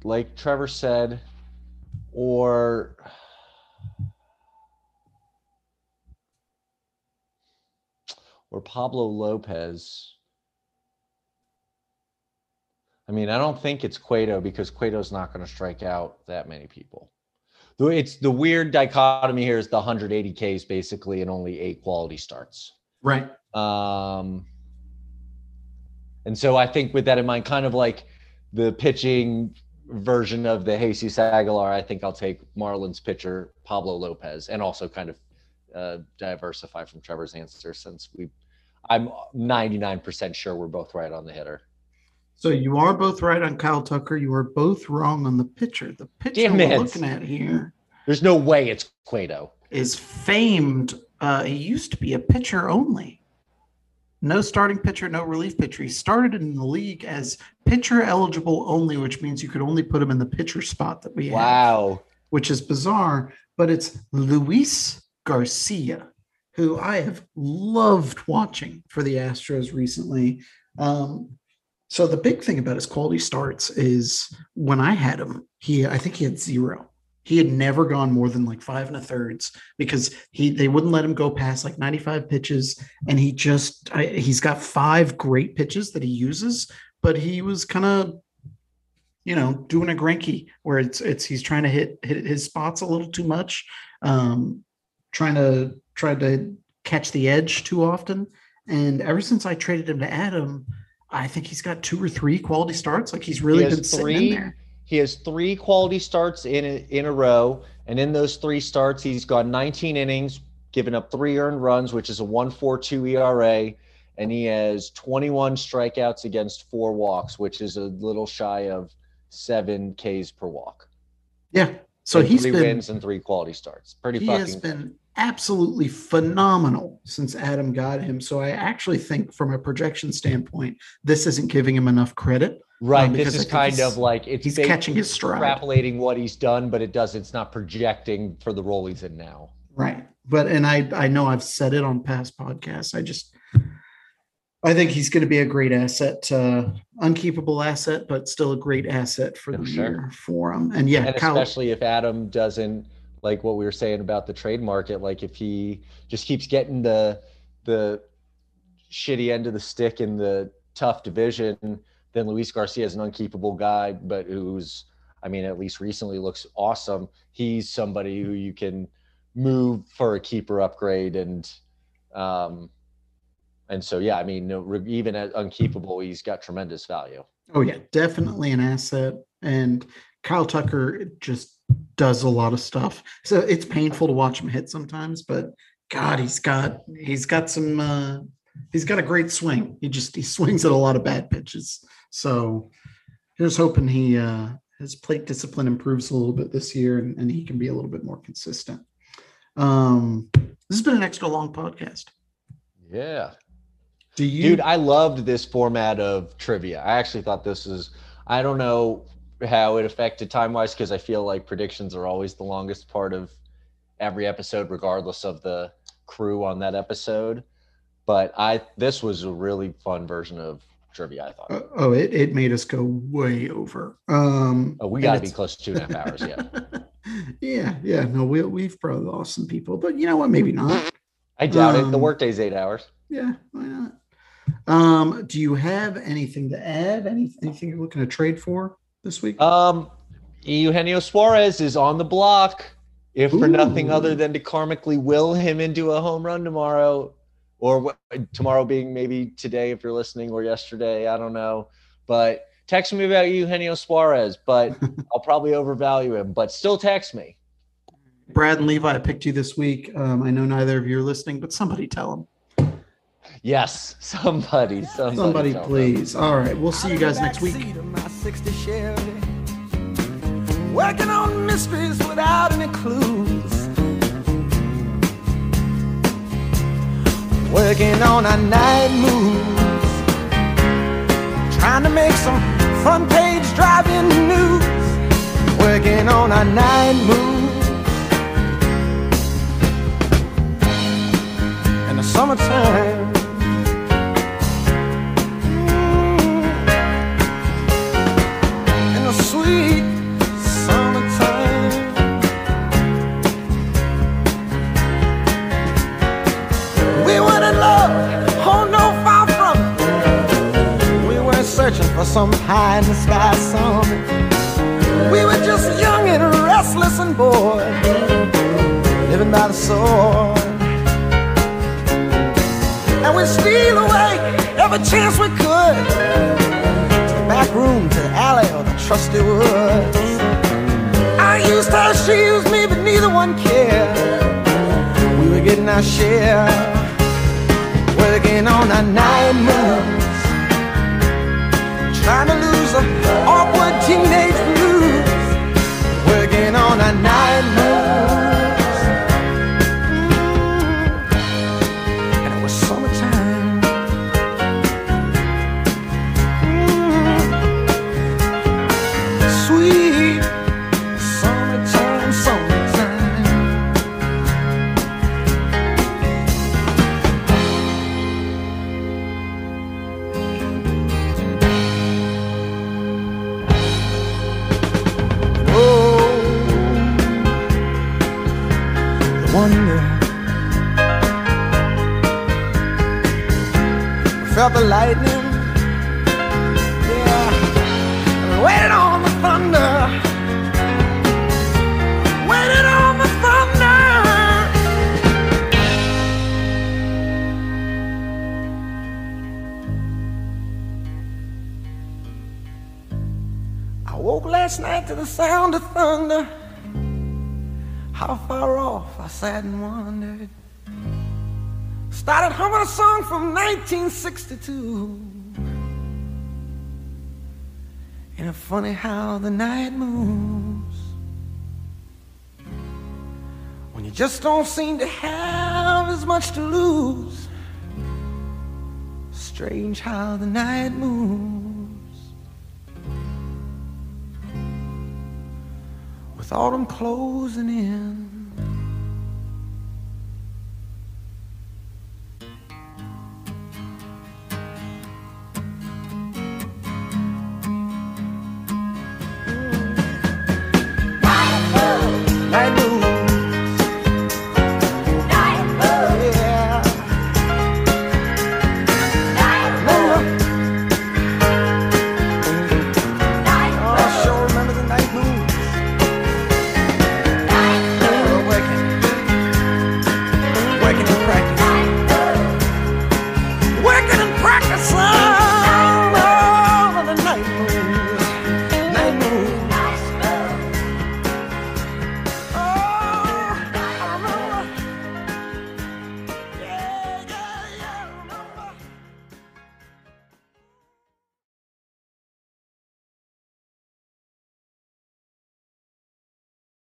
D: like Trevor said, or or Pablo Lopez. I mean, I don't think it's Cueto because Cueto's not going to strike out that many people. It's the weird dichotomy here is the 180 Ks basically and only eight quality starts.
B: Right.
D: Um, and so I think with that in mind, kind of like the pitching version of the Jesus Aguilar, I think I'll take Marlins pitcher Pablo Lopez and also kind of uh, diversify from Trevor's answer since we, I'm 99% sure we're both right on the hitter.
B: So you are both right on Kyle Tucker. You are both wrong on the pitcher. The pitcher
D: Damn
B: we're
D: it.
B: looking at here
D: There's no way it's Cueto.
B: is famed. Uh, he used to be a pitcher only. No starting pitcher, no relief pitcher. He started in the league as pitcher eligible only, which means you could only put him in the pitcher spot that we have,
D: Wow.
B: which is bizarre. But it's Luis Garcia, who I have loved watching for the Astros recently. Um, so the big thing about his quality starts is when I had him, he I think he had zero. He had never gone more than like five and a thirds because he they wouldn't let him go past like 95 pitches, and he just I, he's got five great pitches that he uses, but he was kind of you know doing a Greinke where it's it's he's trying to hit hit his spots a little too much, um, trying to try to catch the edge too often. And ever since I traded him to Adam, I think he's got two or three quality starts. Like he's really
D: has
B: been sitting
D: three-
B: in there.
D: He has three quality starts in a, in a row, and in those three starts, he's gone 19 innings, given up three earned runs, which is a 1.42 ERA, and he has 21 strikeouts against four walks, which is a little shy of seven Ks per walk.
B: Yeah. So
D: And
B: he's
D: three
B: been
D: wins and three quality starts. Pretty
B: he
D: fucking.
B: has been absolutely phenomenal since Adam got him. So I actually think from a projection standpoint, this isn't giving him enough credit.
D: right.
B: um,
D: this is kind of like it's
B: He's catching his stride.
D: extrapolating what he's done, but it does. It's not projecting for the role he's in now.
B: Right. But and I I know I've said it on past podcasts. I just I think he's going to be a great asset, uh, unkeepable asset, but still a great asset for the
D: sure.
B: year for him. And yeah,
D: and
B: Kyle,
D: especially if Adam doesn't like what we were saying about the trade market, like if he just keeps getting the the shitty end of the stick in the tough division, then Luis Garcia is an unkeepable guy, but who's I mean, at least recently looks awesome. He's somebody who you can move for a keeper upgrade and um and so yeah, I mean, even at unkeepable, he's got tremendous value.
B: Oh yeah, definitely an asset. And Kyle Tucker just does a lot of stuff. So it's painful to watch him hit sometimes, but God, he's got he's got some uh he's got a great swing. He just he swings at a lot of bad pitches. So here's hoping he uh his plate discipline improves a little bit this year and, and he can be a little bit more consistent. Um this has been an extra long podcast.
D: Yeah.
B: Do you
D: Dude, I loved this format of trivia. I actually thought this is I don't know how it affected time wise because I feel like predictions are always the longest part of every episode, regardless of the crew on that episode. But I, this was a really fun version of trivia, I thought.
B: Uh, oh, it, it made us go way over. Um,
D: Oh, we got to be close to two and a half hours. Yeah.
B: yeah, yeah. No, we, we've probably lost some people, but you know what? Maybe not.
D: I doubt it. The
B: Um,
D: workday's eight hours.
B: Yeah, why not? Um, do you have anything to add? Any, anything you're looking to trade for this week?
D: Um, Eugenio Suarez is on the block, if for nothing other than to karmically will him into a home run tomorrow, or wh- tomorrow being maybe today if you're listening, or yesterday. I don't know, but text me about Eugenio Suarez. But I'll probably overvalue him. But still text me.
B: Brad and Levi, I picked you this week. Um, I know neither of you are listening, but somebody tell them.
D: Yes, somebody, somebody,
B: Somebody,
D: tell them.
B: please. All right, we'll see you guys next week.
A: Backseat of my 60 Chevy, Working on mysteries without any clues. Working on our night moves. Trying to make some front page driving news. Working on our night moves. In the summertime. Searching for some high in the sky summit. We were just young and restless and bored, living by the sword. And we steal away every chance we could back room to the alley or the trusty woods. I used her, she used me, but neither one cared. We were getting our share, working on our night moves, trying to lose the awkward teenage blues, working on a night moves. The lightning. Yeah, waited on the thunder. Waited on the thunder. I woke last night to the sound of thunder. How far off I sat and wondered. Started humming a song from 1962. And it's funny how the night moves. When you just don't seem to have as much to lose. Strange how the night moves. with autumn closing in.